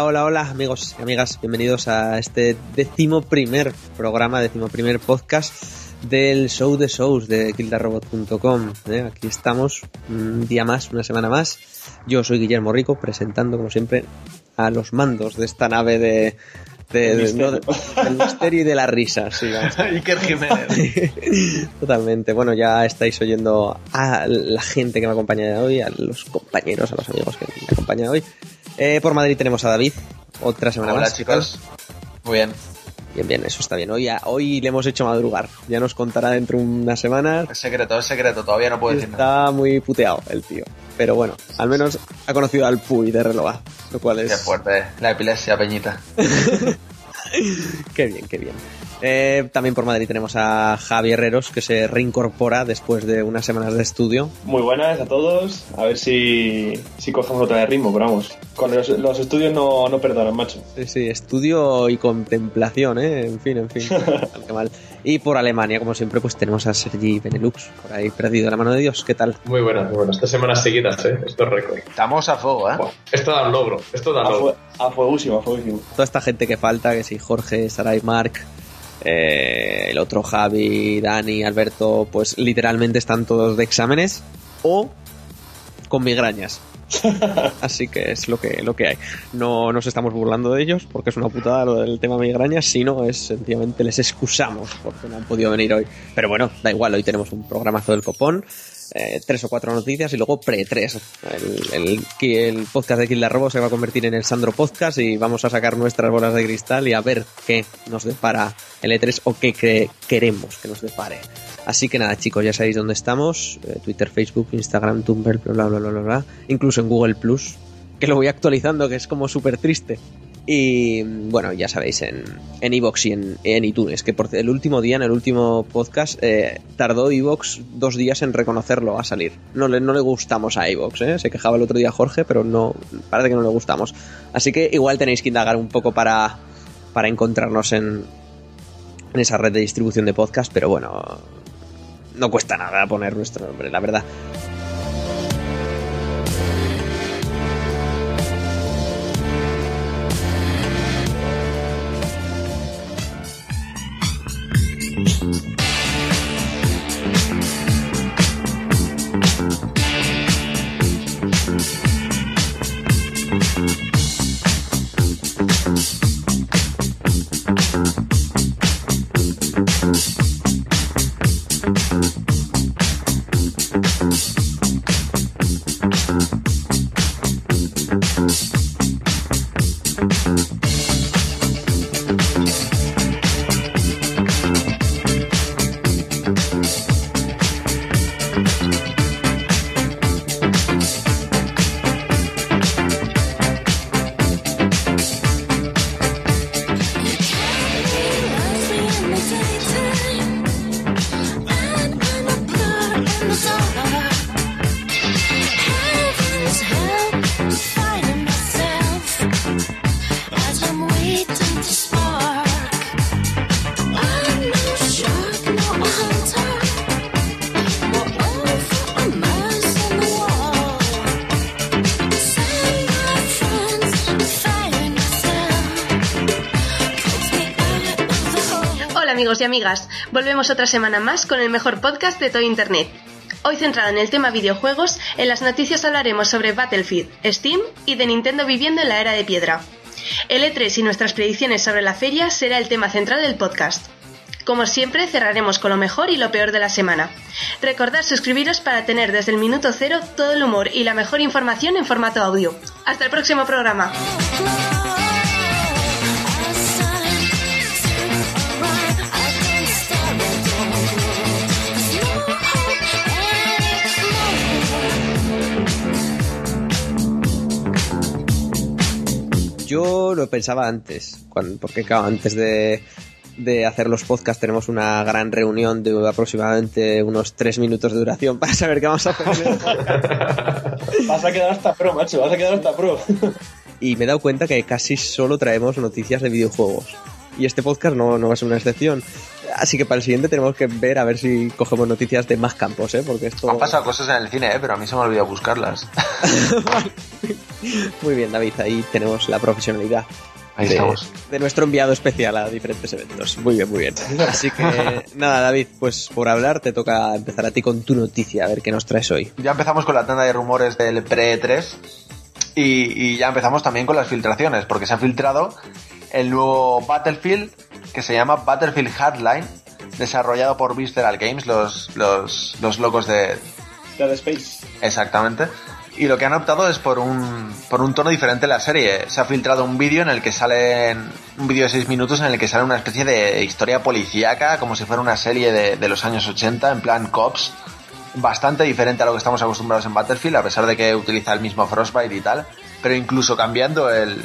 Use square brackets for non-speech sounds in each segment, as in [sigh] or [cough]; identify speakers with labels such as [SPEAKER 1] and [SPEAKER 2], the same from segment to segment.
[SPEAKER 1] Hola, hola, hola, amigos y amigas. Bienvenidos a este décimo primer programa, décimo primer podcast del show de shows de kildarrobot.com. ¿eh? Aquí estamos un día más, una semana más. Yo soy Guillermo Rico, presentando, como siempre, a los mandos de esta nave de, de, de-
[SPEAKER 2] misterio.
[SPEAKER 1] no, de- del misterio y de la risa, sí. [laughs]
[SPEAKER 2] Iker Jiménez. [laughs]
[SPEAKER 1] Totalmente. Bueno, ya estáis oyendo a la gente que me acompaña hoy, a los compañeros, a los amigos que me acompañan hoy. Eh, por Madrid tenemos a David, otra semana
[SPEAKER 2] Hola
[SPEAKER 1] más. ¿qué
[SPEAKER 2] chicos. Muy bien.
[SPEAKER 1] Bien, bien, eso está bien. Hoy, hoy le hemos hecho madrugar. Ya nos contará dentro de unas semanas.
[SPEAKER 2] Es secreto, es secreto. Todavía no puedo decir nada.
[SPEAKER 1] Está muy puteado el tío. Pero bueno, al menos ha conocido al Puy de Relova, lo cual
[SPEAKER 2] Qué
[SPEAKER 1] es...
[SPEAKER 2] fuerte. La epilepsia, Peñita. [laughs]
[SPEAKER 1] Qué bien, qué bien. Eh, también por Madrid tenemos a Javi Herreros, que se reincorpora después de unas semanas de estudio.
[SPEAKER 3] Muy buenas a todos. A ver si, si cogemos otra vez ritmo, pero vamos. Con los, los estudios no, no perdonan, macho.
[SPEAKER 1] Sí, sí, estudio y contemplación, ¿eh? En fin, en fin. [laughs] Que mal. Y por Alemania, como siempre, pues tenemos a Sergi Benelux, por ahí perdido de la mano de Dios. ¿Qué tal?
[SPEAKER 4] Muy buenas, muy buenas. Tres semanas seguidas, ¿eh? Esto es récord.
[SPEAKER 2] Estamos a fuego, ¿eh?
[SPEAKER 4] Esto da un logro, esto da
[SPEAKER 3] A,
[SPEAKER 4] un logro.
[SPEAKER 3] a fuegúsimo, a fuegúsimo.
[SPEAKER 1] Toda esta gente que falta, que si Jorge, Saray, Mark, eh, el otro Javi, Dani, Alberto, pues literalmente están todos de exámenes o con migrañas. [laughs] Así que es lo que, lo que hay. No nos estamos burlando de ellos porque es una putada lo del tema migrañas, sino es sencillamente les excusamos porque no han podido venir hoy. Pero bueno, da igual, hoy tenemos un programazo del copón, eh, tres o cuatro noticias y luego pre-3. El, el, podcast de Kill Robo se va a convertir en el Sandro Podcast y vamos a sacar nuestras bolas de cristal y a ver qué nos depara el E3 o qué queremos que nos depare. Así que nada, chicos, ya sabéis dónde estamos: eh, Twitter, Facebook, Instagram, Tumblr, bla bla bla bla bla, incluso en Google Plus, que lo voy actualizando, que es como súper triste. Y bueno, ya sabéis, en en iVoox y en, en iTunes, que por el último día, en el último podcast, eh, tardó iVoox dos días en reconocerlo a salir. No le, no le gustamos a iVoox, ¿eh? se quejaba el otro día Jorge, pero no parece que no le gustamos. Así que igual tenéis que indagar un poco para, para encontrarnos en, en esa red de distribución de podcast, pero bueno, no cuesta nada poner nuestro nombre, la verdad.
[SPEAKER 5] Mm-hmm. Amigos y amigas, volvemos otra semana más con el mejor podcast de todo Internet. Hoy centrado en el tema videojuegos, en las noticias hablaremos sobre Battlefield, Steam y de Nintendo viviendo en la era de piedra. El E3 y nuestras predicciones sobre la feria será el tema central del podcast. Como siempre, cerraremos con lo mejor y lo peor de la semana. Recordad suscribiros para tener desde el minuto cero todo el humor y la mejor información en formato audio. Hasta el próximo programa.
[SPEAKER 1] Yo lo pensaba antes, porque claro, antes de, de hacer los podcasts tenemos una gran reunión de aproximadamente unos tres minutos de duración para saber qué vamos a hacer. en el podcast.
[SPEAKER 3] Vas a quedar hasta pro, macho, vas a quedar hasta pro.
[SPEAKER 1] y me he dado cuenta que casi solo traemos noticias de videojuegos. Y este podcast no, no va a ser una excepción. Así que para el siguiente tenemos que ver a ver si cogemos noticias de más campos, ¿eh? Porque esto...
[SPEAKER 2] Han pasado cosas en el cine, ¿eh? pero a mí se me ha olvidado buscarlas. [laughs]
[SPEAKER 1] Muy bien, David, ahí tenemos la profesionalidad.
[SPEAKER 2] Ahí
[SPEAKER 1] de,
[SPEAKER 2] estamos.
[SPEAKER 1] de nuestro enviado especial a diferentes eventos. Muy bien, muy bien. [laughs] Así que nada, David, pues por hablar te toca empezar a ti con tu noticia, a ver qué nos traes hoy.
[SPEAKER 2] Ya empezamos con la tanda de rumores del pre-3 y, y ya empezamos también con las filtraciones, porque se ha filtrado el nuevo Battlefield que se llama Battlefield Hardline, desarrollado por Visceral Games, los, los, los locos de...
[SPEAKER 3] Dead Space.
[SPEAKER 2] Exactamente. Y lo que han optado es por un, por un tono diferente en la serie. Se ha filtrado un vídeo en el que sale un vídeo de 6 minutos en el que sale una especie de historia policíaca, como si fuera una serie de, de los años 80, en plan cops. Bastante diferente a lo que estamos acostumbrados en Battlefield, a pesar de que utiliza el mismo Frostbite y tal. Pero incluso cambiando el,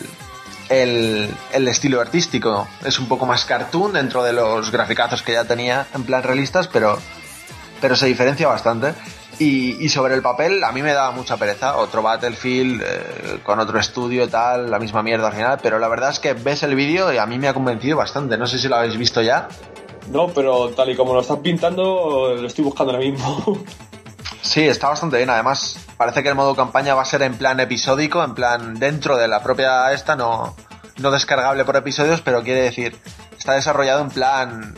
[SPEAKER 2] el, estilo artístico. Es un poco más cartoon dentro de los graficazos que ya tenía en plan realistas, pero, pero se diferencia bastante. Y, sobre el papel, a mí me da mucha pereza. Otro Battlefield eh, con otro estudio tal, la misma mierda al final. Pero la verdad es que ves el vídeo y a mí me ha convencido bastante. No sé si lo habéis visto ya.
[SPEAKER 3] No, pero tal y como lo están pintando, lo estoy buscando ahora mismo. [laughs]
[SPEAKER 2] Sí, está bastante bien. Además, parece que el modo campaña va a ser en plan episódico, en plan dentro de la propia esta, no, no descargable por episodios, pero quiere decir, está desarrollado en plan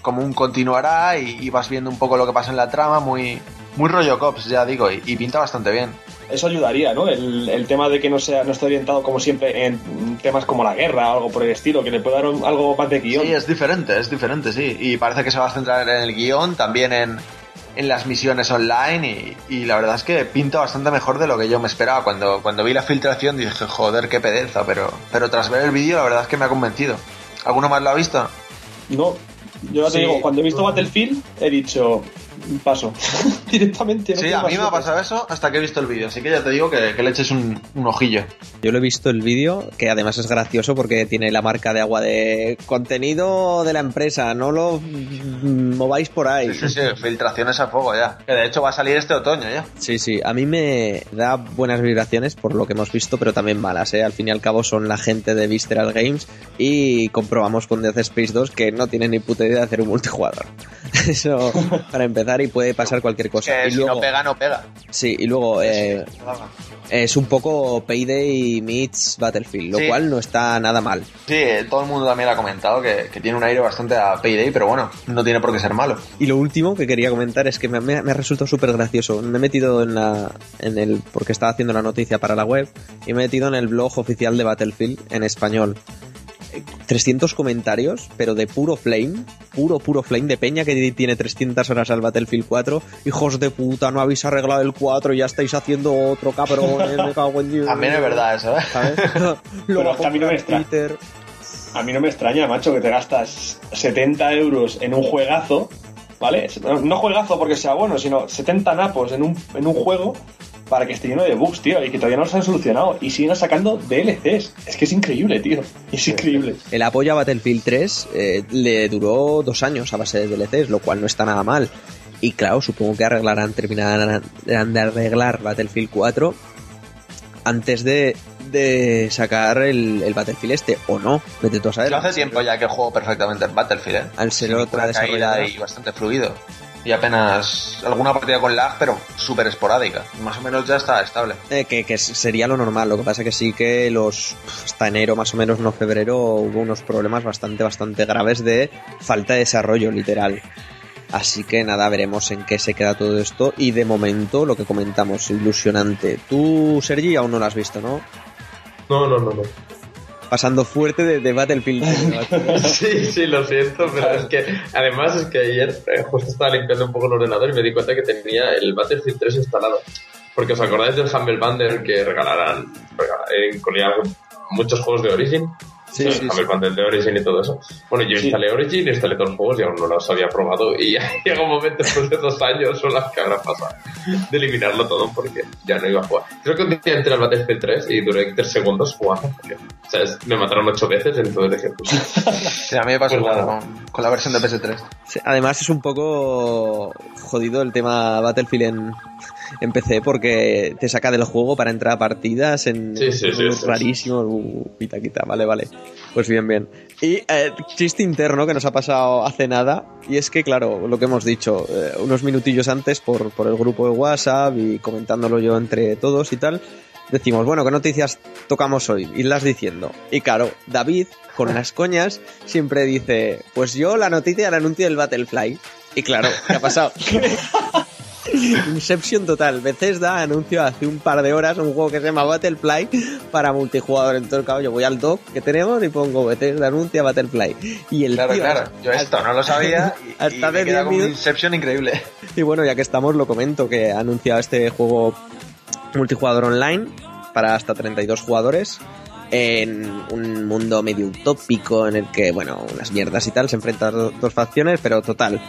[SPEAKER 2] como un continuará y, y vas viendo un poco lo que pasa en la trama, muy, muy rollo cops, ya digo, y, y, pinta bastante bien.
[SPEAKER 3] Eso ayudaría, ¿no? El, el, tema de que no sea no esté orientado como siempre en temas como la guerra o algo por el estilo, que le pueda dar un, algo más de guion.
[SPEAKER 2] Sí, es diferente, es diferente, sí. Y parece que se va a centrar en el guion, también en, en las misiones online y, y, la verdad es que pinta bastante mejor de lo que yo me esperaba. Cuando, cuando vi la filtración dije, joder, qué pereza, pero, pero tras ver el vídeo la verdad es que me ha convencido. ¿Alguno más lo ha visto?
[SPEAKER 3] No, yo ya te sí. digo, cuando he visto Battlefield he dicho, paso. [laughs] Directamente.
[SPEAKER 2] No sí, a mí me ha pasado eso hasta que he visto el vídeo, así que ya te digo que, que le eches un, un, ojillo.
[SPEAKER 1] Yo lo he visto el vídeo, que además es gracioso porque tiene la marca de agua de contenido de la empresa, no lo mováis por ahí.
[SPEAKER 2] Sí, sí, sí, filtraciones a fuego ya. Que de hecho va a salir este otoño ya.
[SPEAKER 1] Sí, sí, a mí me da buenas vibraciones por lo que hemos visto, pero también malas, ¿eh? Al fin y al cabo son la gente de Visceral Games y comprobamos con Death Space 2 que no tienen ni puta idea de hacer un multijugador. [laughs] Eso para empezar y puede pasar cualquier cosa.
[SPEAKER 2] Que
[SPEAKER 1] y
[SPEAKER 2] si
[SPEAKER 1] luego,
[SPEAKER 2] no pega, no pega.
[SPEAKER 1] Sí, y luego eh, es un poco Payday meets Battlefield, lo
[SPEAKER 2] Sí.
[SPEAKER 1] cual no está nada mal.
[SPEAKER 2] Sí, todo el mundo también ha comentado que, que tiene un aire bastante a Payday, pero bueno, no tiene por qué ser malo.
[SPEAKER 1] Y lo último que quería comentar es que me, me- me ha resultado súper gracioso. Me he metido en la. en el. porque estaba haciendo la noticia para la web. Y me he metido en el blog oficial de Battlefield en español. Eh, 300 comentarios, pero de puro flame, puro, puro flame de peña que tiene 300 horas al Battlefield 4. Hijos de puta, no habéis arreglado el 4, ya estáis haciendo otro cabrón, me cago en Dios.
[SPEAKER 2] También es verdad eso, ¿eh?
[SPEAKER 1] ¿Sabes? [laughs] Lo
[SPEAKER 3] Pero
[SPEAKER 1] a
[SPEAKER 3] que a mí no me
[SPEAKER 1] comprar
[SPEAKER 3] extra-
[SPEAKER 1] Twitter.
[SPEAKER 3] A mí no me extraña, macho, que te gastas 70 euros en un juegazo, ¿vale? No juegazo porque sea bueno, sino 70 napos en un, en un juego para que esté lleno de bugs, tío, y que todavía no los han solucionado. Y siguen sacando DLCs. Es que es increíble, tío. Es increíble.
[SPEAKER 1] El apoyo a Battlefield 3 eh, le duró dos años a base de DLCs, lo cual no está nada mal. Y claro, supongo que arreglarán, terminarán de arreglar Battlefield 4 antes de, de sacar el, el Battlefield este, o no, vete tú a saber.
[SPEAKER 2] Yo hace tiempo ya que juego perfectamente en Battlefield, ¿eh?
[SPEAKER 1] Al ser
[SPEAKER 2] Sin
[SPEAKER 1] otra
[SPEAKER 2] caída y bastante fluido. Y apenas alguna partida con lag, pero súper esporádica. Más o menos ya está estable.
[SPEAKER 1] Eh, que, que sería lo normal, lo que pasa que sí que los hasta enero más o menos, no febrero, hubo unos problemas bastante, bastante graves de falta de desarrollo literal. Así que nada, veremos en qué se queda todo esto. Y de momento, lo que comentamos, ilusionante. Tú, Sergi, aún no lo has visto, ¿no?
[SPEAKER 4] No, no, no, no.
[SPEAKER 1] Pasando fuerte de, de Battlefield. [laughs]
[SPEAKER 4] Sí, sí, lo siento, pero es que además es que ayer eh, justo estaba limpiando un poco el ordenador y me di cuenta que tenía el Battlefield 3 instalado. Porque os acordáis del Humble Bundle que regalarán, regalarán incluía muchos juegos de Origin.
[SPEAKER 1] Sí,
[SPEAKER 4] el
[SPEAKER 1] sí,
[SPEAKER 4] Humble Bundle de Origin y todo eso. Bueno, yo
[SPEAKER 3] Sí.
[SPEAKER 4] instalé Origin, instalé todos los juegos y aún no los había probado. Y [laughs] llega un momento después de dos años son las que habrá pasado de eliminarlo todo porque ya no iba a jugar. Creo que un día entré al Battlefield 3 y duré 3 segundos jugando. Porque, o sea, es- me mataron 8 veces, entonces dije, pues,
[SPEAKER 2] Sí, a mí me pasó
[SPEAKER 4] Pues nada.
[SPEAKER 2] con, con la versión de PS3.
[SPEAKER 1] Sí, Además es un poco jodido el tema Battlefield en, Empecé porque te saca del juego para entrar a partidas en
[SPEAKER 4] Sí, sí, sí,
[SPEAKER 1] es
[SPEAKER 4] sí.
[SPEAKER 1] rarísimo. Uh, quita, quita, vale, vale. Pues bien, bien. Y eh, chiste interno que nos ha pasado hace nada. Y es que, claro, lo que hemos dicho, eh, unos minutillos antes por, por el grupo de WhatsApp y comentándolo yo entre todos y tal. Decimos, bueno, ¿qué noticias tocamos hoy? Irlas diciendo. Y claro, David, con [laughs] las coñas, siempre dice, pues yo la noticia del anuncio del Battlefly. Y claro, ¿qué ha pasado? [laughs] Inception total. Bethesda anunció hace un par de horas un juego que se llama Battlefly para multijugador. Entonces, claro, yo voy al doc que tenemos y pongo Bethesda anuncia Battlefly. Y el
[SPEAKER 2] Claro,
[SPEAKER 1] tío,
[SPEAKER 2] claro. Yo esto no lo sabía [laughs] y,
[SPEAKER 1] hasta
[SPEAKER 2] y me queda
[SPEAKER 1] 10
[SPEAKER 2] como un
[SPEAKER 1] minutos.
[SPEAKER 2] Inception increíble.
[SPEAKER 1] Y bueno, ya que estamos, lo comento que ha anunciado este juego multijugador online para hasta 32 jugadores en un mundo medio utópico en el que, bueno, unas mierdas y tal, se enfrentan do- dos facciones, pero total,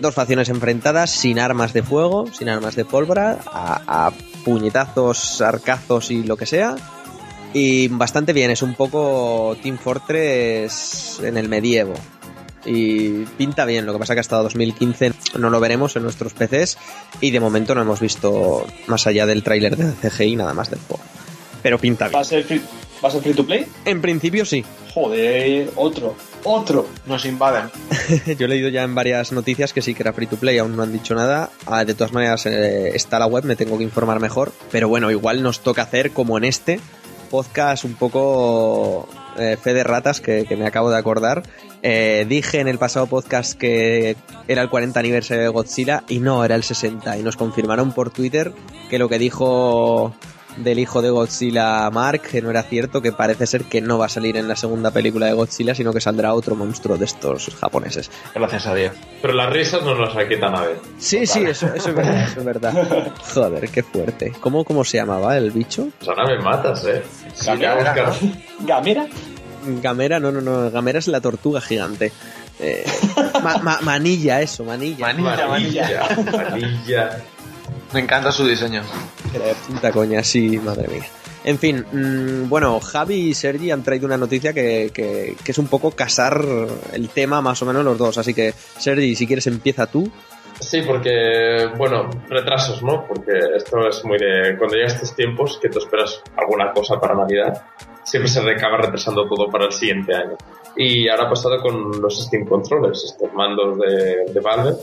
[SPEAKER 1] dos facciones enfrentadas sin armas de fuego, sin armas de pólvora, a, a puñetazos, arcazos y lo que sea. Y bastante bien, es un poco Team Fortress en el medievo. Y pinta bien, lo que pasa que hasta 2015 no lo veremos en nuestros PCs y de momento no hemos visto más allá del tráiler de CGI nada más del juego. Pero pinta
[SPEAKER 3] ¿Va
[SPEAKER 1] bien.
[SPEAKER 3] a ser free, ¿va a ser free to play?
[SPEAKER 1] En principio sí.
[SPEAKER 3] Joder, otro, otro.
[SPEAKER 2] Nos invaden. [laughs]
[SPEAKER 1] Yo he leído ya en varias noticias que sí que era free to play, aún no han dicho nada. Ah, de todas maneras eh, está la web, me tengo que informar mejor. Pero bueno, igual nos toca hacer como en este podcast un poco eh, fe de ratas que, me acabo de acordar. Eh, dije en el pasado podcast que era el 40 aniversario de Godzilla y no, era el 60. Y nos confirmaron por Twitter que lo que dijo del hijo de Godzilla Mark, que no era cierto, que parece ser que no va a salir en la segunda película de Godzilla, sino que saldrá otro monstruo de estos japoneses.
[SPEAKER 2] Gracias a Dios.
[SPEAKER 4] Pero las risas no nos la quitan a ver.
[SPEAKER 1] Sí, sí, eso, eso es verdad, eso es verdad. [laughs] Joder, qué fuerte. ¿Cómo, cómo se llamaba el bicho?
[SPEAKER 4] Pues ahora me matas, eh. Sí,
[SPEAKER 3] Gamera. Gamera.
[SPEAKER 1] Gamera, no, no, no, Gamera es la tortuga gigante. Eh, ma- ma- manilla, eso, manilla.
[SPEAKER 2] Manilla, manilla.
[SPEAKER 4] Manilla, manilla.
[SPEAKER 2] Me encanta su diseño.
[SPEAKER 1] Puta coña, sí, madre mía. En fin, mm, bueno, Javi y Sergi han traído una noticia que, que- que es un poco casar el tema más o menos los dos. Así que, Sergi, si quieres empieza tú.
[SPEAKER 4] Sí, porque, bueno, retrasos, ¿no? Porque esto es muy de. Cuando llegan estos tiempos, que tú esperas alguna cosa para Navidad, siempre se acaba retrasando todo para el siguiente año. Y ahora ha pasado con los Steam Controllers, estos mandos de, de Valve,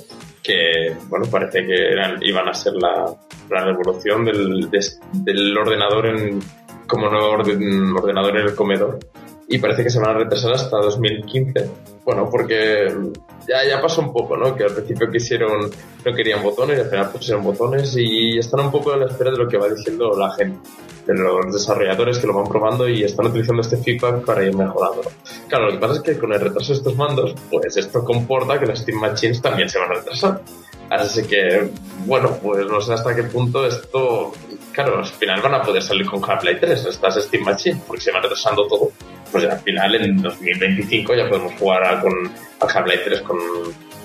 [SPEAKER 4] que, bueno, parece que eran, iban a ser la, la revolución del, del ordenador en, como nuevo orden- ordenador en el comedor. Y parece que se van a retrasar hasta 2015. Bueno, porque ya, ya pasó un poco, ¿no? Que al principio quisieron, no querían botones y al final pusieron botones y están un poco a la espera de lo que va diciendo la gente, de los desarrolladores que lo van probando y están utilizando este feedback para ir mejorándolo. Claro, lo que pasa es que con el retraso de estos mandos, pues esto comporta que las Steam Machines también se van a retrasar. Así que, bueno, pues no sé hasta qué punto esto, claro, al final van a poder salir con Half-Life 3, estas Steam Machines, porque se van retrasando todo. Pues al final en 2025 ya podemos jugar a- con al Half-Life 3 con,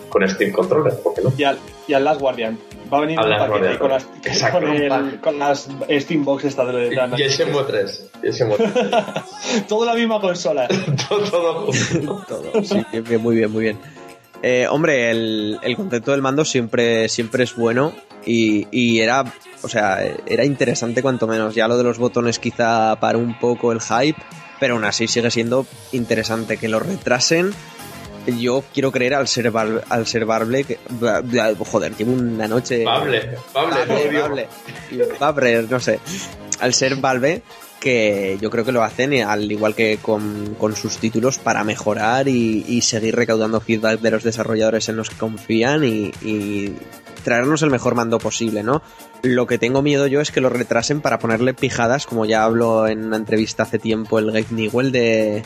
[SPEAKER 4] con Steam Controller, ¿por qué no?
[SPEAKER 3] Y al, y al Last Guardian. Va a venir
[SPEAKER 4] Al
[SPEAKER 3] un
[SPEAKER 4] Last
[SPEAKER 3] paquete
[SPEAKER 4] Guardian.
[SPEAKER 3] con las,
[SPEAKER 4] Exacto,
[SPEAKER 3] con, el- con las Steam Box esta de
[SPEAKER 4] Y,
[SPEAKER 3] la
[SPEAKER 4] y el Shenmue 3, y el Shenmue [laughs] 3.
[SPEAKER 3] Todo la misma consola. [laughs]
[SPEAKER 4] todo, todo. [laughs]
[SPEAKER 1] Todo, sí, muy bien, muy bien. Eh, hombre, el, el concepto del mando siempre, siempre es bueno y, y era, o sea, era interesante cuanto menos. Ya lo de los botones quizá para un poco el hype, pero aún así sigue siendo interesante que lo retrasen. Yo quiero creer al ser Valve, al ser Valve que, joder, llevo una noche
[SPEAKER 4] odio.
[SPEAKER 1] Valve, Valve, no sé. Al ser Valve, que yo creo que lo hacen al igual que con, con sus títulos para mejorar y, y seguir recaudando feedback de los desarrolladores en los que confían y, y traernos el mejor mando posible, ¿no? Lo que tengo miedo yo es que lo retrasen para ponerle pijadas, como ya habló en una entrevista hace tiempo el Gabe Newell de,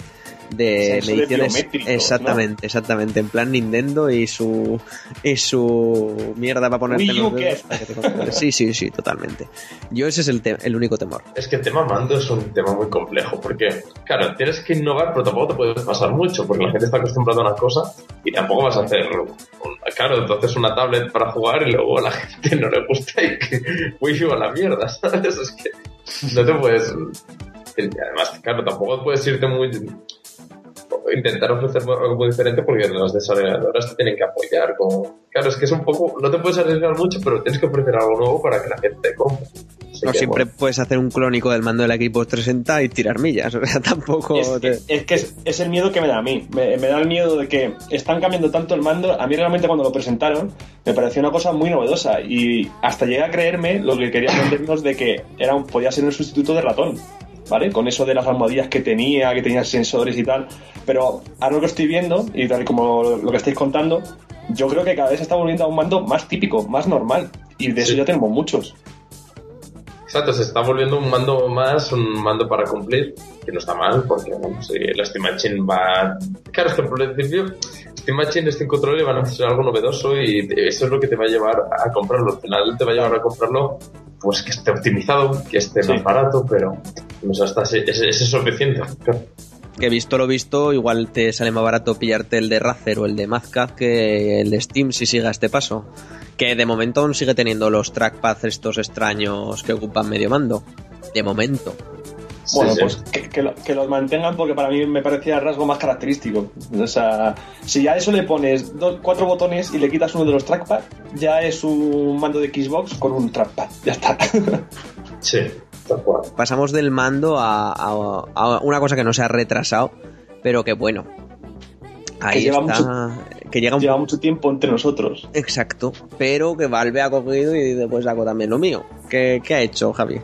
[SPEAKER 1] de mediciones. Exactamente, exactamente. En plan Nintendo y su y su mierda para ponerte
[SPEAKER 3] Wii
[SPEAKER 1] en los dedos para que te controles. Sí, sí, sí, totalmente. Yo ese es el, te- el único temor.
[SPEAKER 4] Es que el tema mando es un tema muy complejo, porque, claro, tienes que innovar, pero tampoco te puedes pasar mucho, porque la gente está acostumbrada a una cosa y tampoco vas a hacer. claro, entonces una tablet para jugar y luego a la [laughs] gente no le gusta y que Wii U a la mierda, ¿sabes? Es que no te puedes. y Además, claro, tampoco puedes irte muy. Intentar ofrecer algo muy diferente porque las desarrolladoras te tienen que apoyar. Como... Claro, es que es un poco, no te puedes arriesgar mucho, pero tienes que ofrecer algo nuevo para que la gente compre.
[SPEAKER 1] no siempre puedes hacer un clónico del mando del equipo 360 y tirar millas, o sea, [laughs] tampoco...
[SPEAKER 3] Es, es que es, el miedo que me da a mí, me, da el miedo de que están cambiando tanto el mando, a mí realmente cuando lo presentaron me pareció una cosa muy novedosa y hasta llegué a creerme lo que querían vendernos de que era un, podía ser un sustituto de ratón. ¿Vale? Con eso de las almohadillas que tenía, que tenía sensores y tal. Pero ahora lo que estoy viendo, y tal como lo que estáis contando, yo creo que cada vez se está volviendo a un mando más típico, más normal. Y de eso ya tenemos muchos.
[SPEAKER 4] Exacto, se está volviendo un mando más, un mando para cumplir, que no está mal, porque bueno, la Steam Machine va... Claro, [laughs] es que por principio Steam Machine, Steam Controller van a hacer algo novedoso y eso es lo que te va a llevar a comprarlo. Al final te va a llevar a comprarlo pues que esté optimizado, que esté más barato, pero no sé, hasta ese, es suficiente.
[SPEAKER 1] Que visto lo visto, igual te sale más barato pillarte el de Razer o el de Mazcad que el de Steam si siga este paso. Que de momento aún sigue teniendo los trackpads estos extraños que ocupan medio mando. De momento.
[SPEAKER 3] Bueno, pues Que, los mantengan porque para mí me parecía el rasgo más característico. O sea, si ya eso le pones cuatro botones y le quitas uno de los trackpad, ya es un mando de Xbox con un trackpad. Ya está. [laughs]
[SPEAKER 4] Sí,
[SPEAKER 1] Pasamos del mando a, una cosa que no se ha retrasado, pero que bueno. Ahí
[SPEAKER 3] que lleva Mucho, que llega lleva mucho tiempo entre nosotros.
[SPEAKER 1] Exacto, pero que Valve ha cogido y después hago también lo mío. ¿Qué, qué ha hecho, Javi?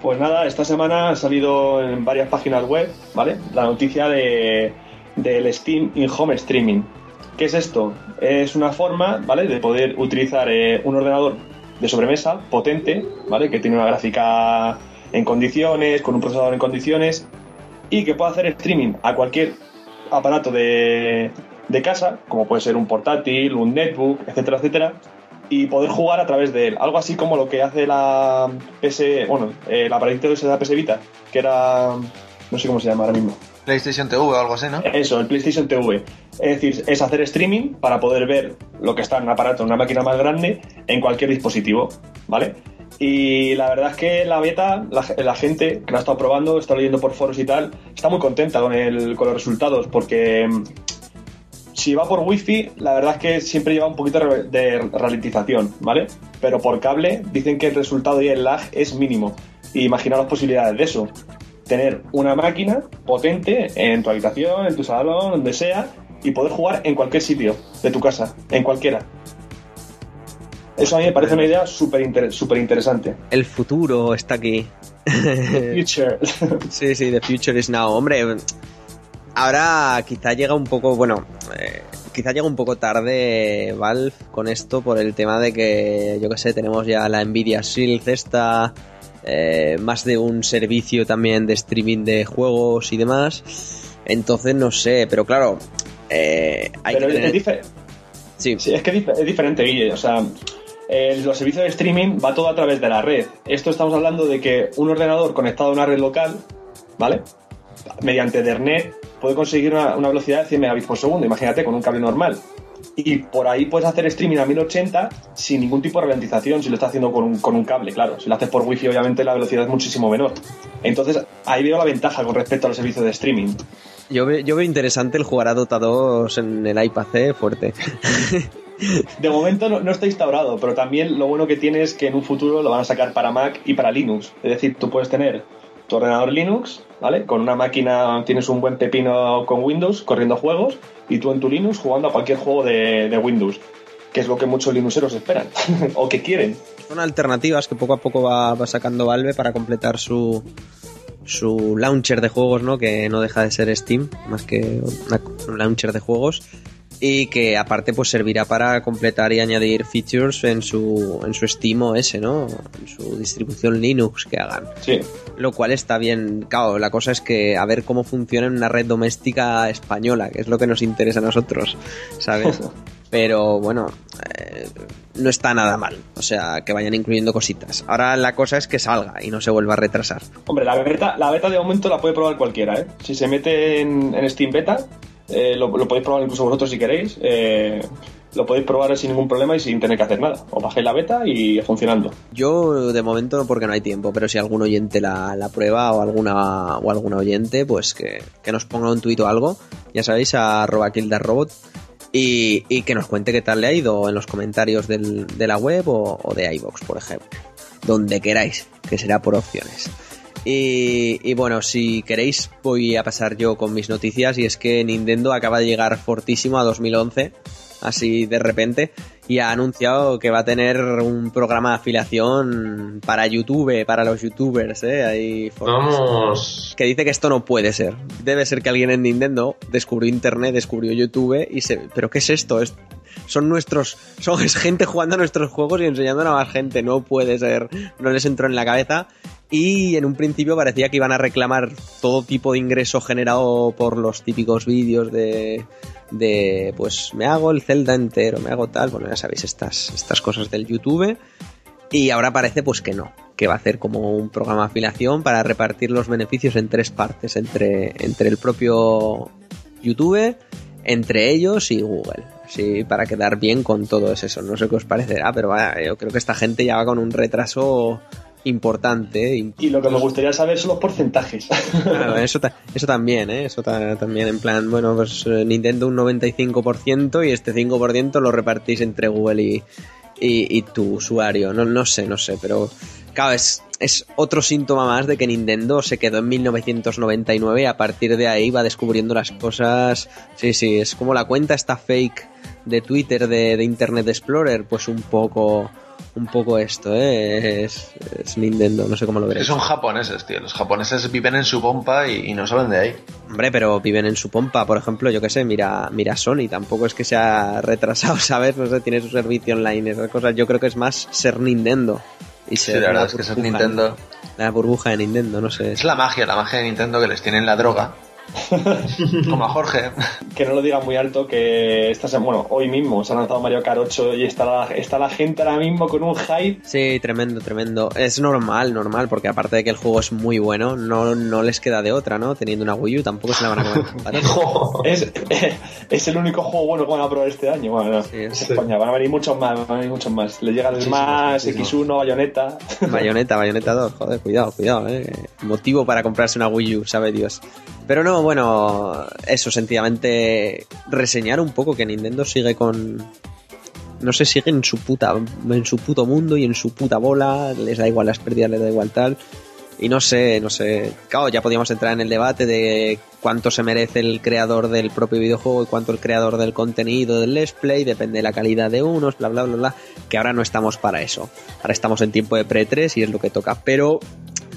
[SPEAKER 3] Pues nada, esta semana ha salido en varias páginas web, ¿vale? La noticia de, del Steam in-home streaming. ¿Qué es esto? Es una forma, ¿vale? De poder utilizar eh, un ordenador de sobremesa potente, ¿vale? Que tiene una gráfica en condiciones, con un procesador en condiciones y que pueda hacer streaming a cualquier aparato de, de casa, como puede ser un portátil, un netbook, etcétera, etcétera, y poder jugar a través de él. Algo así como lo que hace la PS, bueno, el aparatito de la PS Vita, que era, no sé cómo se llama ahora mismo.
[SPEAKER 2] PlayStation TV o algo así, ¿no?
[SPEAKER 3] Eso, el PlayStation TV. Es decir, es hacer streaming para poder ver lo que está en un aparato, en una máquina más grande, en cualquier dispositivo, ¿vale? Y la verdad es que la beta, la, gente que la ha estado probando, está leyendo por foros y tal, está muy contenta con, el, con los resultados, porque si va por wifi, la verdad es que siempre lleva un poquito de ralentización, ¿vale? Pero por cable dicen que el resultado y el lag es mínimo. Y imagina las posibilidades de eso. Tener una máquina potente en tu habitación, en tu salón, donde sea, y poder jugar en cualquier sitio de tu casa, en cualquiera. Eso a mí me parece una idea súper interesante.
[SPEAKER 1] El futuro está aquí.
[SPEAKER 3] The future. [laughs]
[SPEAKER 1] sí, sí, the future is now. Hombre, ahora quizá llega un poco, bueno, eh, quizá llega un poco tarde Valve con esto por el tema de que, yo que sé, tenemos ya la Nvidia Shield esta, eh, más de un servicio también de streaming de juegos y demás. Entonces no sé, pero claro, eh, hay
[SPEAKER 3] pero que es, sí. es que es diferente, Guille. O sea, los servicios de streaming va todo a través de la red. Esto estamos hablando de que un ordenador conectado a una red local, ¿vale? Mediante Ethernet puede conseguir una, velocidad de 100 megabits por segundo, imagínate, con un cable normal. Y por ahí puedes hacer streaming a 1080 sin ningún tipo de ralentización si lo estás haciendo con un, con un cable, claro. Si lo haces por wifi, obviamente la velocidad es muchísimo menor. Entonces, ahí veo la ventaja con respecto a los servicios de streaming.
[SPEAKER 1] Yo, veo, yo veo interesante el jugar a Dota 2 en el iPad C fuerte. [laughs]
[SPEAKER 3] De momento no, no, está instaurado, pero también lo bueno que tiene es que en un futuro lo van a sacar para Mac y para Linux. Es decir, tú puedes tener tu ordenador Linux, ¿vale? Con una máquina tienes un buen pepino con Windows corriendo juegos y tú en tu Linux jugando a cualquier juego de, Windows, que es lo que muchos Linuxeros esperan [laughs] o que quieren.
[SPEAKER 1] Son alternativas que poco a poco va, sacando Valve para completar su, su launcher de juegos, ¿no? Que no deja de ser Steam, más que un launcher de juegos y que aparte pues servirá para completar y añadir features en su en su Steam OS, ¿no? En su distribución Linux que hagan.
[SPEAKER 3] Sí.
[SPEAKER 1] Lo cual está bien. Claro, la cosa es que a ver cómo funciona en una red doméstica española, que es lo que nos interesa a nosotros, ¿sabes? [laughs] Pero bueno, eh, no está nada mal. O sea, que vayan incluyendo cositas. Ahora la cosa es que salga y no se vuelva a retrasar.
[SPEAKER 3] Hombre, la beta, la beta de momento la puede probar cualquiera, ¿eh? Si se mete en, en Steam Beta, eh, lo, podéis probar incluso vosotros si queréis. Eh, lo podéis probar sin ningún problema y sin tener que hacer nada. Os bajéis la beta y funcionando.
[SPEAKER 1] Yo de momento porque no hay tiempo, pero si algún oyente la, la prueba o alguna o alguna oyente, pues que, que nos ponga un tuit o algo, ya sabéis, a arroba kildarrobot y, y que nos cuente qué tal le ha ido en los comentarios del, de la web o, o de iVoox, por ejemplo. Donde queráis, que será por opciones. Y, y, bueno, si queréis voy a pasar yo con mis noticias y es que Nintendo acaba de llegar fortísimo a 2011, así de repente, y ha anunciado que va a tener un programa de afiliación para YouTube, para los youtubers, ¿eh? Ahí
[SPEAKER 4] Vamos.
[SPEAKER 1] Que dice que esto no puede ser. Debe ser que alguien en Nintendo descubrió Internet, descubrió YouTube y se... ¿Pero qué es esto? Es... Son nuestros... Son gente jugando a nuestros juegos y enseñando a más gente. No puede ser. No les entró en la cabeza y en un principio parecía que iban a reclamar todo tipo de ingreso generado por los típicos vídeos de, de pues me hago el Zelda entero, me hago tal, bueno ya sabéis estas, estas cosas del YouTube y ahora parece pues que no, que va a hacer como un programa de afiliación para repartir los beneficios en tres partes, entre, entre el propio YouTube, entre ellos y Google. Así para quedar bien con todo eso. No sé qué os parecerá, pero vaya, yo creo que esta gente ya va con un retraso importante.
[SPEAKER 3] Y lo que me gustaría saber son los porcentajes.
[SPEAKER 1] Claro, eso, eso también, ¿eh? Eso también, en plan, bueno, pues Nintendo un 95% y este 5% lo repartís entre Google y, y, y, tu usuario. No, no sé, no sé, pero claro, es, es otro síntoma más de que Nintendo se quedó en 1999 y a partir de ahí va descubriendo las cosas. Sí, sí, es como la cuenta esta fake de Twitter de, de Internet Explorer, pues un poco un poco esto, ¿eh? Es, es, Nintendo, no sé cómo lo veréis.
[SPEAKER 2] son japoneses, tío. Los japoneses viven en su pompa y, y, no salen de ahí.
[SPEAKER 1] Hombre, pero viven en su pompa. Por ejemplo, yo qué sé, mira, mira Sony. Tampoco es que se ha retrasado, [laughs] ¿sabes? No sé, tiene su servicio online, esas cosas. Yo creo que es más ser Nintendo.
[SPEAKER 2] Y ser sí, la verdad es que ser Nintendo.
[SPEAKER 1] La burbuja de Nintendo, no sé.
[SPEAKER 2] Es la magia, la magia de Nintendo que les tienen la droga. [laughs] Como a Jorge.
[SPEAKER 3] Que no lo diga muy alto, que esta semana, bueno, hoy mismo se ha lanzado Mario Kart 8 y está la, está la gente ahora mismo con un hype.
[SPEAKER 1] Sí, tremendo, tremendo. Es normal, normal, porque aparte de que el juego es muy bueno, no, no les queda de otra, ¿no? Teniendo una Wii U tampoco se la van a comer. [laughs]
[SPEAKER 3] es, [laughs] es el único juego bueno que van a probar este año. Bueno, sí, es sí. España. Van a venir muchos más, van a venir muchos más. Le llega el más, X1, Bayonetta.
[SPEAKER 1] Bayonetta, Bayonetta 2, joder, cuidado, cuidado, eh. Motivo para comprarse una Wii U, sabe Dios. Pero no, bueno, eso, sencillamente reseñar un poco que Nintendo sigue con. No sé, sigue en su puta. en su puto mundo y en su puta bola. Les da igual las pérdidas, les da igual tal. Y no sé, no sé. Claro, ya podíamos entrar en el debate de cuánto se merece el creador del propio videojuego y cuánto el creador del contenido del let's play, depende de la calidad de unos, bla bla bla bla. Que ahora no estamos para eso. Ahora estamos en tiempo de pre-3 y es lo que toca. Pero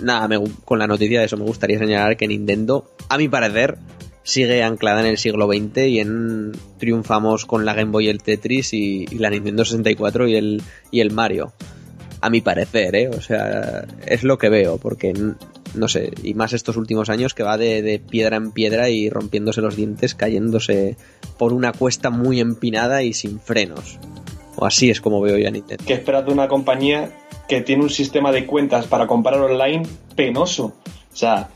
[SPEAKER 1] nada, me, con la noticia de eso me gustaría señalar que Nintendo, a mi parecer, sigue anclada en el siglo XX y en triunfamos con la Game Boy el Tetris y, y, la Nintendo 64 y el, y el Mario. A mi parecer, ¿eh? O sea, es lo que veo, porque no sé, y más estos últimos años que va de, de piedra en piedra y rompiéndose los dientes, cayéndose por una cuesta muy empinada y sin frenos. O así es como veo yo a Nintendo.
[SPEAKER 3] ¿Qué esperas de una compañía que tiene un sistema de cuentas para comprar online penoso? O sea,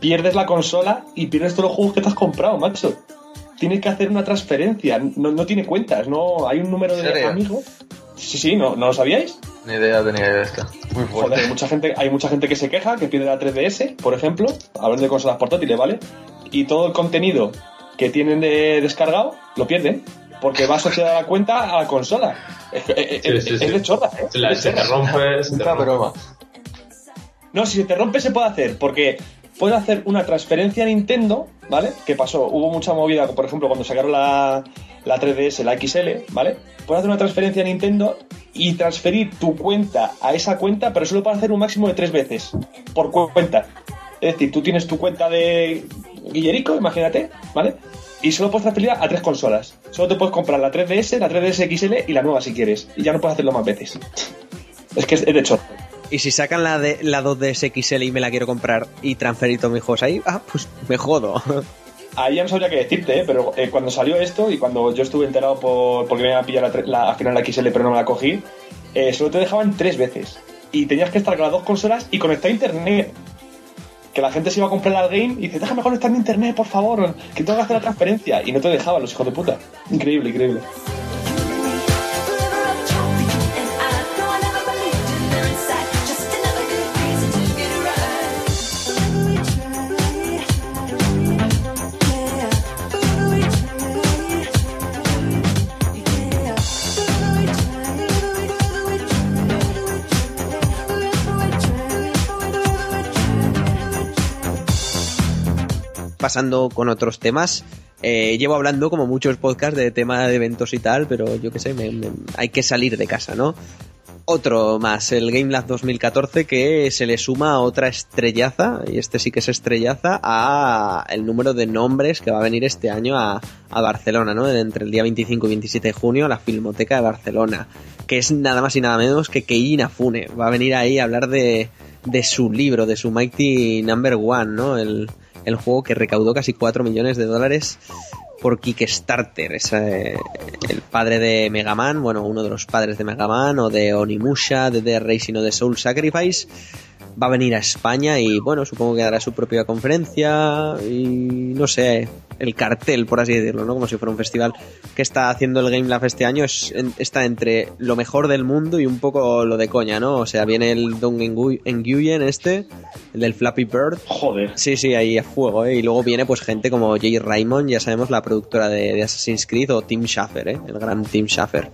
[SPEAKER 3] pierdes la consola y pierdes todos los juegos que te has comprado, macho. Tienes que hacer una transferencia, no, no tiene cuentas, no hay un número de amigos. Sí, sí, ¿no, ¿no lo sabíais?
[SPEAKER 2] Ni idea tenía de esto. Muy fuerte.
[SPEAKER 3] Joder, hay mucha, gente, hay mucha gente que se queja, que pierde la 3DS, por ejemplo, hablando de consolas portátiles, ¿vale? Y todo el contenido que tienen de descargado lo pierden, porque va asociado a la cuenta a la consola. Es, es,
[SPEAKER 4] Sí, sí,
[SPEAKER 3] es
[SPEAKER 4] sí.
[SPEAKER 3] de chorra, ¿eh?
[SPEAKER 4] Se, la, te rompe, se te rompe.
[SPEAKER 2] broma.
[SPEAKER 3] No, si se te rompe se puede hacer, porque puedes hacer una transferencia a Nintendo, ¿vale? ¿Qué pasó? Hubo mucha movida, por ejemplo, cuando sacaron la, la 3DS, la XL, ¿vale? Puedes hacer una transferencia a Nintendo y transferir tu cuenta a esa cuenta, pero solo para hacer un máximo de tres veces por cu- cuenta. Es decir, tú tienes tu cuenta de Guillerico, imagínate, ¿vale? Y solo puedes transferirla a tres consolas. Solo te puedes comprar la 3DS, la 3DS XL y la nueva si quieres. Y ya no puedes hacerlo más veces. Es que es de chorro.
[SPEAKER 1] Y si sacan la, de, la 2DS XL y me la quiero comprar y transferir todos mis juegos ahí, ah, pues me jodo. [laughs]
[SPEAKER 3] Ahí ya no sabría qué decirte, ¿eh? pero eh, cuando salió esto y cuando yo estuve enterado por, porque me iba a pillar la- al final la XL pero no me la cogí, eh, solo te dejaban tres veces. Y tenías que estar con las dos consolas y conectar a internet. Que la gente se iba a comprar al game y dice, déjame conectar mi internet, por favor, que tengo que hacer la transferencia. Y no te dejaban los hijos de puta. Increíble, increíble.
[SPEAKER 1] Pasando con otros temas. Eh, llevo hablando como muchos podcasts de tema de eventos y tal, pero yo qué sé, me- hay que salir de casa, ¿no? Otro más, el Game Lab 2014, que se le suma otra estrellaza, y este sí que es estrellaza, a el número de nombres que va a venir este año a, a Barcelona, ¿no? Entre el día 25 y 27 de junio, a la Filmoteca de Barcelona, que es nada más y nada menos que Keiji Inafune. Va a venir ahí a hablar de, de su libro, de su Mighty Number One, ¿no? El, el juego que recaudó casi 4 millones de dólares por Kickstarter. Es eh, el padre de Mega Man, bueno, uno de los padres de Mega Man, o de Onimusha, de The Racing o de Soul Sacrifice. Va a venir a España y, bueno, supongo que dará su propia conferencia y, no sé, el cartel, por así decirlo, ¿no? Como si fuera un festival que está haciendo el Game Lab este año, es, en- está entre lo mejor del mundo y un poco lo de coña, ¿no? O sea, viene el Dong Engu- Nguyen este, el del Flappy Bird,
[SPEAKER 3] Joder.
[SPEAKER 1] Sí, sí, ahí a fuego, ¿eh? Y luego viene pues gente como Jay Raymond, ya sabemos, la productora de, de Assassin's Creed, o Tim Schafer, ¿eh? El gran Tim Schafer,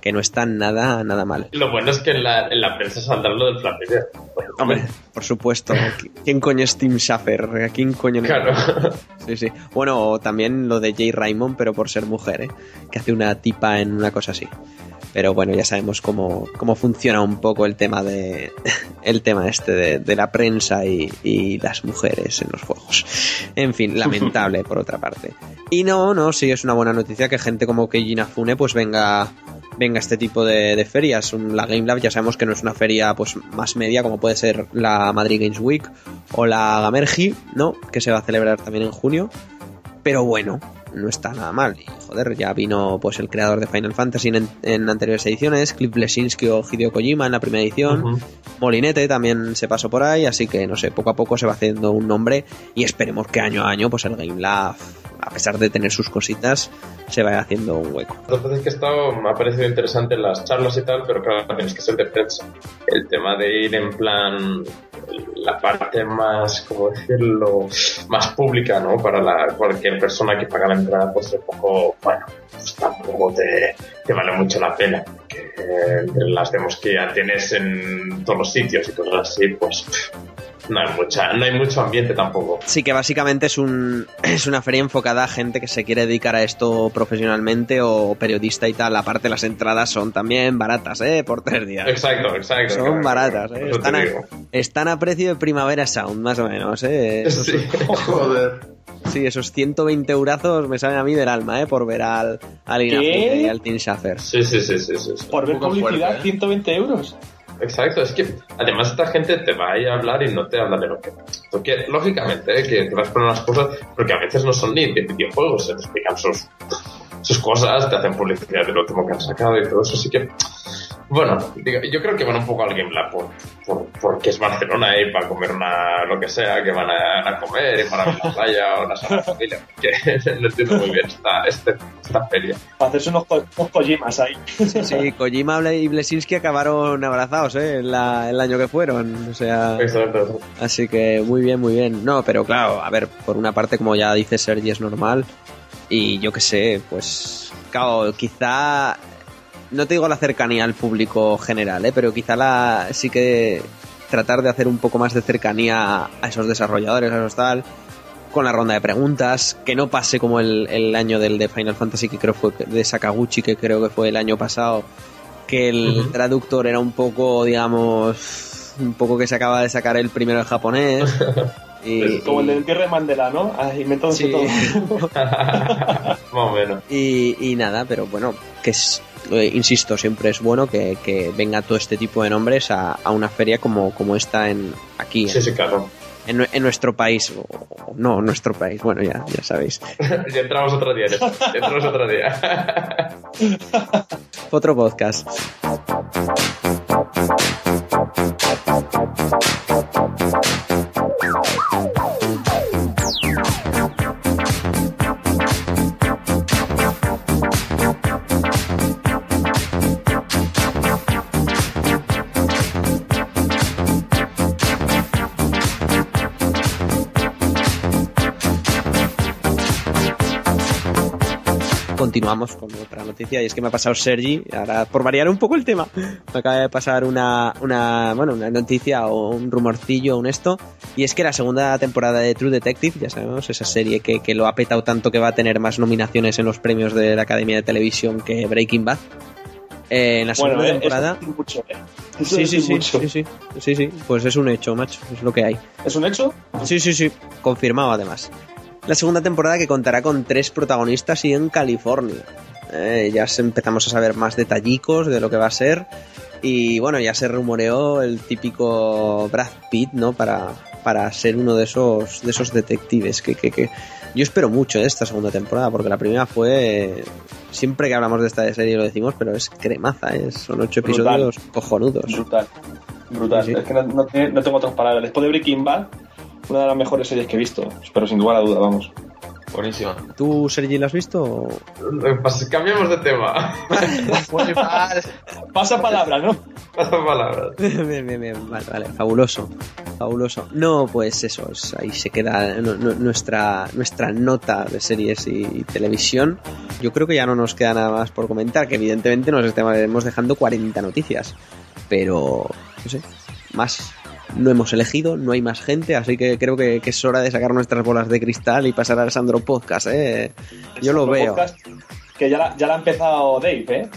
[SPEAKER 1] que no está nada, nada mal.
[SPEAKER 4] Lo bueno es que en la, en la prensa saldrá lo del Flappy Bird.
[SPEAKER 1] Hombre, por supuesto. ¿Quién coño es Tim Schafer? ¿A quién coño?
[SPEAKER 4] Claro.
[SPEAKER 1] Sí, sí. Bueno, también lo de Jay Raymond, pero por ser mujer, ¿eh? Que hace una tipa en una cosa así. Pero bueno, ya sabemos cómo, cómo funciona un poco el tema de [laughs] el tema este de, de la prensa y, y las mujeres en los juegos. En fin, lamentable [laughs] por otra parte. Y no, no, sí es una buena noticia que gente como Keiji Inafune pues venga venga a este tipo de, de ferias. La Game Lab ya sabemos que no es una feria pues más media como puede ser la Madrid Games Week o la Gamergi, ¿no? Que se va a celebrar también en junio. Pero bueno, no está nada mal. Y joder, ya vino pues el creador de Final Fantasy en, en anteriores ediciones, Cliff Blesinski o Hideo Kojima en la primera edición. Molinete también se pasó por ahí, así que no sé, poco a poco se va haciendo un nombre y esperemos que año a año pues el Game Lab, a pesar de tener sus cositas, se vaya haciendo un hueco.
[SPEAKER 4] Dos veces que he estado me ha parecido interesante las charlas y tal, pero claro, tienes que ser de prensa. El tema de ir en plan la parte más, ¿cómo decirlo?, más pública, ¿no? Para la, cualquier persona que paga la entrada, pues un poco, bueno, pues tampoco te, te vale mucho la pena. Que entre las demos que ya tienes en todos los sitios y cosas así, pues no hay mucha, no hay mucho ambiente tampoco.
[SPEAKER 1] Sí, que básicamente es un [clears throat] es una feria enfocada a gente que se quiere dedicar a esto profesionalmente o periodista y tal. Aparte las entradas son también baratas, ¿eh? Por tres días.
[SPEAKER 4] Exacto, exacto.
[SPEAKER 1] Son
[SPEAKER 4] claro,
[SPEAKER 1] baratas, ¿eh? Están a, están a precio de Primavera Sound, más o menos, ¿eh? [laughs]
[SPEAKER 4] Sí. [laughs]
[SPEAKER 2] Joder.
[SPEAKER 1] Sí, esos 120 eurazos me salen a mí del alma, ¿eh? Por ver al, al Inafune y al Tim Schafer.
[SPEAKER 4] Sí, sí, sí, sí, sí, sí.
[SPEAKER 3] Por ver publicidad,
[SPEAKER 2] fuerte, ¿eh?
[SPEAKER 3] 120 euros.
[SPEAKER 4] Exacto, es que además esta gente te va a ir a hablar y no te habla de lo que... Porque, lógicamente, ¿eh? que te vas a poner unas cosas, porque a veces no son ni de videojuegos, se te explican sus, sus cosas, te hacen publicidad de lo último que han sacado y todo eso, así que... Bueno, digo, yo creo que van un poco al Game Lab por, por, porque es Barcelona y para comer una, lo que sea, que van a, a comer y para ver la playa o la sala de familia, que [laughs] no entiendo muy bien esta, este, esta feria.
[SPEAKER 3] Para hacerse unos, unos Kojimas ahí.
[SPEAKER 1] Sí, Kojima y Blesinski acabaron abrazados, ¿eh? El, la- el año que fueron. O sea,
[SPEAKER 4] Exacto.
[SPEAKER 1] así que muy bien, muy bien. No, pero claro, a ver, por una parte, como ya dice Sergi, es normal. Y yo qué sé, pues, claro, quizá, no te digo la cercanía al público general, ¿eh? Pero quizá la, sí que tratar de hacer un poco más de cercanía a esos desarrolladores, a esos tal, con la ronda de preguntas, que no pase como el, el año del de Final Fantasy, que creo fue de Sakaguchi, que creo que fue el año pasado, que el traductor era un poco, digamos, un poco que se acaba de sacar el primero en japonés. [laughs] y,
[SPEAKER 3] Como el del entierro de Mandela, ¿no? Ah,
[SPEAKER 1] Sí.
[SPEAKER 3] todo. [laughs] [laughs]
[SPEAKER 4] Más o menos.
[SPEAKER 1] y, y nada, pero bueno, que es, eh, insisto, siempre es bueno que, que, venga todo este tipo de nombres a, a una feria como, como esta en, aquí.
[SPEAKER 4] Sí, en, sí, claro.
[SPEAKER 1] En, en, nuestro país, o, no, en nuestro país, bueno, ya, ya sabéis. [laughs]
[SPEAKER 4] ya entramos otro día, ya entramos otro día. [laughs]
[SPEAKER 1] otro podcast. Continuamos con otra noticia y es que me ha pasado Sergi, ahora por variar un poco el tema, me acaba de pasar una, una, bueno, una noticia o un rumorcillo, un esto, y es que la segunda temporada de True Detective, ya sabemos, esa serie que, que lo ha petado tanto que va a tener más nominaciones en los premios de la Academia de Televisión que Breaking Bad. Eh, en la segunda
[SPEAKER 3] Bueno, eh,
[SPEAKER 1] temporada...
[SPEAKER 3] es mucho, ¿eh?
[SPEAKER 1] Sí, sí, sí,
[SPEAKER 3] mucho.
[SPEAKER 1] sí, sí, sí, sí, pues es un hecho, macho, es lo que hay.
[SPEAKER 3] ¿Es un hecho?
[SPEAKER 1] Sí, sí, sí, confirmado además. La segunda temporada que contará con tres protagonistas y en California. Eh, ya empezamos a saber más detallicos de lo que va a ser. Y bueno, ya se rumoreó el típico Brad Pitt, ¿no? Para, para ser uno de esos, de esos detectives que, que, que yo espero mucho de esta segunda temporada, porque la primera fue. Siempre que hablamos de esta serie lo decimos, pero es cremaza, ¿eh? son ocho
[SPEAKER 3] Brutal.
[SPEAKER 1] episodios cojonudos.
[SPEAKER 3] Brutal. Brutal.
[SPEAKER 1] Sí, sí.
[SPEAKER 3] Es que no, no no tengo otras palabras. Después de Breaking Bad, una de las mejores series que he visto. Pero sin duda a duda, vamos.
[SPEAKER 2] Buenísima.
[SPEAKER 1] ¿Tú, Sergi, la has visto? o-
[SPEAKER 4] pas- Cambiamos de tema. [laughs]
[SPEAKER 2] Mal.
[SPEAKER 3] Pasa palabra, ¿no?
[SPEAKER 4] Pasan palabras. [laughs]
[SPEAKER 1] Bien, bien, bien, vale, vale, fabuloso, fabuloso. No, pues eso, es- ahí se queda nu- nu- nuestra, nuestra nota de series y, y televisión. Yo creo que ya no nos queda nada más por comentar, que evidentemente nos estaremos dejando 40 noticias, pero no sé, más no hemos elegido, no hay más gente, así que creo que, que es hora de sacar nuestras bolas de cristal y pasar al Sandro Podcast, ¿eh? Yo lo veo.
[SPEAKER 3] podcast que ya la, ya la ha empezado Dave, ¿eh?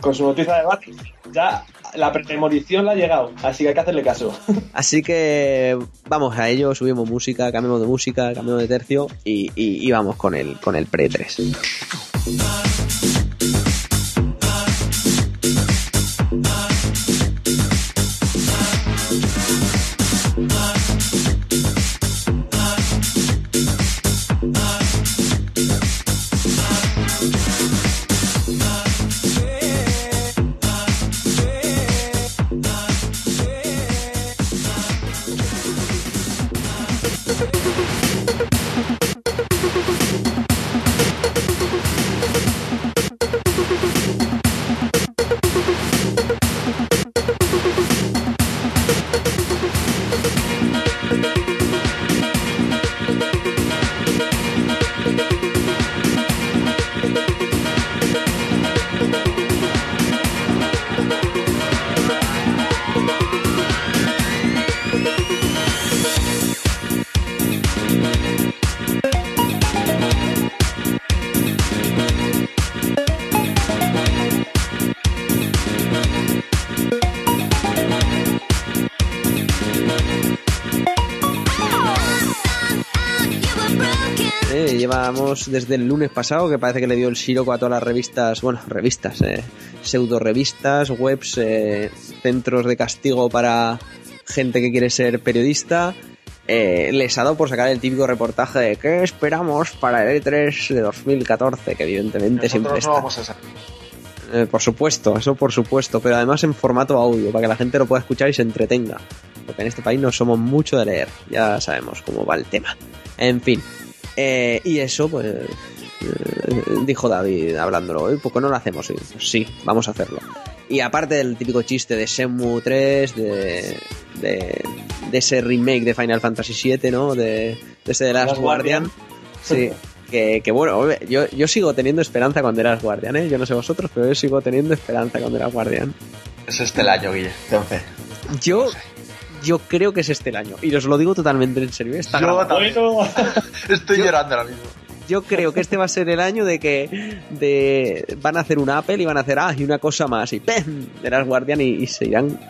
[SPEAKER 3] Con su noticia de Batman. Ya la premonición la ha llegado, así que hay que hacerle caso. [laughs]
[SPEAKER 1] Así que vamos a ello, subimos música, cambiamos de música, cambiamos de tercio y, y- y vamos con el, con el pre 3. Llevamos desde el lunes pasado que parece que le dio el siroco a todas las revistas, bueno, revistas, eh, pseudo revistas, webs, eh, centros de castigo para gente que quiere ser periodista. Eh, les ha dado por sacar el típico reportaje de ¿qué esperamos para el E3 de 2014? Que evidentemente siempre está.
[SPEAKER 2] no vamos a ser.
[SPEAKER 1] Eh, por supuesto, eso por supuesto, pero además en formato audio, para que la gente lo pueda escuchar y se entretenga. Porque en este país no somos mucho de leer, ya sabemos cómo va el tema. En fin, eh, y eso, pues, eh, dijo David hablándolo, "Oye, ¿por qué no lo hacemos? Y, pues sí, vamos a hacerlo. Y aparte del típico chiste de Shenmue 3, de, de, de ese remake de Final Fantasy VII, ¿no? De, de ese de Last
[SPEAKER 3] Last
[SPEAKER 1] Guardian.
[SPEAKER 3] Guardian.
[SPEAKER 1] Sí, [laughs] que, que bueno, hombre, yo, yo sigo teniendo esperanza con The Last Guardian, ¿eh? Yo no sé vosotros, pero yo sigo teniendo esperanza con The Last Guardian.
[SPEAKER 2] Es este el año, Guille. Entonces.
[SPEAKER 1] Yo, yo creo que es este el año. Y os lo digo totalmente en serio. ¿eh? Está
[SPEAKER 2] Yo
[SPEAKER 1] grabado.
[SPEAKER 2] también.
[SPEAKER 3] Bueno, [laughs]
[SPEAKER 2] Estoy
[SPEAKER 1] Yo-
[SPEAKER 2] llorando ahora mismo.
[SPEAKER 1] Yo creo que este va a ser el año de que de, van a hacer un Apple y van a hacer, ah, y una cosa más, y ¡pem! Last Guardian y, y se irán,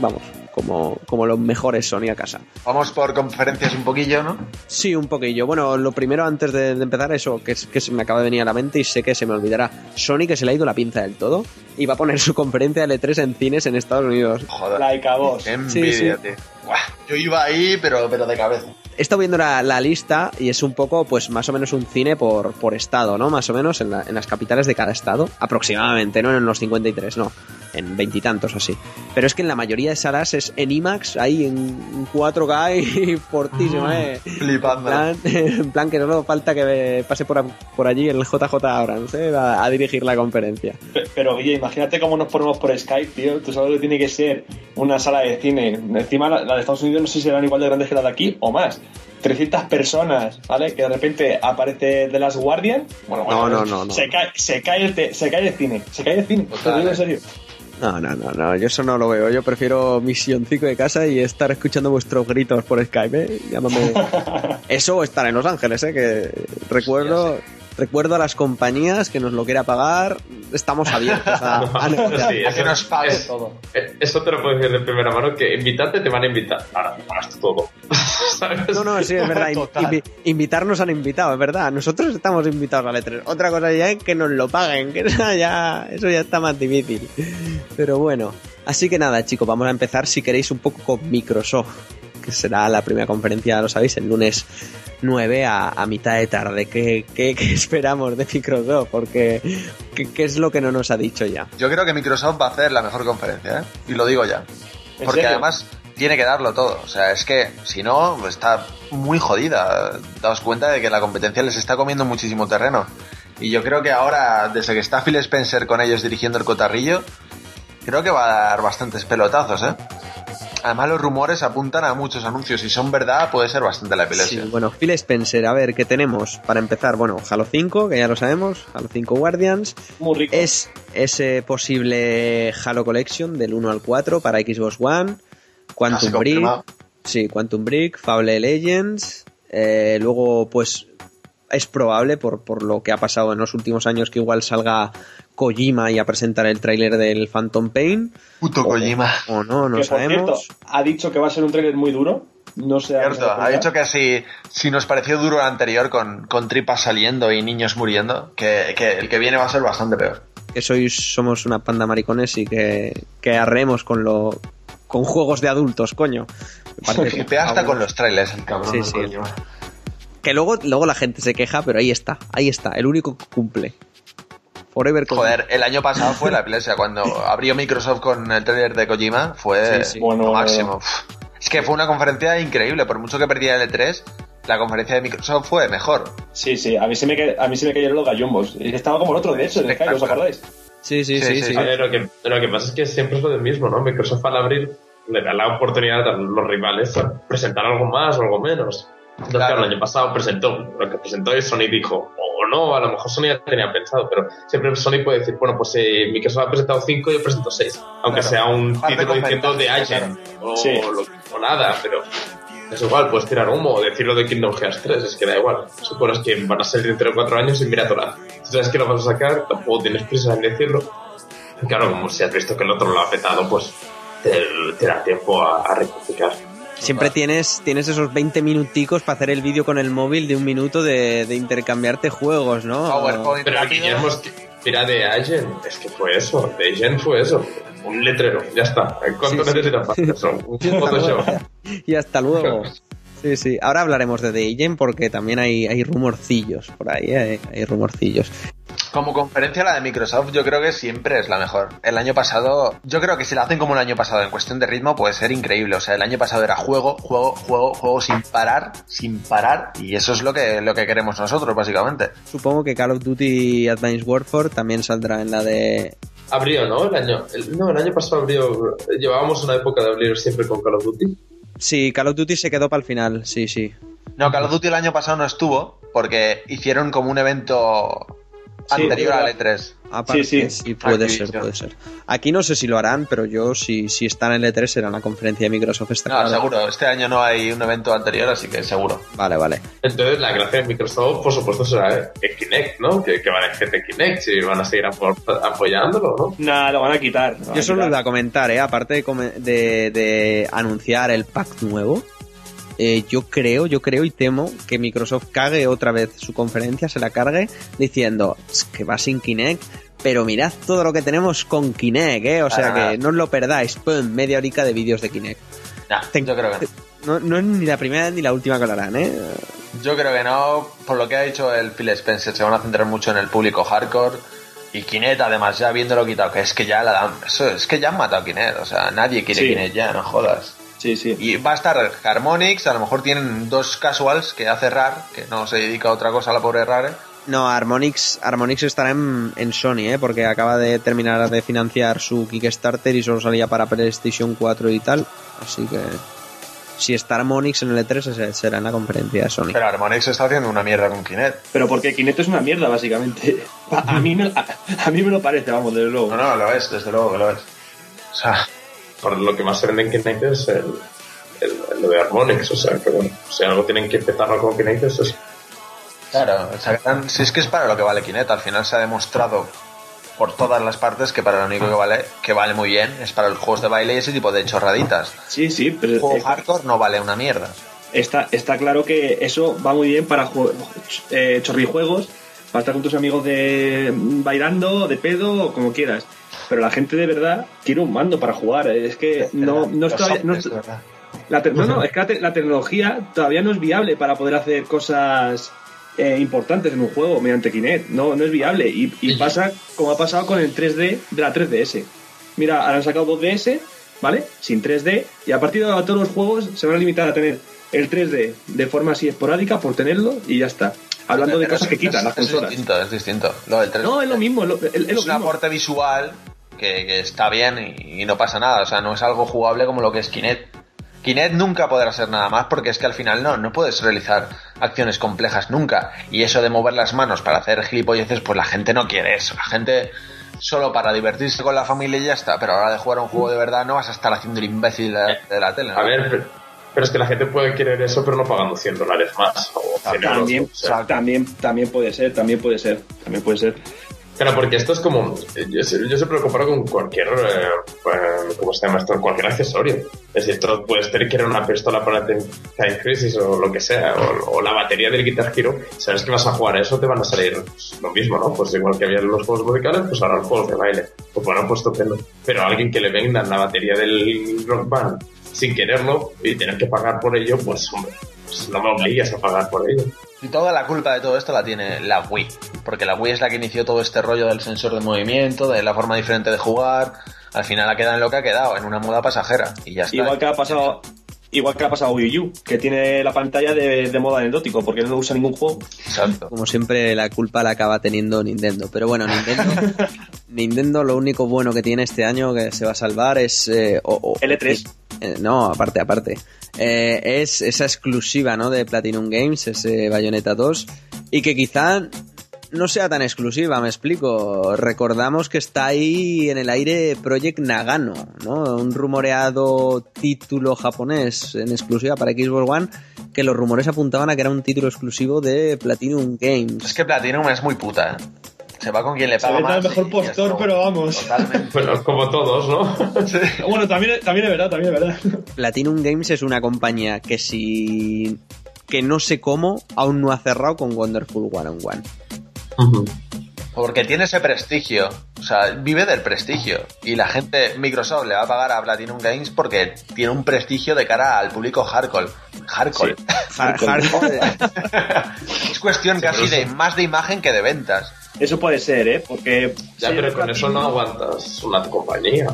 [SPEAKER 1] vamos, como, como los mejores Sony a casa.
[SPEAKER 2] Vamos por conferencias un poquillo, ¿no?
[SPEAKER 1] Sí, un poquillo. Bueno, lo primero antes de, de empezar, eso que, es, que se me acaba de venir a la mente y sé que se me olvidará. Sony que se le ha ido la pinza del todo y va a poner su conferencia de L3 en cines en Estados Unidos.
[SPEAKER 2] Joder.
[SPEAKER 3] like a vos.
[SPEAKER 2] Qué
[SPEAKER 1] Sí,
[SPEAKER 2] envidia,
[SPEAKER 1] sí.
[SPEAKER 2] tío. Buah, Yo iba ahí, pero, pero de cabeza.
[SPEAKER 1] He estado viendo la, la lista y es un poco, pues más o menos un cine por, por estado, ¿no? Más o menos en, la- en las capitales de cada estado, aproximadamente, no en los 53, no, en veintitantos así. Pero es que en la mayoría de salas es en IMAX, ahí en 4K y [laughs] fortísimo,
[SPEAKER 2] Mm,
[SPEAKER 1] ¿eh?
[SPEAKER 2] Flipando.
[SPEAKER 1] En plan, [laughs] en plan que solo falta que pase por, por allí el JJ Abrams ¿eh? a, a dirigir la conferencia.
[SPEAKER 3] Pe- Pero, Guille, imagínate cómo nos ponemos por Skype, tío. Tú sabes lo que tiene que ser una sala de cine. Encima, la, la de Estados Unidos no sé si serán igual de grandes que la de aquí o más. 300 personas, ¿vale? Que de repente aparece The Last Guardian. Bueno, bueno,
[SPEAKER 1] No, no, no, no.
[SPEAKER 3] Se, cae, se, cae el te- se cae el cine. Se cae el cine. Te lo digo en serio.
[SPEAKER 1] No, no, no, no, yo eso no lo veo. Yo prefiero mi silloncito de casa y estar escuchando vuestros gritos por Skype, ¿eh? Llámame. [laughs] Eso o estar en Los Ángeles, ¿eh? Que recuerdo, recuerdo a las compañías que nos lo quiera pagar. Estamos abiertos a, [laughs] a negociar.
[SPEAKER 4] Sí,
[SPEAKER 2] A que nos pague
[SPEAKER 4] es-
[SPEAKER 2] todo.
[SPEAKER 4] eh, Eso te lo puedo decir de primera mano, que invitarte te van a invitar. Ahora te pagas tú todo. [laughs] ¿Sabes?
[SPEAKER 1] No, no, sí, es verdad. Invi- invitar nos han invitado, es verdad. Nosotros estamos invitados a E3. Otra cosa ya es que nos lo paguen, que [laughs] ya, eso ya está más difícil. Pero bueno, así que nada, chicos, vamos a empezar si queréis un poco con Microsoft, que será la primera conferencia, lo sabéis, el lunes 9 a, a mitad de tarde. ¿Qué, qué, qué [laughs] esperamos de Microsoft? Porque, ¿qué, qué es lo que no nos ha dicho ya?
[SPEAKER 2] Yo creo que Microsoft va a hacer la mejor conferencia, ¿eh? Y lo digo ya.
[SPEAKER 3] ¿En
[SPEAKER 2] Porque
[SPEAKER 3] serio?
[SPEAKER 2] además tiene que darlo todo. O sea, es que si no, está muy jodida. Daos cuenta de que la competencia les está comiendo muchísimo terreno. Y yo creo que ahora, desde que está Phil Spencer con ellos dirigiendo el cotarrillo, creo que va a dar bastantes pelotazos, ¿eh? Además, los rumores apuntan a muchos anuncios. Si son verdad, puede ser bastante la epilepsia.
[SPEAKER 1] Sí, bueno, Phil Spencer, a ver, ¿qué tenemos? Para empezar, bueno, Halo 5, que ya lo sabemos, Halo 5 Guardians.
[SPEAKER 3] Muy rico.
[SPEAKER 1] Es ese posible Halo Collection del 1 al 4 para Xbox One, Quantum Break, sí, Quantum Break, Fable Legends, eh, luego pues es probable por, por lo que ha pasado en los últimos años que igual salga Kojima y a presentar el tráiler del Phantom Pain
[SPEAKER 2] Puto Kojima.
[SPEAKER 1] o no, no
[SPEAKER 3] que por
[SPEAKER 1] sabemos.
[SPEAKER 3] cierto, ha dicho que va a ser un trailer muy duro. No sé.
[SPEAKER 2] Cierto, ha dicho que si, si nos pareció duro el anterior con, con tripas saliendo y niños muriendo, que, que el que viene va a ser bastante peor.
[SPEAKER 1] que sois somos una panda maricones y que, que arremos con lo con juegos de adultos, coño. Me [laughs] que-
[SPEAKER 2] hasta con los trailers, el cabrón.
[SPEAKER 1] Sí, sí. Que luego, luego la gente se queja, pero ahí está, ahí está, el único que cumple. Forever Kojima.
[SPEAKER 2] Joder, el año pasado fue la epilepsia. Cuando abrió Microsoft con el trailer de Kojima, fue
[SPEAKER 1] Sí, sí.
[SPEAKER 3] Bueno,
[SPEAKER 2] lo
[SPEAKER 3] bueno,
[SPEAKER 2] máximo. Uf. Es que fue una conferencia increíble. Por mucho que perdía el E3, la conferencia de Microsoft fue mejor.
[SPEAKER 3] Sí, sí, a mí se me, a mí se me cayeron los gallumbos. Estaba como el otro, de hecho, en Skype, ¿os acordáis?
[SPEAKER 1] Sí, sí,
[SPEAKER 2] Sí,
[SPEAKER 1] sí,
[SPEAKER 2] sí,
[SPEAKER 4] ver, lo, que, lo que pasa es que siempre es lo del mismo, ¿no? Microsoft al abrir le da la oportunidad a los rivales a presentar algo más o algo menos. Entonces,
[SPEAKER 2] Claro.
[SPEAKER 4] claro, el año pasado presentó lo que presentó y Sony dijo, o no, a lo mejor Sony ya tenía pensado, pero siempre Sony puede decir, bueno, pues eh, Microsoft ha presentado 5 y yo presento 6. Aunque
[SPEAKER 2] Claro.
[SPEAKER 4] sea un título diciendo de Agent o,
[SPEAKER 3] Sí.
[SPEAKER 4] o nada, pero es igual, puedes tirar humo o decirlo de Kingdom Hearts 3, es que da igual. Supones que van a salir dentro de 4 años y mira Torah. Si sabes que lo vas a sacar, tampoco tienes prisa en decirlo. Claro, como si has visto que el otro lo ha petado, pues te, te da tiempo a, a rectificar.
[SPEAKER 1] Siempre tienes, tienes esos 20 minuticos para hacer el vídeo con el móvil de un minuto de, de intercambiarte juegos, ¿no?
[SPEAKER 2] PowerPoint
[SPEAKER 4] Pero. Guillermo, mira de Agent, es que fue eso, de Agent fue eso, un letrero, ya está. ¿Cuánto
[SPEAKER 1] Sí, sí.
[SPEAKER 4] necesitas para eso? Un [laughs] Photoshop.
[SPEAKER 1] Y hasta luego. Sí, sí. Ahora hablaremos de The Agent porque también hay, hay rumorcillos por ahí, ¿eh? hay rumorcillos.
[SPEAKER 2] Como conferencia la de Microsoft yo creo que siempre es la mejor. El año pasado, yo creo que si la hacen como el año pasado en cuestión de ritmo puede ser increíble. O sea, el año pasado era juego, juego, juego, juego sin parar, sin parar. Y eso es lo que, lo que queremos nosotros, básicamente.
[SPEAKER 1] Supongo que Call of Duty Advanced Warfare también saldrá en la de...
[SPEAKER 4] Abrió, ¿no? El año, el- no, el año pasado abrió, llevábamos una época de abrir siempre con Call of Duty.
[SPEAKER 1] Sí, Call of Duty se quedó para el final, sí, sí.
[SPEAKER 2] No, Call of Duty el año pasado no estuvo porque hicieron como un evento anterior al
[SPEAKER 3] verdad.
[SPEAKER 2] E3.
[SPEAKER 1] Aparte,
[SPEAKER 3] Sí,
[SPEAKER 1] sí,
[SPEAKER 3] sí.
[SPEAKER 1] puede
[SPEAKER 2] Activision.
[SPEAKER 1] ser, puede ser. Aquí no sé si lo harán, pero yo si, si están en el E3 será en la conferencia de Microsoft. Está
[SPEAKER 2] No,
[SPEAKER 1] claro.
[SPEAKER 2] seguro. Este año no hay un evento anterior, así que seguro.
[SPEAKER 1] Vale, vale.
[SPEAKER 4] Entonces, la gracia de Microsoft, por supuesto, será el Kinect, ¿no? Que, que van a gente Kinect y van a seguir apo- apoyándolo, ¿no?
[SPEAKER 3] Nada, lo van a quitar. van
[SPEAKER 1] Yo
[SPEAKER 3] a
[SPEAKER 1] eso lo
[SPEAKER 3] quitar.
[SPEAKER 1] iba a comentar, ¿eh? Aparte de, de, de anunciar el pack nuevo, eh, yo creo, yo creo y temo que Microsoft cague otra vez su conferencia, se la cargue, diciendo "Es que va sin Kinect, pero mirad todo lo que tenemos con Kinect, ¿eh? O sea que no os lo perdáis, ¡pum! Media horica de vídeos de Kinect.
[SPEAKER 2] Nah,
[SPEAKER 1] Ten-
[SPEAKER 2] yo creo que no.
[SPEAKER 1] No, no es ni la primera ni la última que lo harán, ¿eh?
[SPEAKER 2] Yo creo que no. Por lo que ha dicho el Phil Spencer, se van a centrar mucho en el público hardcore. Y Kinect, además, ya habiéndolo quitado, que es que ya la dan. Eso, es que ya han matado a Kinect. O sea, nadie quiere
[SPEAKER 3] Sí.
[SPEAKER 2] Kinect ya, no jodas.
[SPEAKER 3] Sí, sí.
[SPEAKER 2] Y va a estar Harmonix, a lo mejor tienen dos casuals que hace RAR, que no se dedica a otra cosa a la pobre Rare.
[SPEAKER 1] No, Harmonix, Harmonix estará en, en Sony, ¿eh? porque acaba de terminar de financiar su Kickstarter y solo salía para PlayStation 4 y tal. Así que si está Harmonix en el E3 ese será en la conferencia de Sony.
[SPEAKER 2] Pero Harmonix está haciendo una mierda con Kinect.
[SPEAKER 3] Pero porque Kinect es una mierda, básicamente. A, [laughs] a mí, a, a mí me lo parece, vamos, desde luego.
[SPEAKER 2] No, no, lo es, desde luego que lo es. O sea,
[SPEAKER 4] Por lo que más se vende en Kinect es el, el- lo de Harmonix, o sea, que bueno, si algo tienen que empezarlo con Kinect es eso.
[SPEAKER 2] claro, si es que es para lo que vale Kinect, al final se ha demostrado por todas las partes que para lo único que vale, que vale muy bien, es para los juegos de baile y ese tipo de chorraditas.
[SPEAKER 3] Sí, sí, pero
[SPEAKER 2] El juego
[SPEAKER 3] está,
[SPEAKER 2] hardcore no vale una mierda.
[SPEAKER 3] está, está claro que eso va muy bien para eh, chorrijuegos, para estar con tus amigos de bailando, de pedo, o como quieras. Pero la gente de verdad quiere un mando para jugar. Es que no, está. no. La te- no, no, [laughs] es que la, te- la tecnología todavía no es viable para poder hacer cosas eh, importantes en un juego mediante Kinect. No, no es viable. Y, y pasa como ha pasado con el 3D de la 3DS. Mira, ahora han sacado 2DS, ¿vale? Sin 3D. Y a partir de ahora todos los juegos se van a limitar a tener el 3D de forma así esporádica por tenerlo y ya está. Hablando de cosas que
[SPEAKER 2] es-
[SPEAKER 3] quitan
[SPEAKER 2] es-
[SPEAKER 3] las
[SPEAKER 2] es
[SPEAKER 3] consolas.
[SPEAKER 2] distinto, es distinto. Lo del 3D.
[SPEAKER 3] No, es lo mismo, es lo, es- es lo
[SPEAKER 2] es un
[SPEAKER 3] mismo.
[SPEAKER 2] aporte visual que, que está bien y, y no pasa nada. O sea, no es algo jugable como lo que es Kinect. Kinect nunca podrá ser nada más porque es que al final no, no puedes realizar acciones complejas nunca. Y eso de mover las manos para hacer gilipolleces, pues la gente no quiere eso. La gente solo para divertirse con la familia y ya está. Pero a la hora de jugar a un juego de verdad no vas a estar haciendo el imbécil de, de la tele. ¿no?
[SPEAKER 4] A ver, pero, pero es que la gente puede querer eso, pero no pagando 100 dólares más. O 100 euros,
[SPEAKER 3] También,
[SPEAKER 4] o sea.
[SPEAKER 3] también, también puede ser, también puede ser, también puede ser.
[SPEAKER 4] Claro, porque esto es como. Yo, yo siempre lo comparo con cualquier. eh, eh, ¿Cómo se llama esto? Cualquier accesorio. Es decir, tú puedes tener que era una pistola para Time Crisis o lo que sea, o, la batería del Guitar Hero. Sabes que vas a jugar a eso, te van a salir pues, lo mismo, ¿no? Pues igual que había los juegos musicales, pues ahora los juegos de baile. Pues bueno, pues estupendo. Pero a alguien que le vendan la batería del Rock Band sin quererlo y tener que pagar por ello, pues hombre, pues no me obligues a pagar por ello.
[SPEAKER 2] Y toda la culpa de todo esto la tiene la Wii, porque la Wii es la que inició todo este rollo del sensor de movimiento, de la forma diferente de jugar. Al final ha quedado en lo que ha quedado, en una moda pasajera. Y ya está.
[SPEAKER 3] Igual que ha pasado, igual que ha pasado a Wii U, que tiene la pantalla de, de modo anecdótico, porque no usa ningún juego.
[SPEAKER 2] Exacto.
[SPEAKER 1] Como siempre, la culpa la acaba teniendo Nintendo. Pero bueno, Nintendo, [laughs] Nintendo lo único bueno que tiene este año que se va a salvar es... eh, o- o-
[SPEAKER 3] L3.
[SPEAKER 1] eh, no, aparte, aparte. Eh, es esa exclusiva, ¿no? De Platinum Games, ese Bayonetta 2. Y que quizá no sea tan exclusiva, me explico. Recordamos que está ahí en el aire Project Nagano, ¿no? Un rumoreado título japonés en exclusiva para Xbox One, que los rumores apuntaban a que era un título exclusivo de Platinum Games.
[SPEAKER 2] Es que Platinum es muy puta, ¿eh? Se va con quien le
[SPEAKER 3] Se
[SPEAKER 2] paga
[SPEAKER 3] al
[SPEAKER 2] más.
[SPEAKER 3] mejor
[SPEAKER 2] y
[SPEAKER 3] postor, pero vamos.
[SPEAKER 2] Totalmente.
[SPEAKER 4] Bueno, como todos, ¿no?
[SPEAKER 3] Bueno, también, también es verdad, también es verdad.
[SPEAKER 1] Platinum Games es una compañía que si que no sé cómo aún no ha cerrado con Wonderful One on One.
[SPEAKER 2] Porque tiene ese prestigio. O sea, vive del prestigio. Y la gente, Microsoft le va a pagar a Platinum Games porque tiene un prestigio de cara al público hardcore. Hardcore.
[SPEAKER 1] Har- [laughs] hardcore. [laughs]
[SPEAKER 2] es cuestión casi
[SPEAKER 4] pero
[SPEAKER 2] de más de imagen que de ventas.
[SPEAKER 3] Eso puede ser, ¿eh? Porque...
[SPEAKER 4] Ya,
[SPEAKER 3] si
[SPEAKER 4] pero con eso no aguantas una compañía.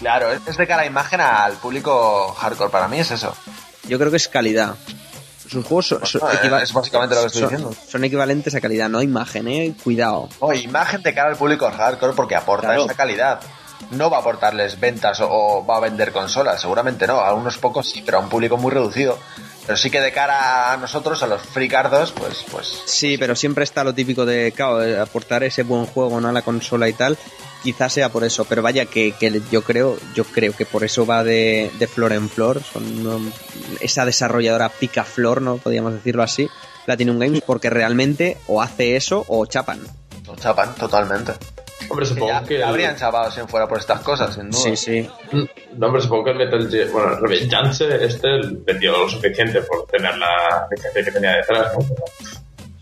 [SPEAKER 2] Claro, es de cara a imagen al público hardcore. Para mí es eso.
[SPEAKER 1] Yo creo que es calidad. Sus juegos son, son
[SPEAKER 2] No,
[SPEAKER 1] equiva-
[SPEAKER 2] es básicamente lo que estoy
[SPEAKER 1] son-
[SPEAKER 2] diciendo.
[SPEAKER 1] son equivalentes a calidad, no imagen, eh. Cuidado.
[SPEAKER 2] O imagen de cara al público hardcore porque aporta
[SPEAKER 3] Claro.
[SPEAKER 2] esa calidad. No va a aportarles ventas o, o va a vender consolas, seguramente no. A unos pocos sí, pero a un público muy reducido. Pero sí que de cara a nosotros, a los fricardos, pues, pues
[SPEAKER 1] Sí, pero siempre está lo típico de, claro, de aportar ese buen juego ¿no? a la consola y tal. Quizás sea por eso, pero vaya que, que yo creo, yo creo que por eso va de, de flor en flor. Son ¿no? esa desarrolladora pica flor, no podríamos decirlo así, Platinum Games, porque realmente o hace eso o chapan.
[SPEAKER 2] nos chapan totalmente.
[SPEAKER 4] Hombre,
[SPEAKER 2] Que
[SPEAKER 4] supongo que.
[SPEAKER 2] ya
[SPEAKER 4] el-
[SPEAKER 2] habrían chapado si no fuera por estas cosas, sin duda.
[SPEAKER 1] Sí, sí.
[SPEAKER 4] No, hombre, supongo que el Metal Gear. Bueno, Janssen este vendió lo suficiente por tener la licencia que tenía detrás, ¿no?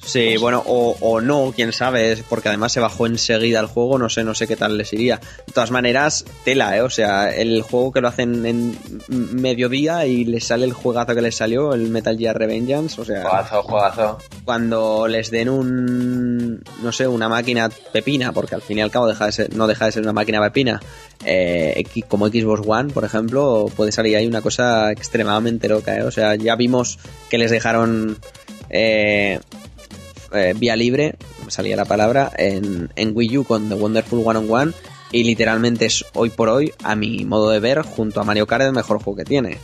[SPEAKER 1] Sí, bueno, o, o no, quién sabe, porque además se bajó enseguida el juego, no sé, no sé qué tal les iría. De todas maneras, tela, ¿eh? O sea, el juego que lo hacen en mediodía y les sale el juegazo que les salió, el Metal Gear Revengeance, o sea...
[SPEAKER 2] Juegazo, juegazo.
[SPEAKER 1] Cuando les den un, no sé, una máquina pepina, porque al fin y al cabo deja de ser, no deja de ser una máquina pepina, eh, como Xbox One, por ejemplo, puede salir ahí una cosa extremadamente loca, ¿eh? O sea, ya vimos que les dejaron... Eh, eh, vía libre, me salía la palabra, en, en Wii U con The Wonderful One on One y literalmente es hoy por hoy, a mi modo de ver, junto a Mario Kart el mejor juego que tiene,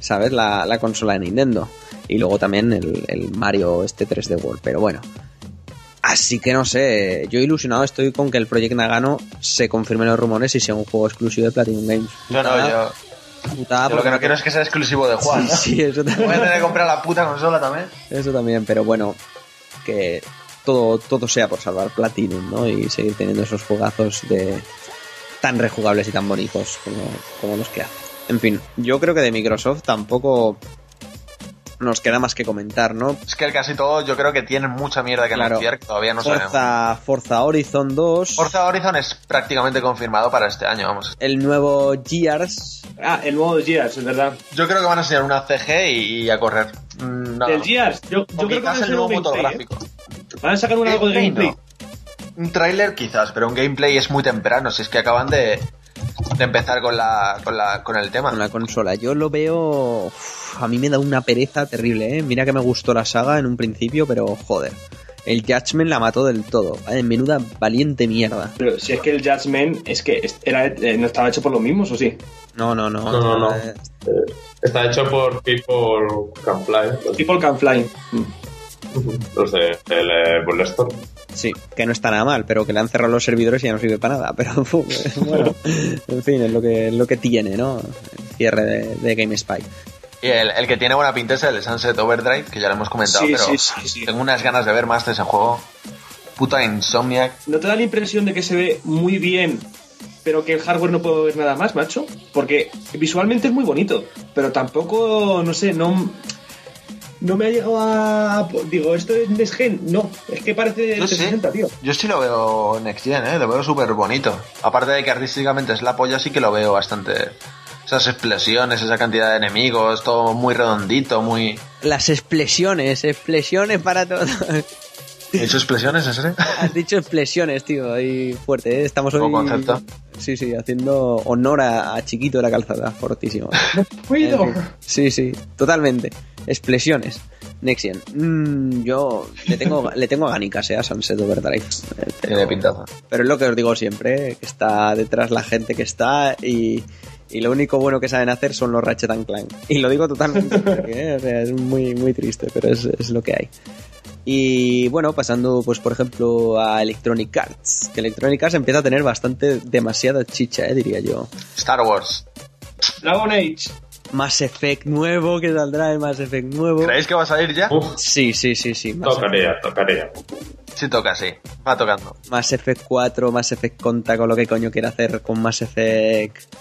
[SPEAKER 1] ¿sabes? La, la consola de Nintendo. Y luego también el, el Mario este 3D World, pero bueno. Así que no sé, yo ilusionado estoy con que el Project Nagano se confirmen los rumores y sea un juego exclusivo de Platinum Games.
[SPEAKER 2] No,
[SPEAKER 1] Putada-
[SPEAKER 2] yo,
[SPEAKER 1] putada
[SPEAKER 2] yo lo que no quiero es que sea exclusivo de Juan. ¿no?
[SPEAKER 1] Sí, eso
[SPEAKER 2] Voy a
[SPEAKER 1] también.
[SPEAKER 2] tener que comprar la puta consola también.
[SPEAKER 1] Eso también, pero bueno, que todo, todo sea por salvar Platinum, ¿no? Y seguir teniendo esos jugazos de tan rejugables y tan bonitos como, como los que hace. En fin, yo creo que de Microsoft tampoco nos queda más que comentar, ¿no?
[SPEAKER 2] Es que el casi todo yo creo que tienen mucha mierda que
[SPEAKER 1] Claro.
[SPEAKER 2] anunciar que todavía no sabemos.
[SPEAKER 1] Forza, Forza Horizon 2,
[SPEAKER 2] Forza Horizon es prácticamente confirmado para este año, vamos.
[SPEAKER 1] el nuevo Gears,
[SPEAKER 3] Ah, el nuevo Gears, es verdad.
[SPEAKER 2] Yo creo que van a enseñar una CG y, y a correr. Mm,
[SPEAKER 3] Del
[SPEAKER 2] más.
[SPEAKER 3] Gears, yo, yo creo que van
[SPEAKER 2] quizás
[SPEAKER 3] a
[SPEAKER 2] el nuevo
[SPEAKER 3] un
[SPEAKER 2] motor
[SPEAKER 3] gameplay, ¿eh?
[SPEAKER 2] gráfico.
[SPEAKER 3] Van a sacar un algo de
[SPEAKER 2] Gameplay,
[SPEAKER 3] gameplay.
[SPEAKER 2] no. Un tráiler quizás, pero un gameplay es muy temprano, si es que acaban de, de empezar con la, con la con el tema.
[SPEAKER 1] con la consola. Yo lo veo. uf, a mí me da una pereza terrible, ¿eh? Mira que me gustó la saga en un principio, pero joder. El Judgment la mató del todo. ¿vale? Menuda valiente mierda.
[SPEAKER 3] Pero si es que el Judgment es que era, eh, no estaba hecho por los mismos, ¿o sí?
[SPEAKER 1] No, no, no.
[SPEAKER 4] No, no, no.
[SPEAKER 1] Eh,
[SPEAKER 4] Eh, está hecho por People Can Fly, los-
[SPEAKER 3] People Can Fly. Mm.
[SPEAKER 4] los de el eh.
[SPEAKER 1] Sí, que no está nada mal, pero que le han cerrado los servidores y ya no sirve para nada. [laughs] Pero bueno, en fin, es lo que, es lo que tiene, ¿no? El cierre de, de GameSpy.
[SPEAKER 2] Y el, el que tiene buena pinta es el Sunset Overdrive, que ya lo hemos comentado,
[SPEAKER 3] Sí,
[SPEAKER 2] pero
[SPEAKER 3] sí, sí, sí.
[SPEAKER 2] tengo unas ganas de ver más de ese juego. Puta Insomniac.
[SPEAKER 3] ¿No te da la impresión de que se ve muy bien, pero que el hardware no puedo ver nada más, macho? Porque visualmente es muy bonito, pero tampoco, no sé, no, no me ha llegado a... Digo, ¿esto es Next Gen? No, es que parece de
[SPEAKER 2] Yo sí.
[SPEAKER 3] 360, tío.
[SPEAKER 2] Yo sí lo veo Next Gen, ¿eh? Lo veo súper bonito. Aparte de que artísticamente es la polla, sí que lo veo bastante... Esas explosiones, esa cantidad de enemigos, todo muy redondito, muy...
[SPEAKER 1] Las explosiones, explosiones para todo.
[SPEAKER 2] ¿He hecho explosiones, en serio?
[SPEAKER 1] Has dicho explosiones, tío, ahí fuerte, ¿eh? Estamos hoy...
[SPEAKER 2] Buen concepto.
[SPEAKER 1] Sí, sí, haciendo honor a, a Chiquito de la calzada, fortísimo. [laughs]
[SPEAKER 3] Cuido.
[SPEAKER 1] En fin, Sí, sí, totalmente. Explosiones. Nexian. Mm, yo le tengo, [laughs] le tengo ganicas eh, a Sunset Overdrive. Eh, pero-
[SPEAKER 2] Tiene pintaza.
[SPEAKER 1] Pero es lo que os digo siempre, eh, que está detrás la gente que está y, y lo único bueno que saben hacer son los Ratchet and Clank. Y lo digo totalmente [laughs] porque, eh, o sea, es muy, muy triste, pero es, es lo que hay. Y bueno, pasando pues por ejemplo a Electronic Arts, que Electronic Arts empieza a tener bastante, demasiada chicha, eh, diría yo.
[SPEAKER 2] Star Wars.
[SPEAKER 3] Dragon Age.
[SPEAKER 1] Mass Effect nuevo, que saldrá el Mass Effect nuevo.
[SPEAKER 2] ¿Creéis que va a salir ya?
[SPEAKER 4] Uf,
[SPEAKER 1] Sí, sí, sí, sí. Mass,
[SPEAKER 4] tocaría, tocaría.
[SPEAKER 2] Sí toca, sí. Va tocando.
[SPEAKER 1] Mass Effect 4, Mass Effect conta con lo que coño quiere hacer con Mass Effect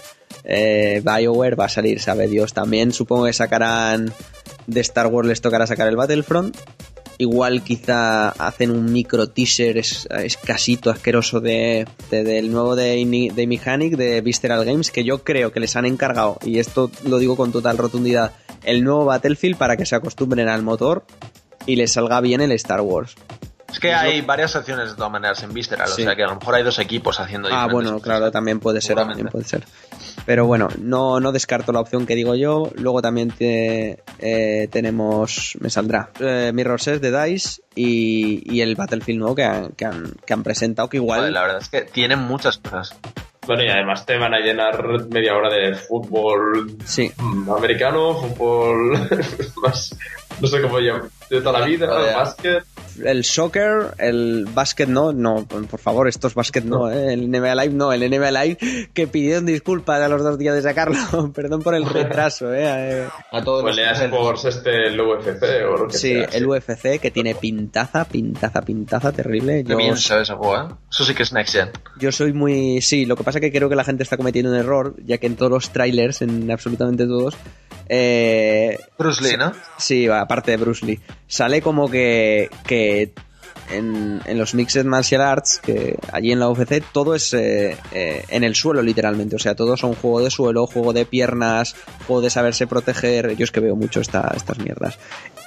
[SPEAKER 1] eh, BioWare, va a salir, sabe Dios. También supongo que sacarán de Star Wars, les tocará sacar el Battlefront. Igual quizá hacen un micro teaser es- escasito, asqueroso de, de- del nuevo de, de Mechanic, de Visceral Games, que yo creo que les han encargado, y esto lo digo con total rotundidad, el nuevo Battlefield para que se acostumbren al motor y les salga bien el Star Wars.
[SPEAKER 2] Es que hay varias opciones de todas maneras en Visceral,
[SPEAKER 1] Sí.
[SPEAKER 2] o sea que a lo mejor hay dos equipos haciendo
[SPEAKER 1] Ah, bueno,
[SPEAKER 2] cosas.
[SPEAKER 1] claro, también puede ser, también puede ser. Pero bueno, no, no descarto la opción que digo yo. Luego también te- eh, tenemos, me saldrá, eh, Mirror's Edge de DICE y, y el Battlefield nuevo que han, que han, que han presentado, que igual...
[SPEAKER 2] Joder, la verdad es que tienen muchas cosas.
[SPEAKER 4] Bueno, y además te van a llenar media hora de fútbol
[SPEAKER 1] Sí,
[SPEAKER 4] americano, fútbol [laughs] más, no sé cómo llaman, de toda la vida,
[SPEAKER 2] Joder.
[SPEAKER 4] básquet.
[SPEAKER 1] el soccer, el básquet no, no, por favor, estos básquet no, eh, el NBA Live no, el NBA Live que pidieron disculpas a los dos días de sacarlo, [laughs] perdón por el retraso, eh, eh.
[SPEAKER 2] A todos
[SPEAKER 4] el EA Sports este, el UFC o lo que
[SPEAKER 1] Sí,
[SPEAKER 4] sea.
[SPEAKER 1] el UFC que tiene pintaza, pintaza, pintaza terrible. Yo,
[SPEAKER 2] bien ve ese juego, ¿eh? Eso sí que es Next Gen.
[SPEAKER 1] yo soy muy... Sí, lo que pasa que creo que la gente está cometiendo un error, ya que en todos los trailers, en absolutamente todos, eh,
[SPEAKER 2] Bruce Lee, ¿no?
[SPEAKER 1] Sí, aparte de Bruce Lee. Sale como que, que en, en los Mixed Martial Arts, que allí en la UFC, todo es eh, eh, en el suelo literalmente. O sea, todo son juego de suelo, juego de piernas, juego de saberse proteger. Yo es que veo mucho esta, estas mierdas.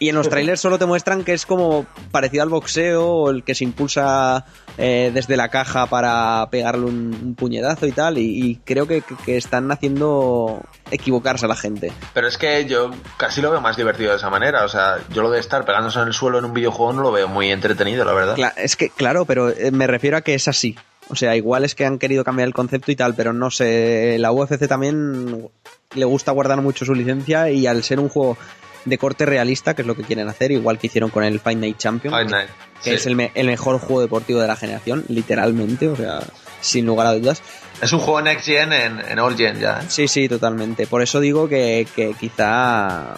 [SPEAKER 1] Y en los trailers solo te muestran que es como parecido al boxeo, o el que se impulsa eh, desde la caja para pegarle un, un puñetazo y tal. Y, y creo que, que- que están haciendo equivocarse a la gente.
[SPEAKER 2] Pero es que yo casi lo veo más divertido de esa manera. O sea, yo lo de estar pegándose en el suelo en un videojuego no lo veo muy entretenido, la verdad.
[SPEAKER 1] Cla- es que, claro, pero eh, me refiero a que es así. O sea, igual es que han querido cambiar el concepto y tal, pero no sé. La UFC también le gusta guardar mucho su licencia y al ser un juego de corte realista, que es lo que quieren hacer, igual que hicieron con el Fight Night Champion,
[SPEAKER 2] Fight Night.
[SPEAKER 1] que
[SPEAKER 2] Sí.
[SPEAKER 1] es el, me- el mejor juego deportivo de la generación, literalmente, o sea, sin lugar a dudas.
[SPEAKER 2] Es un juego Next Gen en, en All Gen ya. ¿eh?
[SPEAKER 1] Sí, sí, totalmente. Por eso digo que, que quizá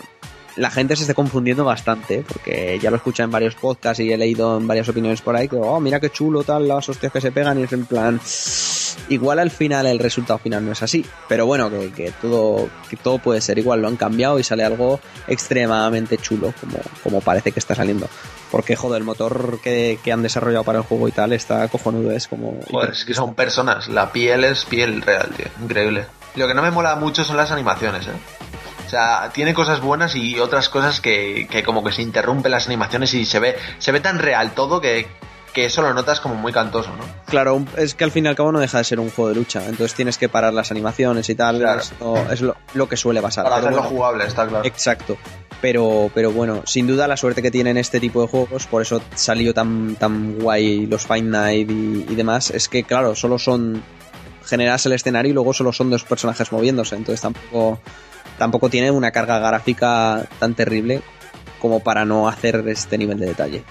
[SPEAKER 1] la gente se esté confundiendo bastante, porque ya lo escucha en varios podcasts y he leído en varias opiniones por ahí que, oh, mira qué chulo, tal, las hostias que se pegan, y es en plan. Igual al final el resultado final no es así, pero bueno, que, todo, que todo puede ser igual, lo han cambiado y sale algo extremadamente chulo, como, como parece que está saliendo. Porque, joder, el motor que, que han desarrollado para el juego y tal está cojonudo, es como.
[SPEAKER 2] Es que son personas. La piel es piel real, tío. Increíble. Lo que no me mola mucho son las animaciones, ¿eh? O sea, tiene cosas buenas y otras cosas que, que como que se interrumpen las animaciones y se ve, se ve tan real todo que, que eso lo notas como muy cantoso, ¿no?
[SPEAKER 1] Claro, es que al fin y al cabo no deja de ser un juego de lucha, entonces tienes que parar las animaciones y tal,
[SPEAKER 2] Claro.
[SPEAKER 1] esto es lo, lo que suele pasar.
[SPEAKER 2] Para hacerlo
[SPEAKER 1] bueno,
[SPEAKER 2] jugable, está claro.
[SPEAKER 1] Exacto. Pero, pero bueno, sin duda la suerte que tienen este tipo de juegos, por eso salió tan, tan guay los Fight Night y, y demás, es que claro, solo son generas el escenario y luego solo son dos personajes moviéndose, entonces tampoco, tampoco tiene una carga gráfica tan terrible como para no hacer este nivel de detalle.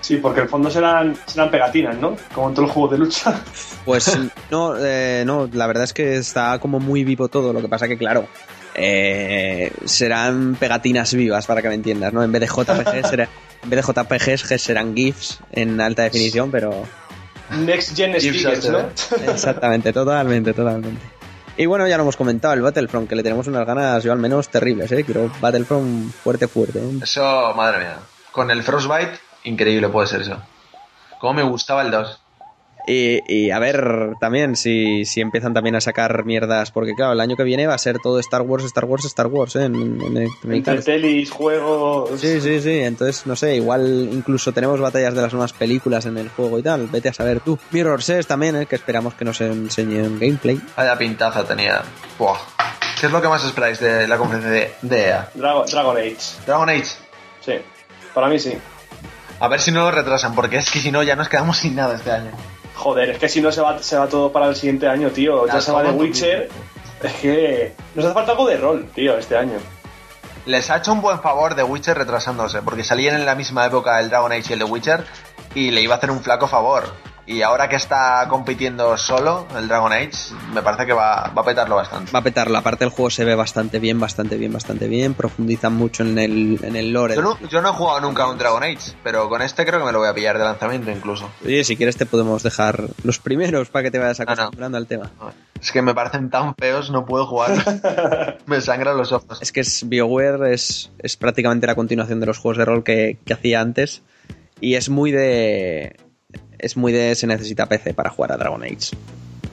[SPEAKER 3] Sí, porque el fondo serán, serán pegatinas, ¿no? Como en todos los juegos de lucha. [laughs]
[SPEAKER 1] Pues no, eh, no, la verdad es que está como muy vivo todo. Lo que pasa que, claro, eh, serán pegatinas vivas para que me entiendas, ¿no? En vez de JPG, [laughs] será- en vez de JPGs que serán GIFs en alta definición, pero
[SPEAKER 3] Next Gen Speakers, ¿no?
[SPEAKER 2] ¿eh?
[SPEAKER 1] exactamente, totalmente, totalmente. Y bueno, ya lo hemos comentado, el Battlefront, que le tenemos unas ganas, yo al menos, terribles, ¿eh? Quiero Battlefront fuerte, fuerte. ¿eh?
[SPEAKER 2] Eso, madre mía. Con el Frostbite, increíble puede ser eso. Cómo me gustaba el 2.
[SPEAKER 1] Y, y a ver también si, si empiezan también a sacar mierdas, porque claro, el año que viene va a ser todo Star Wars, Star Wars, Star Wars, ¿eh? En, en
[SPEAKER 3] Entre
[SPEAKER 1] Arts.
[SPEAKER 3] telis, juegos.
[SPEAKER 1] Sí, sí, sí, entonces no sé, igual incluso tenemos batallas de las nuevas películas en el juego y tal, vete a saber tú. Mirror's Edge también, ¿eh? que esperamos que nos enseñen gameplay.
[SPEAKER 2] Vaya pintaza tenía. Buah. ¿Qué es lo que más esperáis de la conferencia de, de EA?
[SPEAKER 3] Dragon, Dragon Age.
[SPEAKER 2] Dragon Age.
[SPEAKER 3] Sí. Para mí sí.
[SPEAKER 2] A ver si no lo retrasan, porque es que si no ya nos quedamos sin nada este año.
[SPEAKER 3] Joder, es que si no se va, se va todo para el siguiente año, tío. Ya se va de. Witcher. Es que nos hace falta algo de rol, tío, este año.
[SPEAKER 2] Les ha hecho un buen favor de Witcher retrasándose, porque salían en la misma época el Dragon Age y el de Witcher, y le iba a hacer un flaco favor. Y ahora que está compitiendo solo el Dragon Age, me parece que va, va a petarlo bastante.
[SPEAKER 1] Va a petarlo, aparte el juego se ve bastante bien, bastante bien, bastante bien, profundizan mucho en el, en el lore.
[SPEAKER 2] Yo no, yo no he jugado nunca a un Dragon Age, pero con este creo que me lo voy a pillar de lanzamiento incluso.
[SPEAKER 1] Oye, si quieres te podemos dejar los primeros para que te vayas
[SPEAKER 2] no.
[SPEAKER 1] acostumbrando al tema.
[SPEAKER 2] Es que me parecen tan feos, no puedo jugar. [laughs] me sangran los ojos.
[SPEAKER 1] Es que es BioWare es, es prácticamente la continuación de los juegos de rol que, que hacía antes. Y es muy de. Es muy de. Se necesita PC para jugar a Dragon Age.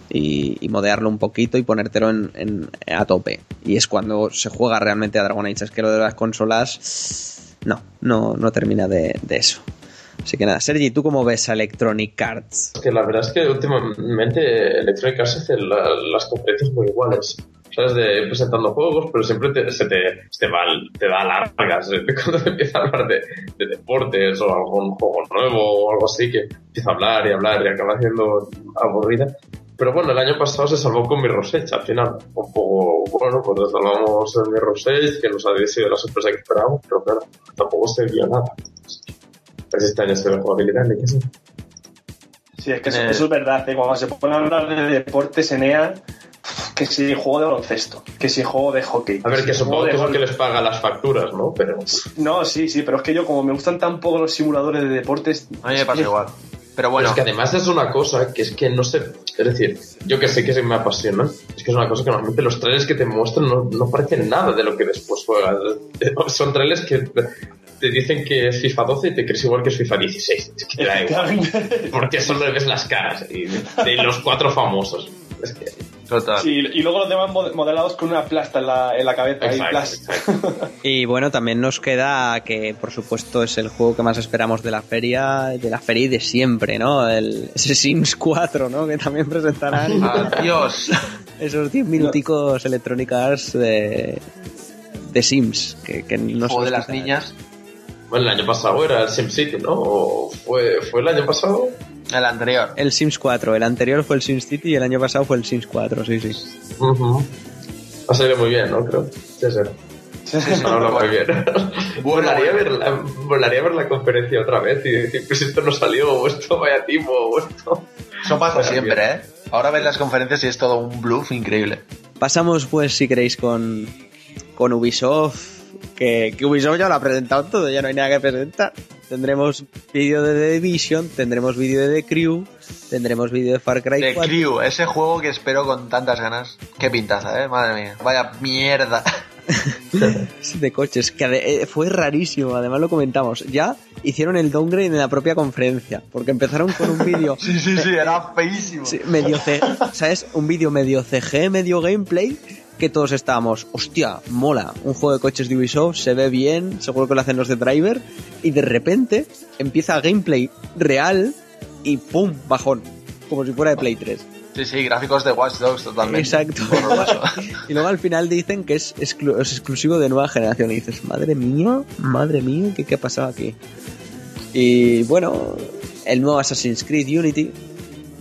[SPEAKER 1] Y, y modearlo un poquito y ponértelo en, en- a tope. Y es cuando se juega realmente a Dragon Age. Es que lo de las consolas. No, no, no termina de, de eso. Así que nada, Sergi, ¿tú cómo ves a Electronic Arts?
[SPEAKER 4] Que la verdad es que últimamente Electronic Arts hace la- las conferencias muy iguales. ¿Sabes? De presentando juegos, pero siempre te, se te, se te, va, te da largas. ¿eh? [laughs] Cuando te empieza a hablar de, de deportes o algún juego nuevo o algo así, que empieza a hablar y hablar y acaba siendo aburrida. Pero bueno, el año pasado se salvó con Mirror's Edge al final. Un poco, bueno, pues nos salvamos en Mirror's Edge, que nos ha sido la sorpresa que esperábamos, pero claro, tampoco se vio nada. Ver si este año se ve jugabilidad, ni que sí.
[SPEAKER 3] Sí, es que eso, eso es verdad. ¿eh? Cuando se pone a hablar de deportes en EA, que si juego de baloncesto, que si juego de hockey.
[SPEAKER 4] A ver, que supongo que es lo que les paga las facturas, ¿no? Pero
[SPEAKER 3] No, sí, sí, pero es que yo, como me gustan tan poco los simuladores de deportes.
[SPEAKER 2] A mí me pasa igual. Pero
[SPEAKER 4] Bueno, es que además es una cosa que es que no sé, es decir, yo que sé que se me apasiona, es que es una cosa que normalmente los trailers que te muestran no, no parecen nada de lo que después juegas. [laughs] Son trailers que te dicen que es FIFA 12 y te crees igual que es FIFA 16. Es que te da igual. Porque solo le ves las caras y de los cuatro famosos. Es que,
[SPEAKER 2] Total.
[SPEAKER 3] Sí, y luego los demás mod- modelados con una plasta en la, en la cabeza.
[SPEAKER 4] exacto, exacto. [laughs]
[SPEAKER 1] Y bueno, también nos queda que, por supuesto, es el juego que más esperamos de la feria, de la feria y de siempre, ¿no? El, ese Sims 4, ¿no? Que también presentarán
[SPEAKER 2] Adiós. [laughs]
[SPEAKER 1] esos 10 minuticos electrónicas de, de Sims. Que, que no
[SPEAKER 2] Juego
[SPEAKER 1] se
[SPEAKER 2] de las niñas.
[SPEAKER 4] Bueno, el año pasado era el SimCity, ¿no? ¿O fue, ¿Fue el año pasado?
[SPEAKER 2] El anterior.
[SPEAKER 1] El Sims 4, el anterior fue el Sims City y el año pasado fue el Sims 4, sí, sí.
[SPEAKER 4] Ha salido muy bien, ¿no? Creo. Sí, sí. No, [laughs] habla muy bien. [laughs] Volaría ver, la, volaría ver la conferencia otra vez y decir, pues esto no salió, o esto vaya timo, o esto...
[SPEAKER 2] Eso pasa siempre,
[SPEAKER 4] bien.
[SPEAKER 2] ¿eh? Ahora ves las conferencias y es todo un bluff increíble.
[SPEAKER 1] Pasamos, pues, si queréis, con, con Ubisoft. Que, que Ubisoft ya lo ha presentado todo, ya no hay nada que presentar. Tendremos vídeo de The Division, tendremos vídeo de The Crew, tendremos vídeo de Far Cry
[SPEAKER 2] The
[SPEAKER 1] 4.
[SPEAKER 2] Crew, ese juego que espero con tantas ganas. Qué pintaza, ¿eh? Madre mía. Vaya mierda. [laughs]
[SPEAKER 1] de coches, que eh, fue rarísimo, además lo comentamos. Ya hicieron el downgrade en la propia conferencia, porque empezaron con un vídeo [laughs]
[SPEAKER 2] Sí, sí, sí, era feísimo.
[SPEAKER 1] sí, medio C, ¿sabes? Un vídeo medio CG, medio gameplay, que todos estábamos, hostia, mola, un juego de coches de Ubisoft, se ve bien, seguro que lo hacen los de Driver, y de repente empieza gameplay real y pum, bajón, como si fuera de Play 3.
[SPEAKER 2] Sí, sí, gráficos de Watch Dogs totalmente.
[SPEAKER 1] Exacto. [laughs] Y luego al final dicen que es, exclu- es exclusivo de nueva generación. Y dices, madre mía, madre mía, ¿qué, qué ha pasado aquí? Y bueno, el nuevo Assassin's Creed Unity.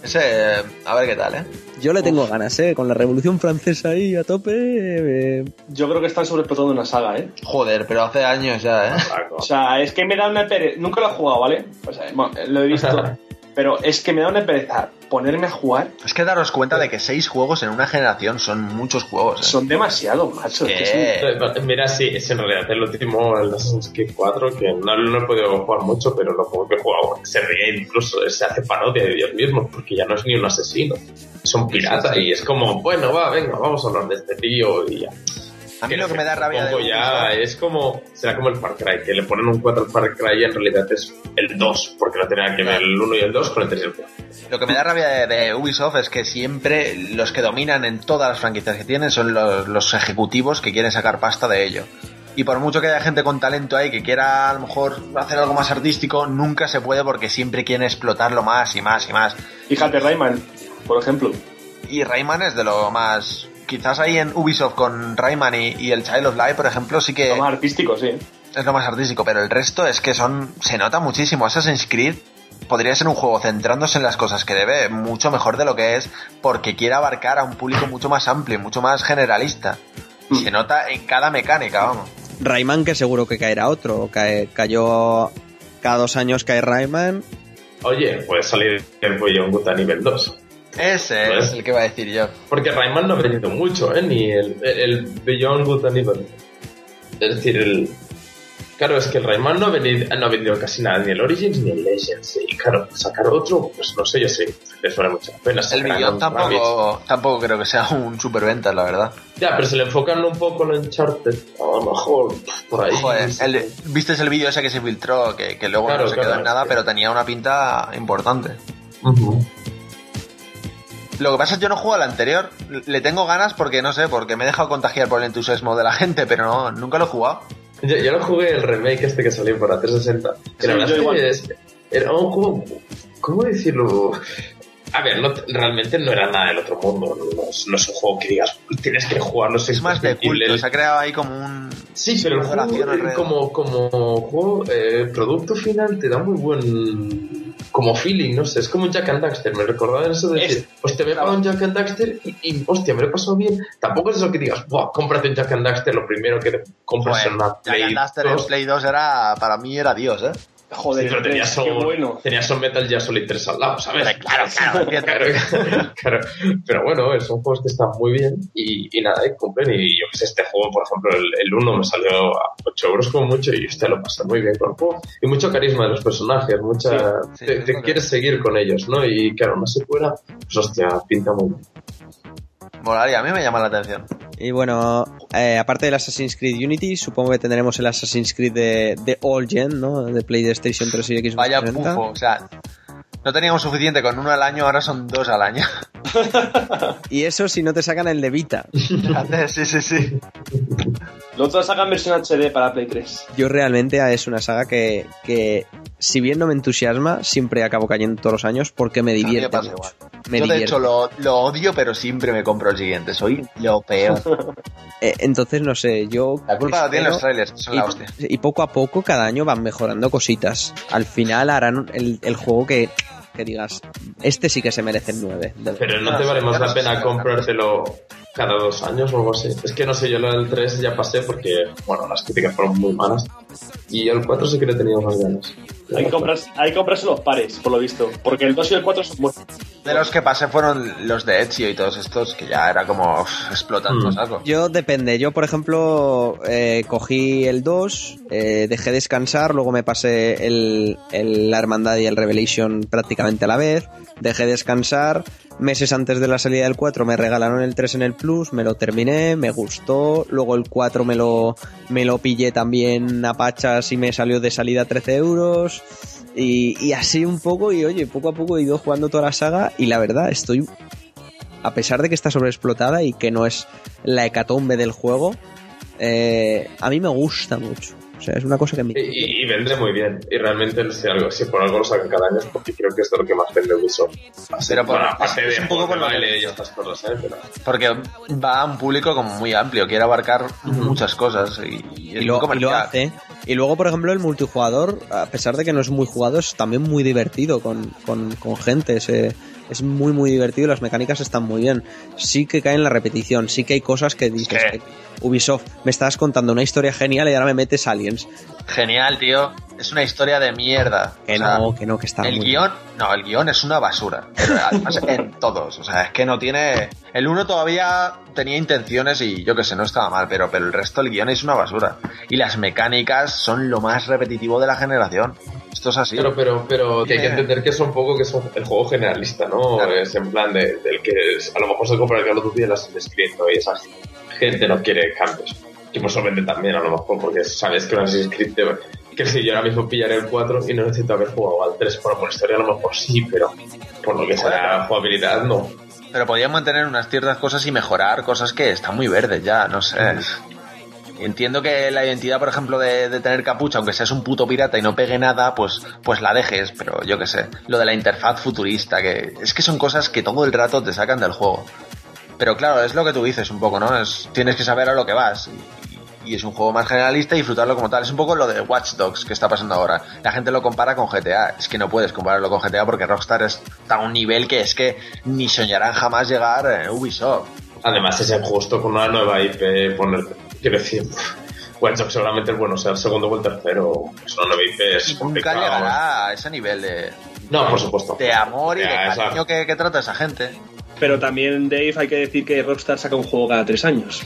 [SPEAKER 2] Ese, eh, a ver qué tal, ¿eh?
[SPEAKER 1] Yo le tengo ganas, ¿eh? Con la Revolución Francesa ahí a tope. eh,
[SPEAKER 3] Yo creo que están sobreexplotando una saga, ¿eh?
[SPEAKER 2] Joder, pero hace años ya, ¿eh?
[SPEAKER 3] O sea, es que me da una pereza. Nunca lo he jugado, ¿vale? O sea, bueno, lo he visto. [laughs] pero es que me da una pereza ponerme a jugar.
[SPEAKER 2] Es que daros cuenta de que seis juegos en una generación son muchos juegos, ¿eh?
[SPEAKER 3] Son demasiado, macho. es
[SPEAKER 2] ¿Qué?
[SPEAKER 4] Mira, sí, es en realidad el último, el Assassin's Creed 4, que no, no he podido jugar mucho, pero lo poco que he jugado se ríe incluso, se hace parodia de Dios mismo, porque ya no es ni un asesino, es un pirata y es como, bueno, va, venga, vamos a hablar de este tío y ya.
[SPEAKER 2] A mí lo que me da rabia de
[SPEAKER 4] ya
[SPEAKER 2] Ubisoft-
[SPEAKER 4] es como, será como el Far Cry, que le ponen un 4 al Far Cry y en realidad es el 2, porque no tenía que ver el 1 y el 2 con el 3 y el 4.
[SPEAKER 2] Lo que me da rabia de, de Ubisoft es que siempre los que dominan en todas las franquicias que tienen son los, los ejecutivos que quieren sacar pasta de ello. Y por mucho que haya gente con talento ahí que quiera a lo mejor hacer algo más artístico, nunca se puede porque siempre quieren explotarlo más y más y más.
[SPEAKER 3] Fíjate, Rayman, por ejemplo.
[SPEAKER 2] Y Rayman es de lo más... Quizás ahí en Ubisoft con Rayman y, y el Child of Light, por ejemplo, sí que
[SPEAKER 3] Lo más artístico, sí.
[SPEAKER 2] es lo más artístico, pero el resto es que son... Se nota muchísimo. Assassin's Creed podría ser un juego centrándose en las cosas que debe mucho mejor de lo que es porque quiere abarcar a un público mucho más amplio, mucho más generalista. Y se nota en cada mecánica, vamos.
[SPEAKER 1] Rayman, que seguro que caerá otro. Cae- cayó cada dos años cae Rayman.
[SPEAKER 4] Oye, puede salir el Beyond Good a nivel 2.
[SPEAKER 2] Ese es el que iba a decir yo.
[SPEAKER 4] Porque Rayman no ha vendido mucho, ¿eh? Ni el, el Beyond Good and Evil. Es decir, el... Claro, es que el Rayman no ha, vendido, no ha vendido casi nada, ni el Origins ni el Legends. Y claro, sacar otro, pues no sé, yo sé, les vale mucha pena.
[SPEAKER 2] El Beyond tampoco, tampoco creo que sea un superventas, la verdad.
[SPEAKER 4] Ya, pero se le enfocan un poco en Uncharted. A lo mejor, por ahí.
[SPEAKER 2] Joder, el- ¿viste el vídeo ese que se filtró? Que, que luego
[SPEAKER 4] Claro,
[SPEAKER 2] no se
[SPEAKER 4] claro,
[SPEAKER 2] quedó en nada, pero tenía una pinta importante. Lo que pasa es que yo no juego al anterior. Le tengo ganas porque, no sé, porque me he dejado contagiar por el entusiasmo de la gente, pero no, nunca lo he jugado.
[SPEAKER 4] Yo, yo lo jugué el remake este que salió para 360. Que
[SPEAKER 3] Sí,
[SPEAKER 4] la
[SPEAKER 3] yo igual.
[SPEAKER 4] es- era un juego. ¿Cómo decirlo? A ver, no- realmente no era nada del otro mundo. No, es- no es un juego que digas, tienes que jugarlo.
[SPEAKER 2] Es más de culto, se ha creado ahí como un...
[SPEAKER 4] Sí, pero el juego, eh, como, como juego, eh, producto final, te da muy buen como feeling, no sé, es como un Jack and Daxter, me recordaba eso de decir, hostia, me he pagado un Jack and Daxter y, y, hostia, me lo he pasado bien. Tampoco es eso que digas, Buah, cómprate un Jack and Daxter lo primero que te compras
[SPEAKER 2] Joder,
[SPEAKER 4] en una
[SPEAKER 2] Jack
[SPEAKER 4] Play
[SPEAKER 2] and Daxter en
[SPEAKER 4] 2.
[SPEAKER 2] Play 2 era, para mí era Dios, ¿eh?
[SPEAKER 3] Joder,
[SPEAKER 4] Sí, pero tenías
[SPEAKER 3] qué
[SPEAKER 4] un,
[SPEAKER 3] bueno.
[SPEAKER 4] tenías un Metal Gear Solid 3 al lado, ¿sabes?
[SPEAKER 2] Claro, claro, [laughs]
[SPEAKER 4] claro, [laughs] claro. Pero bueno, son juegos que están muy bien y, y nada, y cumplen. Y yo que sé, este juego, por ejemplo, el, el 1 me salió a 8 euros como mucho y usted lo pasa muy bien con el juego. Y mucho carisma de los personajes, mucha...
[SPEAKER 2] Sí,
[SPEAKER 4] te,
[SPEAKER 2] sí,
[SPEAKER 4] te
[SPEAKER 2] sí.
[SPEAKER 4] quieres seguir con ellos, ¿no? Y claro, una secuela, pues hostia, pinta muy bien.
[SPEAKER 2] Molaría, a mí me llama la atención.
[SPEAKER 1] Y bueno, eh, aparte del Assassin's Creed Unity, supongo que tendremos el Assassin's Creed de, de All Gen, ¿no? De PlayStation 3 y Xbox
[SPEAKER 2] Vaya
[SPEAKER 1] 360.
[SPEAKER 2] pufo, o sea, no teníamos suficiente con uno al año, ahora son dos al año. [laughs]
[SPEAKER 1] Y eso si no te sacan el de Vita. [laughs]
[SPEAKER 2] Fíjate, sí, sí, sí.
[SPEAKER 3] Los otros sacan versión HD para Play 3.
[SPEAKER 1] Yo realmente es una saga que, que si bien no me entusiasma, siempre acabo cayendo todos los años porque me divierte
[SPEAKER 2] pasa
[SPEAKER 1] mucho.
[SPEAKER 2] igual.
[SPEAKER 1] Me
[SPEAKER 2] Yo de
[SPEAKER 1] divierte.
[SPEAKER 2] hecho lo, lo odio, pero siempre me compro el siguiente. Soy lo peor. [laughs]
[SPEAKER 1] Eh, entonces, no sé, yo...
[SPEAKER 2] La culpa la tienen los trailers, son la hostia.
[SPEAKER 1] y, poco a poco, cada año van mejorando cositas. Al final harán el, el juego que, que digas, este sí que se merece el 9. del-
[SPEAKER 4] Pero no
[SPEAKER 2] No,
[SPEAKER 4] te vale
[SPEAKER 2] ya
[SPEAKER 4] más la pena comprártelo cada dos años o algo así. Es que no sé, yo lo del 3 ya pasé porque, bueno, las críticas fueron muy malas. Y el 4 sí que le tenía más ganas.
[SPEAKER 3] Hay que, comprarse, hay que comprarse los pares, por lo visto. Porque el 2 y el 4 son buenos.
[SPEAKER 2] De los que pasé fueron los de Ezio y todos estos, que ya era como uf, explotando
[SPEAKER 4] Mm.
[SPEAKER 2] saco.
[SPEAKER 1] Yo depende, yo por ejemplo eh, cogí el 2, eh, dejé descansar, luego me pasé el, el- la Hermandad y el Revelation prácticamente a la vez, dejé descansar, meses antes de la salida del 4 me regalaron el 3 en el Plus, me lo terminé, me gustó, luego el 4 me lo, me lo pillé también a pachas y me salió de salida 13 euros. Y, así un poco, y oye, poco a poco he ido jugando toda la saga y la verdad estoy a pesar de que está sobreexplotada y que no es la hecatombe del juego, eh, a mí me gusta mucho. O sea, es una cosa que me...
[SPEAKER 4] Y, y- vende muy bien. Y realmente, si, algo, si por algo lo sacan cada año es porque creo que esto es lo que más vende Ubisoft.
[SPEAKER 2] Pero por-
[SPEAKER 4] bueno, aparte
[SPEAKER 2] es
[SPEAKER 4] de
[SPEAKER 2] un poco por lo
[SPEAKER 4] baile y otras cosas, ¿eh? Pero...
[SPEAKER 2] Porque va a un público como muy amplio, quiere abarcar muchas cosas y, y
[SPEAKER 1] Y lo, y hace. Y luego, por ejemplo, el multijugador, a pesar de que no es muy jugado, es también muy divertido con, con, con gente. Se- es muy, muy divertido. Las mecánicas están muy bien. Sí que cae en la repetición. Sí que hay cosas que dices. Ubisoft, me estás contando una historia genial y ahora me metes aliens.
[SPEAKER 2] Genial, tío. Es una historia de mierda.
[SPEAKER 1] Que
[SPEAKER 2] O sea,
[SPEAKER 1] no, que no, que está
[SPEAKER 2] el
[SPEAKER 1] muy
[SPEAKER 2] guion, no, el guion es una basura. Pero [laughs] además en todos. O sea, es que no tiene. El uno todavía tenía intenciones y yo que sé, no estaba mal, pero, pero el resto del guion es una basura. Y las mecánicas son lo más repetitivo de la generación. Esto es así.
[SPEAKER 4] Pero, pero, pero que hay que entender que es un poco que es el juego generalista, ¿no?
[SPEAKER 2] Claro.
[SPEAKER 4] Es en plan de, del que es- a lo mejor se compra el Call of Duty Assassin's Creed, ¿no? Y esa gente no quiere cambios. Y pues lo vende también, a lo mejor, porque sabes que Assassin's Creed te- que si yo ahora mismo pillaré el 4 y no necesito haber jugado al 3 por por historia, a lo mejor sí, pero por lo que sea jugabilidad, no.
[SPEAKER 2] Pero podían mantener unas ciertas cosas y mejorar cosas que están muy verdes ya, no sé. Entiendo que la identidad, por ejemplo, de, de tener capucha, aunque seas un puto pirata y no pegue nada, pues, pues la dejes, pero yo qué sé. Lo de la interfaz futurista, que es que son cosas que todo el rato te sacan del juego. Pero claro, es lo que tú dices un poco, ¿no? Es, tienes que saber a lo que vas. Y, es un juego más generalista y disfrutarlo como tal. Es un poco lo de Watch Dogs que está pasando ahora. La gente lo compara con GTA. Es que no puedes compararlo con GTA porque Rockstar está a un nivel que es que ni soñarán jamás llegar a Ubisoft.
[SPEAKER 4] Además, es injusto con una nueva IP poner. Quiero decir, Watch Dogs seguramente es bueno, sea el segundo o el tercero. Es una nueva IP, es
[SPEAKER 2] nunca llegará a ese nivel de,
[SPEAKER 4] No, por supuesto.
[SPEAKER 2] de amor y de cariño
[SPEAKER 4] esa-
[SPEAKER 2] que, que trata esa gente.
[SPEAKER 3] Pero también, Dave, hay que decir que Rockstar saca un juego cada tres años.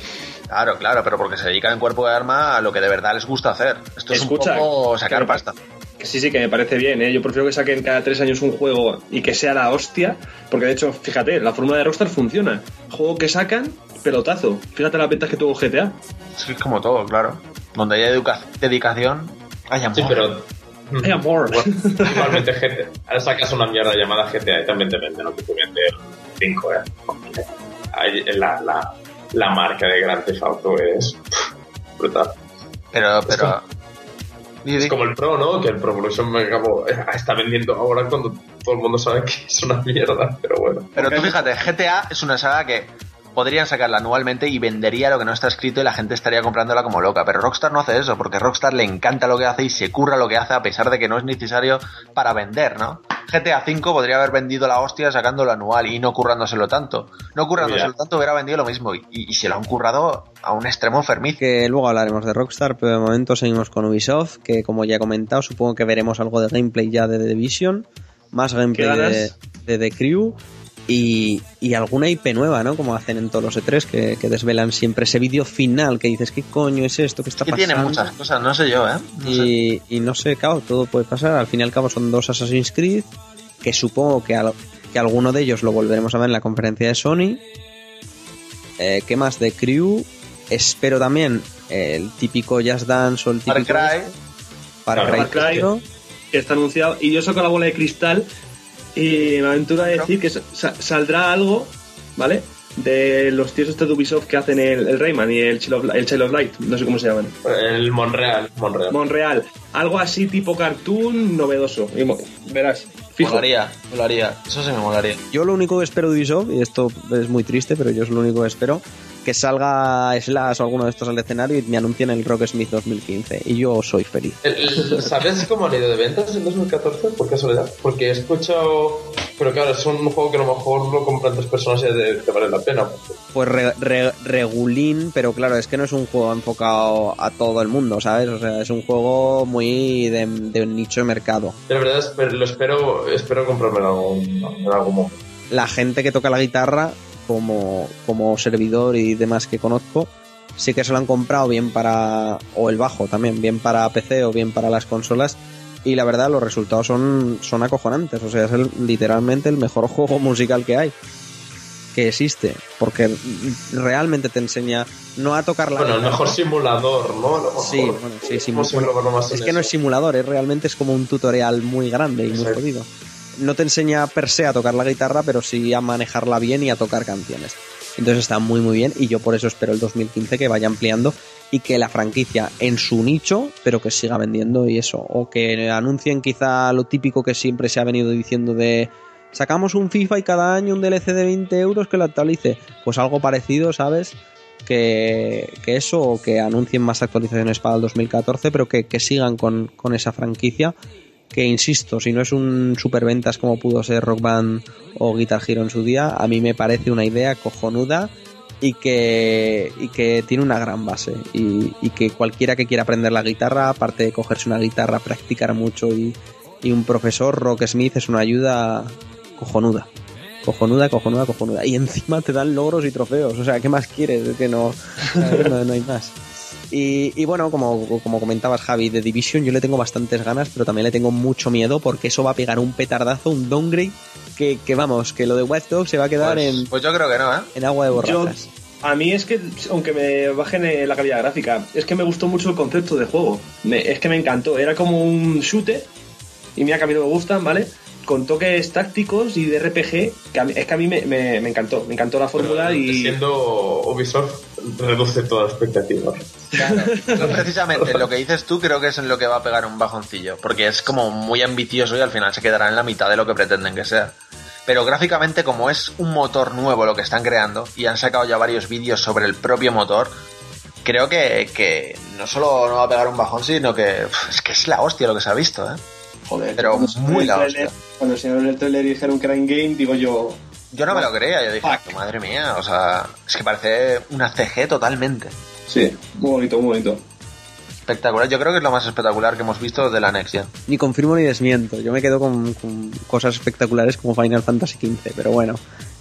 [SPEAKER 2] Claro, claro, pero porque se dedican en cuerpo de arma a lo que de verdad les gusta hacer. Esto
[SPEAKER 3] Escucha,
[SPEAKER 2] es un poco sacar pasta.
[SPEAKER 3] Que sí, sí, que me parece bien, ¿eh? Yo prefiero que saquen cada tres años un juego y que sea la hostia, porque de hecho, fíjate, la fórmula de Rockstar funciona. Juego que sacan, pelotazo. Fíjate las ventas que tuvo GTA.
[SPEAKER 2] Es que es como todo, claro. Donde hay dedicación, hay amor.
[SPEAKER 4] Sí, pero. [laughs]
[SPEAKER 3] Hay amor.
[SPEAKER 4] Igual- Igualmente GTA. Ahora sacas una mierda llamada GTA y también te venden lo que te vende el 5, ¿eh? La, la, la marca de Grand Theft Auto es pff, brutal.
[SPEAKER 2] Pero, pero...
[SPEAKER 4] Es como el Pro, ¿no? Que el Pro Evolution me acabo, [laughs] está vendiendo ahora cuando todo el mundo sabe que es una mierda, pero bueno.
[SPEAKER 2] Pero tú fíjate, GTA es una saga que podrían sacarla anualmente y vendería lo que no está escrito y la gente estaría comprándola como loca. Pero Rockstar no hace eso, porque Rockstar le encanta lo que hace y se curra lo que hace a pesar de que no es necesario para vender, ¿no? GTA V podría haber vendido la hostia sacándolo anual y no currándoselo tanto. No currándoselo
[SPEAKER 4] Ya.
[SPEAKER 2] tanto hubiera vendido lo mismo y, y se lo han currado a un extremo enfermizo.
[SPEAKER 1] que luego hablaremos de Rockstar, pero de momento seguimos con Ubisoft, que como ya he comentado, supongo que veremos algo de gameplay ya de The Division, más gameplay de The Crew y, y alguna IP nueva, ¿no? Como hacen en todos los E3, que, que desvelan siempre ese vídeo final que dices, ¿qué coño es esto? ¿Qué está
[SPEAKER 2] que
[SPEAKER 1] pasando?
[SPEAKER 2] tiene muchas cosas, no sé yo, ¿eh? No sé.
[SPEAKER 1] Y, no sé, claro, todo puede pasar. Al fin y al cabo son dos Assassin's Creed, que supongo que, al- que alguno de ellos lo volveremos a ver en la conferencia de Sony. Eh, ¿Qué más? The Crew. Espero también el típico Just Dance o el
[SPEAKER 2] Far
[SPEAKER 1] típico...
[SPEAKER 2] Cry.
[SPEAKER 1] Far
[SPEAKER 3] Claro,
[SPEAKER 1] Cry,
[SPEAKER 3] Far Cry.
[SPEAKER 1] espero.
[SPEAKER 3] que está anunciado. Y yo saco la bola de cristal y me aventuro a decir que sa- saldrá algo, ¿vale? De los tíos estos de Ubisoft que hacen el, el Rayman y el Child, of, el Child of Light, no sé cómo se llaman.
[SPEAKER 4] El Monreal, Monreal.
[SPEAKER 3] Monreal, algo así tipo cartoon novedoso. Y mo- verás, fijo.
[SPEAKER 2] Molaría, molaría. Eso sí me molaría.
[SPEAKER 1] Yo lo único que espero de Ubisoft, y esto es muy triste, pero yo es lo único que espero, que salga Slash o alguno de estos al escenario y me anuncien el Rock Smith 2015. Y yo soy feliz.
[SPEAKER 4] El- el- ¿Sabes cómo han ido de ventas en 2014? ¿Por casualidad? Porque he escuchado... Pero claro, es un juego que a lo mejor lo compran tres personas y te, te vale la pena.
[SPEAKER 1] Pues re- re- regulín, pero claro, es que no es un juego enfocado a todo el mundo, ¿sabes? O sea, es un juego muy de, de un nicho de mercado.
[SPEAKER 4] Pero la verdad lo espero, espero comprarme en algún, en algún momento.
[SPEAKER 1] La gente que toca la guitarra, como, como servidor y demás que conozco, sí que se lo han comprado bien para, o el bajo también, bien para PC o bien para las consolas. Y la verdad, los resultados son, son acojonantes. O sea, es el- literalmente el mejor [laughs] juego musical que hay. Que existe. Porque realmente te enseña no a tocar la
[SPEAKER 4] Bueno, el mejor simulador, ¿no? Mejor.
[SPEAKER 1] Sí, bueno, sí, sí,
[SPEAKER 4] ¿Cómo
[SPEAKER 1] muy-
[SPEAKER 4] simularlo más
[SPEAKER 1] Es que no es simulador, es realmente es como un tutorial muy grande y muy jodido. No te enseña per se a tocar la guitarra, pero sí a manejarla bien y a tocar canciones. Entonces está muy muy bien y yo por eso espero el 2015 que vaya ampliando y que la franquicia en su nicho, pero que siga vendiendo y eso. O que anuncien quizá lo típico que siempre se ha venido diciendo de sacamos un FIFA y cada año un DLC de 20 euros que lo actualice. Pues algo parecido, ¿sabes? que, que eso o que anuncien más actualizaciones para el 2014, pero que, que sigan con, con esa franquicia. Que insisto, si no es un superventas como pudo ser Rock Band o Guitar Hero en su día, a mí me parece una idea cojonuda y que, y que tiene una gran base. Y, que cualquiera que quiera aprender la guitarra, aparte de cogerse una guitarra, practicar mucho y, y un profesor, Rock Smith, es una ayuda cojonuda. Cojonuda, cojonuda, cojonuda. Y encima te dan logros y trofeos. O sea, ¿qué más quieres? Es que no, no, no hay más. Y, y bueno, como, como comentabas, Javi, de Division yo le tengo bastantes ganas, pero también le tengo mucho miedo porque eso va a pegar un petardazo, un downgrade, que, que vamos, que lo de Watch Dogs se va a quedar
[SPEAKER 2] Pues,
[SPEAKER 1] en,
[SPEAKER 2] pues yo creo que no, ¿eh?
[SPEAKER 1] en agua de
[SPEAKER 3] Yo-
[SPEAKER 1] borrachas.
[SPEAKER 3] A mí es que, aunque me bajen la calidad gráfica, es que me gustó mucho el concepto de juego. Me- es que me encantó. Era como un shooter, y mira que a mí no me gustan, ¿vale? Con toques tácticos y de RPG, que a mí- es que a mí me, me- me encantó. Me encantó la fórmula y...
[SPEAKER 4] Siendo Ubisoft, reduce toda expectativa. [laughs]
[SPEAKER 2] No, precisamente lo que dices tú creo que es en lo que va a pegar un bajoncillo, porque es como muy ambicioso y al final se quedará en la mitad de lo que pretenden que sea. Pero gráficamente como es un motor nuevo lo que están creando y han sacado ya varios vídeos sobre el propio motor, creo que, que no solo no va a pegar un bajón, sino que uf, es que es la hostia lo que se ha visto, ¿eh?
[SPEAKER 3] Joder,
[SPEAKER 2] Pero
[SPEAKER 3] cuando se
[SPEAKER 2] muy
[SPEAKER 3] el
[SPEAKER 2] la
[SPEAKER 3] trailer-
[SPEAKER 2] hostia.
[SPEAKER 3] Cuando enseñaron el trailer y dijeron que era in-game, digo yo...
[SPEAKER 2] Yo no me lo creía, yo dije,
[SPEAKER 3] Fuck.
[SPEAKER 2] madre mía, o sea, es que parece una CG totalmente.
[SPEAKER 3] Sí, muy bonito, muy bonito.
[SPEAKER 1] espectacular. Yo creo que es lo más espectacular que hemos visto de la Next Gen.
[SPEAKER 6] Ni confirmo ni desmiento. Yo me quedo con, con cosas espectaculares como Final Fantasy XV, pero bueno.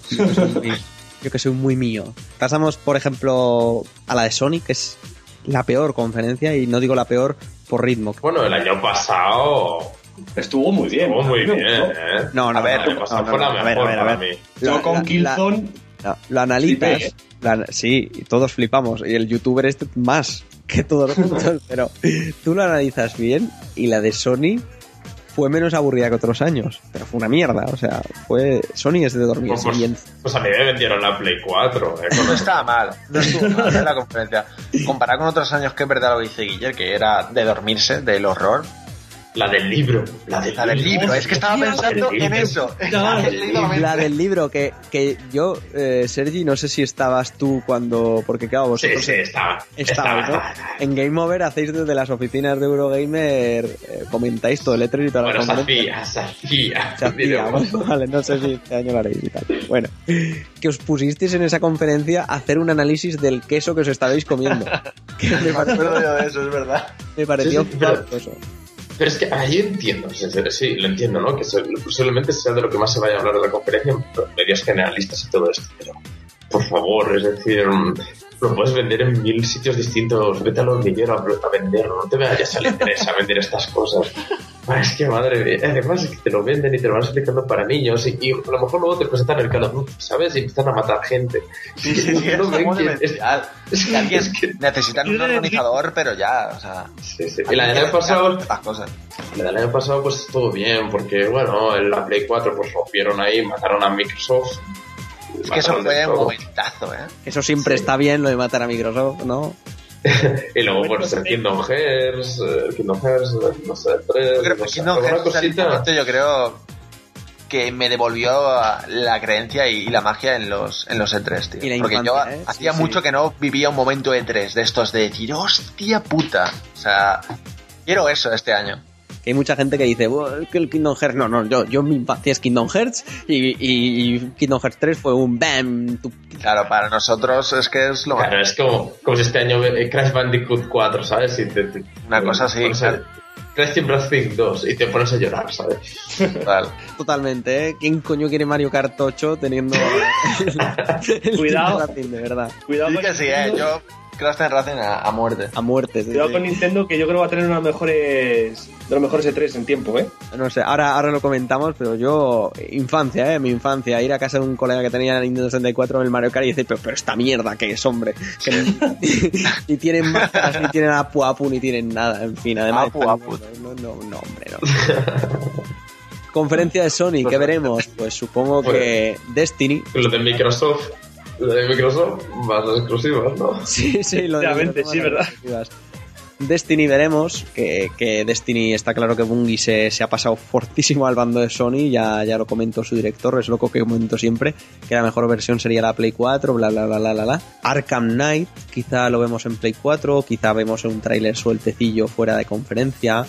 [SPEAKER 6] Yo que, soy muy, [laughs] yo que soy muy mío. Pasamos, por ejemplo, a la de Sonic, que es la peor conferencia, y no digo la peor por ritmo.
[SPEAKER 4] Bueno, el año pasado
[SPEAKER 3] Estuvo muy bien.
[SPEAKER 4] estuvo muy bien. ¿eh?
[SPEAKER 6] No, no,
[SPEAKER 4] a ver,
[SPEAKER 6] no, a ver, a ver, a ver.
[SPEAKER 3] Yo con Killzone...
[SPEAKER 6] Lo analizas. Sí, todos flipamos. Y el youtuber este más que todos los otros. [laughs] pero tú lo analizas bien y la de Sony fue menos aburrida que otros años. Pero fue una mierda. O sea, fue. Sony es de dormirse
[SPEAKER 4] Pues,
[SPEAKER 6] bien.
[SPEAKER 4] pues a mí me vendieron la Play 4. ¿eh?
[SPEAKER 1] No estaba mal, no estuvo mal ¿eh? la conferencia. Comparado con otros años que es verdad lo que dice Guiller, que era de dormirse, del horror.
[SPEAKER 4] La del libro. La del,
[SPEAKER 1] La del libro, es que estaba pensando en eso. La.
[SPEAKER 6] La del libro que, que yo, eh, Sergi, no sé si estabas tú cuando. Porque claro,
[SPEAKER 4] Sí,
[SPEAKER 6] vosotros
[SPEAKER 4] sí, estaba.
[SPEAKER 6] estabais,
[SPEAKER 4] estaba,
[SPEAKER 6] ¿no?
[SPEAKER 4] estaba.
[SPEAKER 6] En Game Over hacéis desde las oficinas de Eurogamer, eh, comentáis todo el E3 y todas
[SPEAKER 4] Bueno, hacía, [laughs]
[SPEAKER 6] bueno, vale, no sé si este año lo haréis y tal. Bueno, que os pusisteis en esa conferencia a hacer un análisis del queso que os estabais comiendo. [laughs] Que me,
[SPEAKER 1] Me acuerdo yo de eso, es verdad.
[SPEAKER 6] me pareció
[SPEAKER 4] Sí, sí, pero-. Pero es que ahí entiendo, sí, lo entiendo, ¿no? Que posiblemente sea de lo que más se vaya a hablar de la conferencia, medios generalistas y todo esto, pero por favor, es decir, lo puedes vender en mil sitios distintos. Vete a los dinero a, a venderlo. No te vayas a la interesa a vender estas cosas. Ah, es que madre mía. Además es que te lo venden y te lo van explicando para niños. Y, y a lo mejor luego te presentan el Call Duty, ¿sabes? Y empiezan a matar gente.
[SPEAKER 2] Sí, sí, sí, es
[SPEAKER 4] No
[SPEAKER 2] como
[SPEAKER 4] que-
[SPEAKER 2] demencial.
[SPEAKER 4] es
[SPEAKER 2] Que alguien
[SPEAKER 4] es que-
[SPEAKER 2] necesitan un organizador, pero ya, o sea.
[SPEAKER 4] Sí, sí. Y la del
[SPEAKER 2] que
[SPEAKER 4] año pasado,
[SPEAKER 2] Las cosas.
[SPEAKER 4] la del año pasado pues estuvo bien, porque bueno, en la Play 4 pues rompieron ahí, mataron a Microsoft.
[SPEAKER 2] Es que eso fue un momentazo, ¿eh?
[SPEAKER 1] Eso siempre
[SPEAKER 4] Sí.
[SPEAKER 1] está bien, lo de matar a Microsoft, ¿no? [laughs]
[SPEAKER 4] Y luego pues el Kingdom Hearts, eh, Kingdom Hearts, eh, no sé, 3,
[SPEAKER 2] Yo creo que
[SPEAKER 4] no
[SPEAKER 2] Kingdom Hearts es el
[SPEAKER 4] cosita.
[SPEAKER 2] momento, yo creo que me devolvió la creencia y, y la magia en los en los E3, tío.
[SPEAKER 1] Y la
[SPEAKER 2] Porque yo
[SPEAKER 1] ¿eh?
[SPEAKER 2] hacía
[SPEAKER 1] Sí, sí.
[SPEAKER 2] mucho que no vivía un momento E3 de estos de decir, hostia puta. O sea, quiero eso este año.
[SPEAKER 1] Hay mucha gente que dice, "Buah, es que el Kingdom Hearts, no, no, yo, yo mi infancia es Kingdom Hearts y, y- y Kingdom Hearts 3 fue un BAM. tu-
[SPEAKER 2] Claro, para nosotros es que es lo más.
[SPEAKER 4] Claro, es como, como si este año Crash Bandicoot 4, ¿sabes? Y te- te-
[SPEAKER 2] Una cosa así, claro.
[SPEAKER 4] Crash Team Blast 2 y te pones a llorar, ¿sabes?
[SPEAKER 2] Total.
[SPEAKER 1] Totalmente, ¿eh? ¿Quién coño quiere Mario Kart 8 teniendo [laughs] el
[SPEAKER 3] Cuidado.
[SPEAKER 1] Team Racing, de verdad?
[SPEAKER 3] Cuidado
[SPEAKER 2] Sí que sí, eh. Yo Crash Racing a, a muerte.
[SPEAKER 1] A muerte. sí,
[SPEAKER 3] Cuidado
[SPEAKER 1] sí.
[SPEAKER 3] con Nintendo, que yo creo que va a tener unas mejores. De los mejores E3 en tiempo, ¿eh?
[SPEAKER 1] No sé, ahora, ahora lo comentamos, pero yo, infancia, ¿eh? Mi infancia, ir a casa de un colega que tenía la Nintendo 64 en el Mario Kart y decir, pero, pero esta mierda que es, hombre. Que ni, [laughs] [laughs] ni tienen máscaras, ni tienen Apu Apu, ni tienen nada, en fin, además.
[SPEAKER 2] Apu
[SPEAKER 1] están-
[SPEAKER 2] Apu.
[SPEAKER 1] No, no, no, hombre, no. Conferencia de Sony, ¿qué veremos? Pues supongo que Destiny.
[SPEAKER 4] Lo de Microsoft, lo de Microsoft, más exclusivas, ¿no? [laughs]
[SPEAKER 1] Sí, sí, lo de
[SPEAKER 3] sí, ¿verdad?
[SPEAKER 1] exclusivas. Destiny veremos, que, que Destiny está claro que Bungie se, se ha pasado fortísimo al bando de Sony, ya, ya lo comentó su director, es loco que comento siempre, que la mejor versión sería la Play 4, bla bla bla bla bla bla. Arkham Knight, quizá lo vemos en Play 4, quizá vemos un tráiler sueltecillo fuera de conferencia.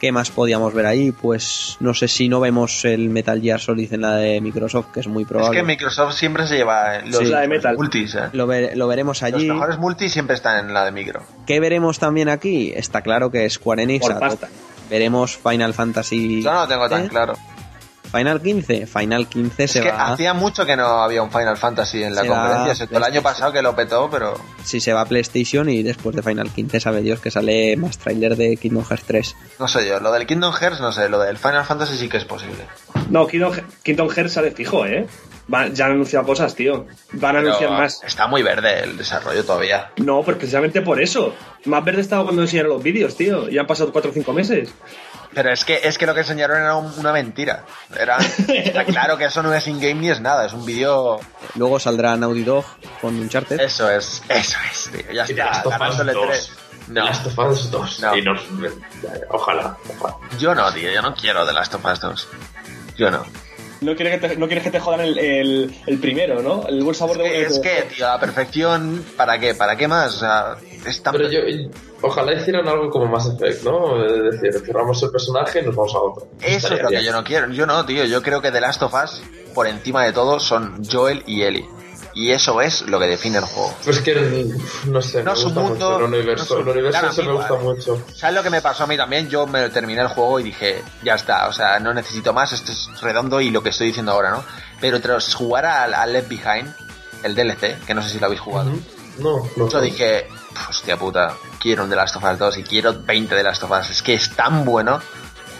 [SPEAKER 1] ¿Qué más podíamos ver ahí? Pues no sé si no vemos el Metal Gear Solid en la de Microsoft, que es muy
[SPEAKER 2] Es
[SPEAKER 1] probable.
[SPEAKER 2] que Microsoft siempre se lleva los,
[SPEAKER 1] Sí.
[SPEAKER 3] La de Metal.
[SPEAKER 2] multis, eh.
[SPEAKER 1] Lo, ve- lo veremos
[SPEAKER 2] Los
[SPEAKER 1] allí.
[SPEAKER 2] mejores multis siempre están en la de micro.
[SPEAKER 1] ¿Qué veremos también aquí? Está claro que Square Enix
[SPEAKER 3] Por pasta.
[SPEAKER 1] Veremos Final Fantasy.
[SPEAKER 2] Yo no lo tengo tan
[SPEAKER 1] ¿Eh?
[SPEAKER 2] claro.
[SPEAKER 1] Final 15. Final 15
[SPEAKER 2] Es
[SPEAKER 1] se
[SPEAKER 2] que
[SPEAKER 1] va.
[SPEAKER 2] hacía mucho que no había un Final Fantasy en la
[SPEAKER 1] Se
[SPEAKER 2] conferencia, excepto el año pasado que lo petó, pero
[SPEAKER 1] Si se va a PlayStation y después de Final 15 sabe Dios que sale más trailer de Kingdom Hearts 3.
[SPEAKER 2] no sé yo. Lo del Kingdom Hearts, no sé. Lo del Final Fantasy sí que es posible.
[SPEAKER 3] No, Kingdom, Kingdom Hearts sale fijo, ¿eh? Va- ya han anunciado cosas, tío. Van a
[SPEAKER 2] Pero
[SPEAKER 3] anunciar más.
[SPEAKER 2] Está muy verde el desarrollo todavía.
[SPEAKER 3] No, pues precisamente por eso. Más verde estaba cuando enseñaron los vídeos, tío. Ya han pasado 4 o 5 meses.
[SPEAKER 2] Pero es que, es que lo que enseñaron era un- una mentira. Era, [laughs] está claro que eso no es in-game ni es nada, es un vídeo...
[SPEAKER 1] Luego saldrá Naughty Dog con Uncharted.
[SPEAKER 2] Eso es, eso es, tío. Ya
[SPEAKER 4] Y The
[SPEAKER 2] está,
[SPEAKER 4] Last of Us
[SPEAKER 2] ganándole
[SPEAKER 4] 2.
[SPEAKER 2] tres.
[SPEAKER 4] The
[SPEAKER 2] No,
[SPEAKER 4] Last of Us 2.
[SPEAKER 2] No.
[SPEAKER 4] Y nos, ojalá, ojalá.
[SPEAKER 2] yo no, tío, yo no quiero The Last of Us 2. Yo no.
[SPEAKER 3] No quieres que te, no quieres que te jodan el, el, el primero, ¿no? El buen sabor de
[SPEAKER 2] Es que, tío, la perfección, ¿para qué? ¿Para qué más? O sea, es tan...
[SPEAKER 4] Pero yo, ojalá hicieran algo como Mass Effect, ¿no? Es decir, cerramos el personaje y nos vamos a otro.
[SPEAKER 2] Eso es lo que yo no quiero. Yo no, tío. Yo creo que The Last of Us, por encima de todo, son Joel y Ellie. Y eso es lo que define el juego.
[SPEAKER 4] Pues que, no sé,
[SPEAKER 2] No
[SPEAKER 4] me
[SPEAKER 2] es un
[SPEAKER 4] gusta
[SPEAKER 2] mundo-
[SPEAKER 4] mucho el universo.
[SPEAKER 2] no es un-
[SPEAKER 4] el universo
[SPEAKER 2] claro,
[SPEAKER 4] me gusta mucho.
[SPEAKER 2] ¿Sabes lo que me pasó a mí también? Yo me terminé el juego y dije, ya está, o sea, no necesito más, esto es redondo y lo que estoy diciendo ahora, ¿no? Pero tras jugar al, al Left Behind, el DLC, que no sé si lo habéis jugado,
[SPEAKER 4] Ujú. No, no.
[SPEAKER 2] yo dije, hostia puta, quiero un The Last of Us 2 y quiero 20 The Last of Us. Es que es tan bueno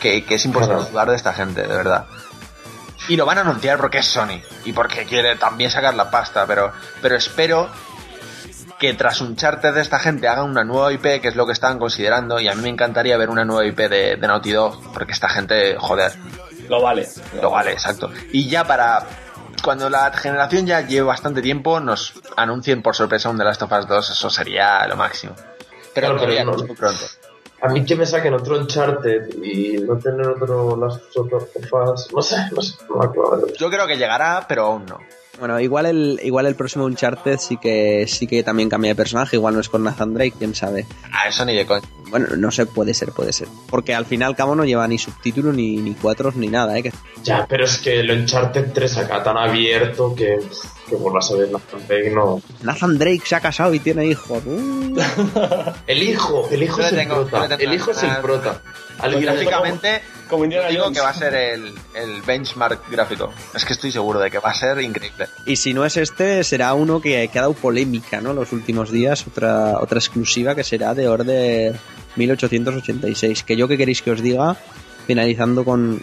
[SPEAKER 2] que, que es imposible
[SPEAKER 4] Claro.
[SPEAKER 2] jugar de esta gente, de verdad. Y lo van a anunciar porque es Sony y porque quiere también sacar la pasta, pero, pero espero que tras un charter de esta gente hagan una nueva IP, que es lo que están considerando, y a mí me encantaría ver una nueva IP de, de Naughty Dog, porque esta gente, joder,
[SPEAKER 3] Lo vale.
[SPEAKER 2] lo vale, exacto. Y ya para cuando la generación ya lleve bastante tiempo, nos anuncien por sorpresa un The Last of Us 2, eso sería lo máximo. Pero
[SPEAKER 4] Claro, pero
[SPEAKER 2] no
[SPEAKER 4] no-
[SPEAKER 2] es muy pronto.
[SPEAKER 4] A mí que me saquen otro Uncharted y no tener otro Last of Us, no sé, no sé, no me acuerdo.
[SPEAKER 2] Yo creo que llegará, pero aún no.
[SPEAKER 1] Bueno, igual el, igual el próximo Uncharted sí que sí que también cambia de personaje, igual no es con Nathan Drake, quién sabe.
[SPEAKER 2] A eso ni de coña.
[SPEAKER 1] Bueno, no sé, puede ser, puede ser. Porque al final cabo no lleva ni subtítulo ni, ni cuatros ni nada, ¿eh? Que-
[SPEAKER 4] Ya, pero es que el Uncharted 3 acá tan abierto que, que vuelvas a ver la fanpage, no.
[SPEAKER 1] Nathan Drake se ha casado y tiene hijos. Uh. [laughs]
[SPEAKER 4] El hijo, el hijo
[SPEAKER 2] Yo
[SPEAKER 4] es el prota. El hijo es el prota. Al- la-
[SPEAKER 2] gráficamente,
[SPEAKER 3] como Indiana
[SPEAKER 2] Yo digo
[SPEAKER 3] Jones.
[SPEAKER 2] que va a ser el, el benchmark gráfico. Es que estoy seguro de que va a ser increíble.
[SPEAKER 1] Y si no es este, será uno que, que ha dado polémica, ¿no? Los últimos días, otra, otra exclusiva que será de Order 1886. Que yo que queréis que os diga, finalizando con...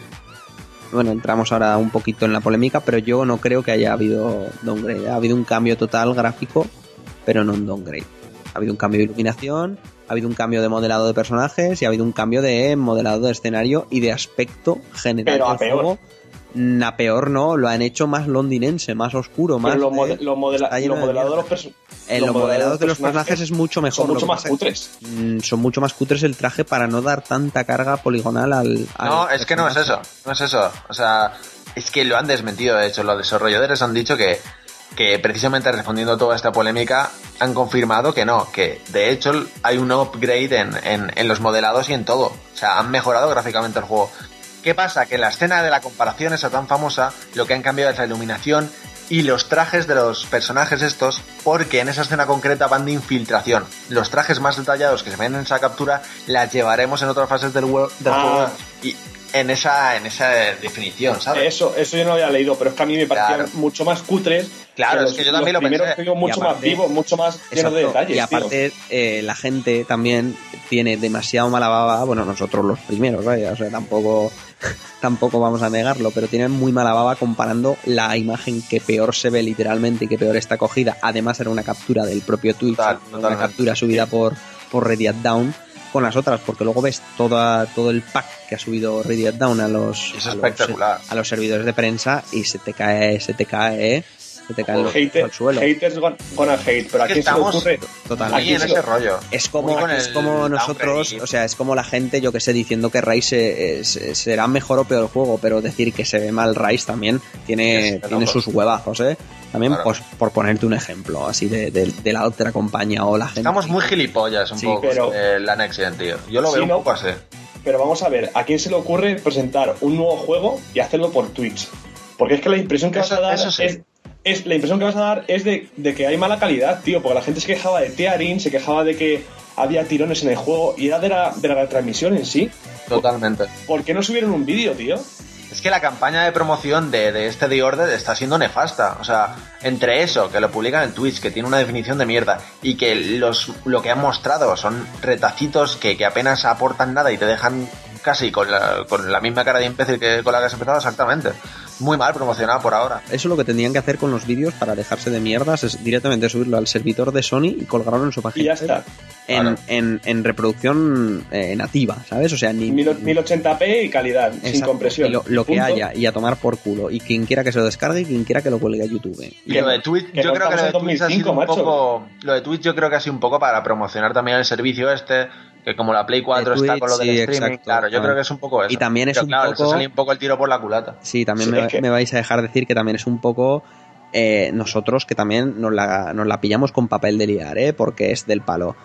[SPEAKER 1] Bueno, entramos ahora un poquito en la polémica, pero yo no creo que haya habido downgrade. Ha habido un cambio total gráfico, pero no un downgrade. Ha habido un cambio de iluminación, ha habido un cambio de modelado de personajes y ha habido un cambio de modelado de escenario y de aspecto general
[SPEAKER 3] Pero a
[SPEAKER 1] del
[SPEAKER 3] peor.
[SPEAKER 1] juego. A peor no, lo han hecho más londinense, más oscuro, más.
[SPEAKER 3] Los,
[SPEAKER 1] de-
[SPEAKER 3] mode- los modela-
[SPEAKER 1] está lleno
[SPEAKER 3] los
[SPEAKER 1] de
[SPEAKER 3] los personajes.
[SPEAKER 1] En los modelados de los personajes es mucho mejor.
[SPEAKER 3] Son
[SPEAKER 1] lo
[SPEAKER 3] mucho más cutres.
[SPEAKER 1] es- mm, son mucho más cutres el traje para no dar tanta carga poligonal al. al
[SPEAKER 2] No, es que no es eso. No es eso. O sea, es que lo han desmentido, de hecho. Los desarrolladores han dicho que, que precisamente respondiendo a toda esta polémica, han confirmado que no, que de hecho hay un upgrade en, en, en los modelados y en todo. O sea, han mejorado gráficamente el juego. ¿Qué pasa? Que en la escena de la comparación esa tan famosa, lo que han cambiado es la iluminación y los trajes de los personajes estos, porque en esa escena concreta van de infiltración. Los trajes más detallados que se ven en esa captura las llevaremos en otras fases del,
[SPEAKER 3] Ah.
[SPEAKER 2] juego y en esa, en esa definición, ¿sabes?
[SPEAKER 3] Eso, eso yo no lo había leído, pero es que a mí me parecían
[SPEAKER 2] Claro.
[SPEAKER 3] mucho más cutres.
[SPEAKER 2] Claro,
[SPEAKER 3] los-
[SPEAKER 2] es que yo también
[SPEAKER 3] los
[SPEAKER 2] lo
[SPEAKER 3] primeros
[SPEAKER 2] pensé.
[SPEAKER 3] que digo, mucho
[SPEAKER 1] Y
[SPEAKER 3] más
[SPEAKER 1] aparte-
[SPEAKER 3] vivos, mucho más llenos de detalles.
[SPEAKER 1] Y aparte, eh, la gente también tiene demasiado mala baba. Bueno, nosotros los primeros, vaya. O sea, tampoco, [laughs] tampoco vamos a negarlo, pero tienen muy mala baba comparando la imagen que peor se ve literalmente y que peor está cogida. Además, era una captura del propio Twitch,
[SPEAKER 2] Total,
[SPEAKER 1] una captura subida por, por Radiant Down con las otras, porque luego ves toda, todo el pack que ha subido Radiant Down a los,
[SPEAKER 2] Es
[SPEAKER 1] a los- a los servidores de prensa y se te cae, se te cae, se te cae el-
[SPEAKER 3] Hater-
[SPEAKER 1] al suelo.
[SPEAKER 3] haters gon- gonna hate, pero
[SPEAKER 2] Es que
[SPEAKER 3] aquí se
[SPEAKER 2] estamos-
[SPEAKER 3] ocurre.
[SPEAKER 1] Totalmente.
[SPEAKER 2] Aquí en
[SPEAKER 3] se
[SPEAKER 2] ese
[SPEAKER 3] lo-
[SPEAKER 2] rollo.
[SPEAKER 1] Es como,
[SPEAKER 2] con
[SPEAKER 1] es como nosotros,
[SPEAKER 2] downgrade.
[SPEAKER 1] o sea, es como la gente, yo que sé, diciendo que Rise eh, se- será mejor o peor el juego, pero decir que se ve mal Rise también tiene,
[SPEAKER 2] Es
[SPEAKER 1] tiene sus huevazos, ¿eh? También,
[SPEAKER 2] Claro.
[SPEAKER 1] pues, por ponerte un ejemplo, así de, de- de la otra compañía o la gente.
[SPEAKER 2] Estamos muy gilipollas un
[SPEAKER 1] Sí,
[SPEAKER 2] poco
[SPEAKER 3] pero-
[SPEAKER 2] de la Next Gen, tío. Yo lo
[SPEAKER 3] Sí,
[SPEAKER 2] veo un
[SPEAKER 3] ¿no?
[SPEAKER 2] poco así.
[SPEAKER 3] Pero vamos a ver, ¿a quién se le ocurre presentar un nuevo juego y hacerlo por Twitch? Porque es que la impresión que
[SPEAKER 2] Eso-
[SPEAKER 3] vas a dar
[SPEAKER 2] eso sí.
[SPEAKER 3] es, es- la impresión que vas a dar es de, de que hay mala calidad, tío, porque la gente se quejaba de tearing, se quejaba de que había tirones en el juego y era de la, de la retransmisión en sí.
[SPEAKER 2] Totalmente.
[SPEAKER 3] ¿Por qué no subieron un vídeo, tío?
[SPEAKER 2] Es que la campaña de promoción de, de este The Order está siendo nefasta. O sea, entre eso, que lo publican en Twitch, que tiene una definición de mierda, y que los lo que han mostrado son retacitos que, que apenas aportan nada y te dejan casi con la, con la misma cara de imbécil que con la que has empezado, exactamente. Muy mal promocionado por ahora.
[SPEAKER 1] Eso es lo que tendrían que hacer con los vídeos para dejarse de mierdas, es directamente subirlo al servidor de Sony y colgarlo en su página.
[SPEAKER 3] Y ya está.
[SPEAKER 1] En,
[SPEAKER 2] Claro.
[SPEAKER 1] en, en reproducción eh, nativa, ¿sabes? O sea, ni,
[SPEAKER 3] Mil- 1080p y calidad, sin compresión.
[SPEAKER 1] Y lo, lo que haya y a tomar por culo. Y quien quiera que se lo descargue y quien quiera que lo cuelgue a YouTube.
[SPEAKER 2] Y lo de Twitch, yo creo que lo de Twitch ha
[SPEAKER 3] 2005,
[SPEAKER 2] sido un poco. Lo de Twitch yo creo que ha sido un poco para promocionar también el servicio este, que como la Play 4
[SPEAKER 1] De
[SPEAKER 2] está con lo del
[SPEAKER 1] sí,
[SPEAKER 2] streaming,
[SPEAKER 1] exacto.
[SPEAKER 2] claro, yo
[SPEAKER 1] Ah.
[SPEAKER 2] creo que es un poco eso.
[SPEAKER 1] Y también es
[SPEAKER 2] Pero
[SPEAKER 1] un
[SPEAKER 2] claro,
[SPEAKER 1] poco-
[SPEAKER 2] sale un poco el tiro por la culata.
[SPEAKER 1] Sí, también
[SPEAKER 3] Sí,
[SPEAKER 1] me,
[SPEAKER 3] es que-
[SPEAKER 1] me vais a dejar decir que también es un poco eh, nosotros que también nos la, nos la pillamos con papel de liar, ¿eh? porque es del palo.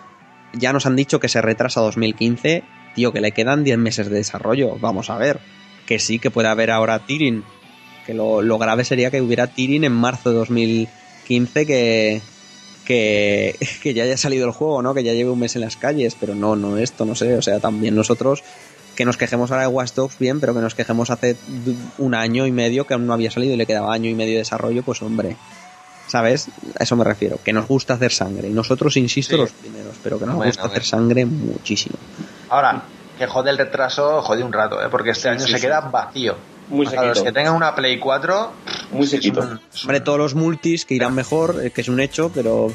[SPEAKER 1] Ya nos han dicho que se retrasa a 2015, tío, que le quedan 10 meses de desarrollo. Vamos a ver. Que sí, que puede haber ahora Tiring. Que lo, lo grave sería que hubiera Tiring en marzo de 2015 que, que, [laughs] que ya haya salido el juego, ¿no? Que ya lleve un mes en las calles, pero no, no esto, no sé. O sea, también nosotros que nos quejemos ahora de Watch Dogs bien, pero que nos quejemos hace un año y medio que aún no había salido y le quedaba año y medio de desarrollo, pues hombre, ¿sabes? A eso me refiero, que nos gusta hacer sangre. Y nosotros, insisto,
[SPEAKER 2] Sí.
[SPEAKER 1] los primeros, pero que nos
[SPEAKER 2] Bueno,
[SPEAKER 1] gusta
[SPEAKER 2] bueno.
[SPEAKER 1] hacer sangre muchísimo.
[SPEAKER 2] Ahora, que jode el retraso, jode un rato, ¿eh? porque este
[SPEAKER 3] Sí,
[SPEAKER 2] año
[SPEAKER 3] sí,
[SPEAKER 2] se queda vacío.
[SPEAKER 3] Muy
[SPEAKER 2] Para los
[SPEAKER 3] sequito.
[SPEAKER 2] que tengan una Play 4,
[SPEAKER 3] Muy sequito.
[SPEAKER 1] Hombre, todos los multis que irán mejor, eh, que es un hecho, pero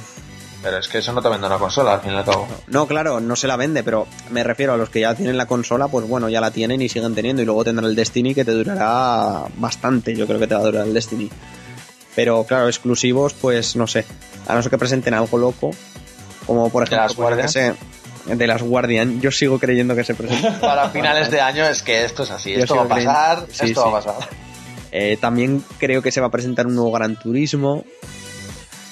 [SPEAKER 2] pero es que eso no te vende una consola, al fin y al cabo.
[SPEAKER 1] No, claro, no se la vende, pero me refiero a los que ya tienen la consola, pues bueno, ya la tienen y siguen teniendo. Y luego tendrán el Destiny que te durará bastante, yo creo que te va a durar el Destiny. Pero claro, exclusivos, pues no sé. A no ser que presenten algo loco, como por
[SPEAKER 2] ¿De
[SPEAKER 1] ejemplo,
[SPEAKER 2] las
[SPEAKER 1] pues, que sé, de las Guardian, yo sigo creyendo que se presentan. [laughs]
[SPEAKER 2] Para finales de año es que esto es así,
[SPEAKER 1] Yo
[SPEAKER 2] esto va a
[SPEAKER 1] creyendo-
[SPEAKER 2] pasar,
[SPEAKER 1] sí,
[SPEAKER 2] esto
[SPEAKER 1] sí.
[SPEAKER 2] va a pasar.
[SPEAKER 1] Eh, también creo que se va a presentar un nuevo Gran Turismo.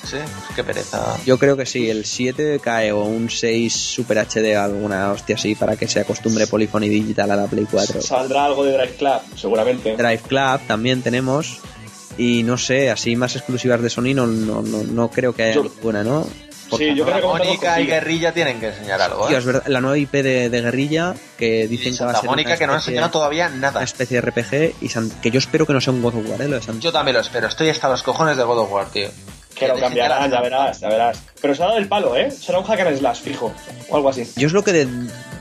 [SPEAKER 2] Sí, qué pereza.
[SPEAKER 1] Yo creo que sí, el 7 cae o un 6 Super HD, alguna hostia así, para que se acostumbre Polyphony Digital a la Play 4.
[SPEAKER 3] Saldrá algo de Drive Club, seguramente.
[SPEAKER 1] Drive Club también tenemos. Y no sé, así más exclusivas de Sony no, no, no, no creo que haya
[SPEAKER 3] Yo-
[SPEAKER 1] ninguna, ¿no?
[SPEAKER 3] Solo
[SPEAKER 1] porque
[SPEAKER 3] Sí, yo creo que con
[SPEAKER 2] Mónica y. Guerrilla tienen que enseñar algo.
[SPEAKER 1] Tío,
[SPEAKER 2] ¿eh?
[SPEAKER 1] es verdad, la nueva IP de, de Guerrilla que dicen
[SPEAKER 2] Y
[SPEAKER 1] que va a ser
[SPEAKER 2] Mónica
[SPEAKER 1] una
[SPEAKER 2] que no
[SPEAKER 1] especie-
[SPEAKER 2] enseñado todavía
[SPEAKER 1] una
[SPEAKER 2] nada.
[SPEAKER 1] especie de RPG y San- que yo espero que no sea un God of War, ¿eh? Lo de San-
[SPEAKER 2] Yo también lo espero. Estoy hasta los cojones de God of War, tío.
[SPEAKER 3] Que lo cambiarán, ya verás, ya verás. Pero se ha dado el palo, ¿eh? Será un hack and slash fijo. O algo así.
[SPEAKER 1] Yo es lo que de-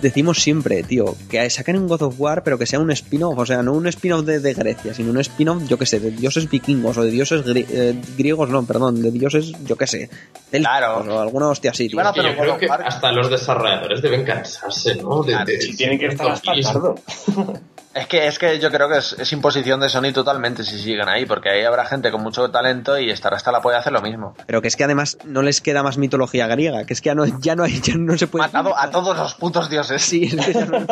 [SPEAKER 1] decimos siempre, tío, que saquen un God of War, pero que sea un spin-off, o sea, no un spin-off de, de Grecia, sino un spin-off, yo que sé, de dioses vikingos o de dioses gri- eh, griegos, no, perdón, de dioses, yo que sé,
[SPEAKER 2] Claro.
[SPEAKER 1] o alguna hostia así, tío.
[SPEAKER 4] Yo
[SPEAKER 2] un
[SPEAKER 4] creo que hasta los desarrolladores deben cansarse, ¿no? De, de-
[SPEAKER 3] Si tienen que estar hasta. [laughs]
[SPEAKER 2] Es que, es que yo creo que es, es imposición de Sony totalmente si siguen ahí, porque ahí habrá gente con mucho talento y estará hasta la puede hacer lo mismo.
[SPEAKER 1] Pero que es que además no les queda más mitología griega, que es que ya no, ya no hay, ya no se puede...
[SPEAKER 2] Matado a todos los putos dioses.
[SPEAKER 1] Sí, es que ya no,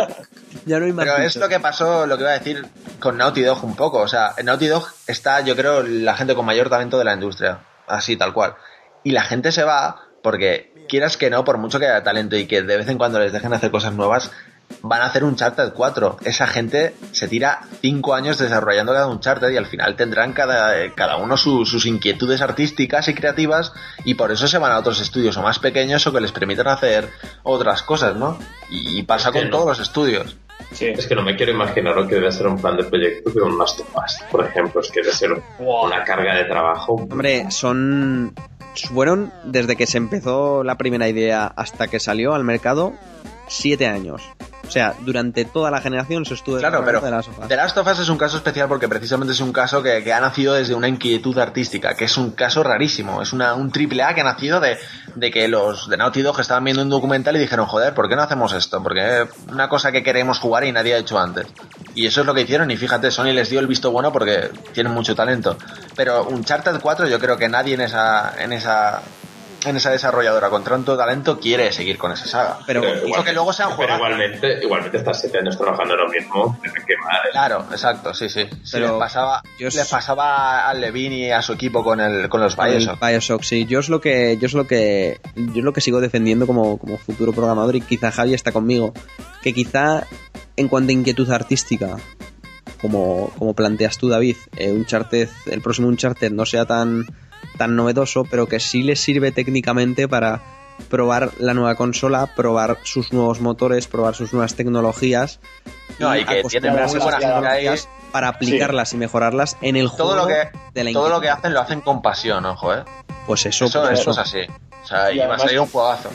[SPEAKER 1] ya no hay más
[SPEAKER 2] Pero es lo que pasó, lo que iba a decir con Naughty Dog un poco. O sea, en Naughty Dog está, yo creo, la gente con mayor talento de la industria. Así, tal cual. Y la gente se va porque, quieras que no, por mucho que haya talento y que de vez en cuando les dejen hacer cosas nuevas, van a hacer un Uncharted 4. Esa gente se tira cinco años desarrollando cada Uncharted y al final tendrán cada, cada uno su- sus inquietudes artísticas y creativas y por eso se van a otros estudios o más pequeños o que les permitan hacer otras cosas, ¿no? Y, y pasa
[SPEAKER 4] Es que
[SPEAKER 2] con
[SPEAKER 4] no.
[SPEAKER 2] todos los estudios.
[SPEAKER 3] Sí.
[SPEAKER 4] Es que no me quiero imaginar lo que debe ser un plan de proyecto de un Last of Us, por ejemplo. Es que debe ser una carga de trabajo.
[SPEAKER 1] Hombre, son. Fueron desde que se empezó la primera idea hasta que salió al mercado, siete años. O sea, durante toda la generación se estuvo
[SPEAKER 2] Claro, pero
[SPEAKER 1] de las sofás.
[SPEAKER 2] The Last of Us es un caso especial porque precisamente es un caso que, que ha nacido desde una inquietud artística, que es un caso rarísimo. Es una, un triple A que ha nacido de, de que los de Naughty Dog estaban viendo un documental y dijeron, joder, ¿por qué no hacemos esto? Porque es una cosa que queremos jugar y nadie ha hecho antes. Y eso es lo que hicieron y fíjate, Sony les dio el visto bueno porque tienen mucho talento. Pero Uncharted 4 yo creo que nadie en esa, en esa, en esa desarrolladora con tanto talento quiere seguir con esa saga.
[SPEAKER 1] Pero
[SPEAKER 2] que luego sean
[SPEAKER 4] Pero
[SPEAKER 2] juegos.
[SPEAKER 4] igualmente, igualmente estar siete años trabajando en lo mismo, debe quemar. ¿eh?
[SPEAKER 2] Claro, exacto, sí, sí. Sí,
[SPEAKER 1] Pero
[SPEAKER 2] les pasaba,
[SPEAKER 1] yo es-
[SPEAKER 2] les pasaba a Levine y a su equipo con el, con los
[SPEAKER 1] Con
[SPEAKER 2] Bioshock.
[SPEAKER 1] Bioshock, sí. Yo es lo que, yo es lo que, yo es lo que sigo defendiendo como, como futuro programador y quizá Javi está conmigo. Que quizá en cuanto a inquietud artística, como, como planteas tú, David, eh, Uncharted, el próximo Uncharted no sea tan, tan novedoso, pero que sí les sirve técnicamente para probar la nueva consola, probar sus nuevos motores, probar sus nuevas tecnologías.
[SPEAKER 2] No, y que tienen
[SPEAKER 3] muy
[SPEAKER 1] a las
[SPEAKER 3] buena gente
[SPEAKER 2] ahí.
[SPEAKER 1] tecnologías para aplicarlas y mejorarlas en el juego
[SPEAKER 2] Todo lo que,
[SPEAKER 1] de la
[SPEAKER 2] todo lo que hacen lo hacen con pasión, ojo, eh.
[SPEAKER 1] Pues eso,
[SPEAKER 2] Eso,
[SPEAKER 1] pues
[SPEAKER 2] eso es así. O sea,
[SPEAKER 3] Y
[SPEAKER 2] y va a salir un juegazo.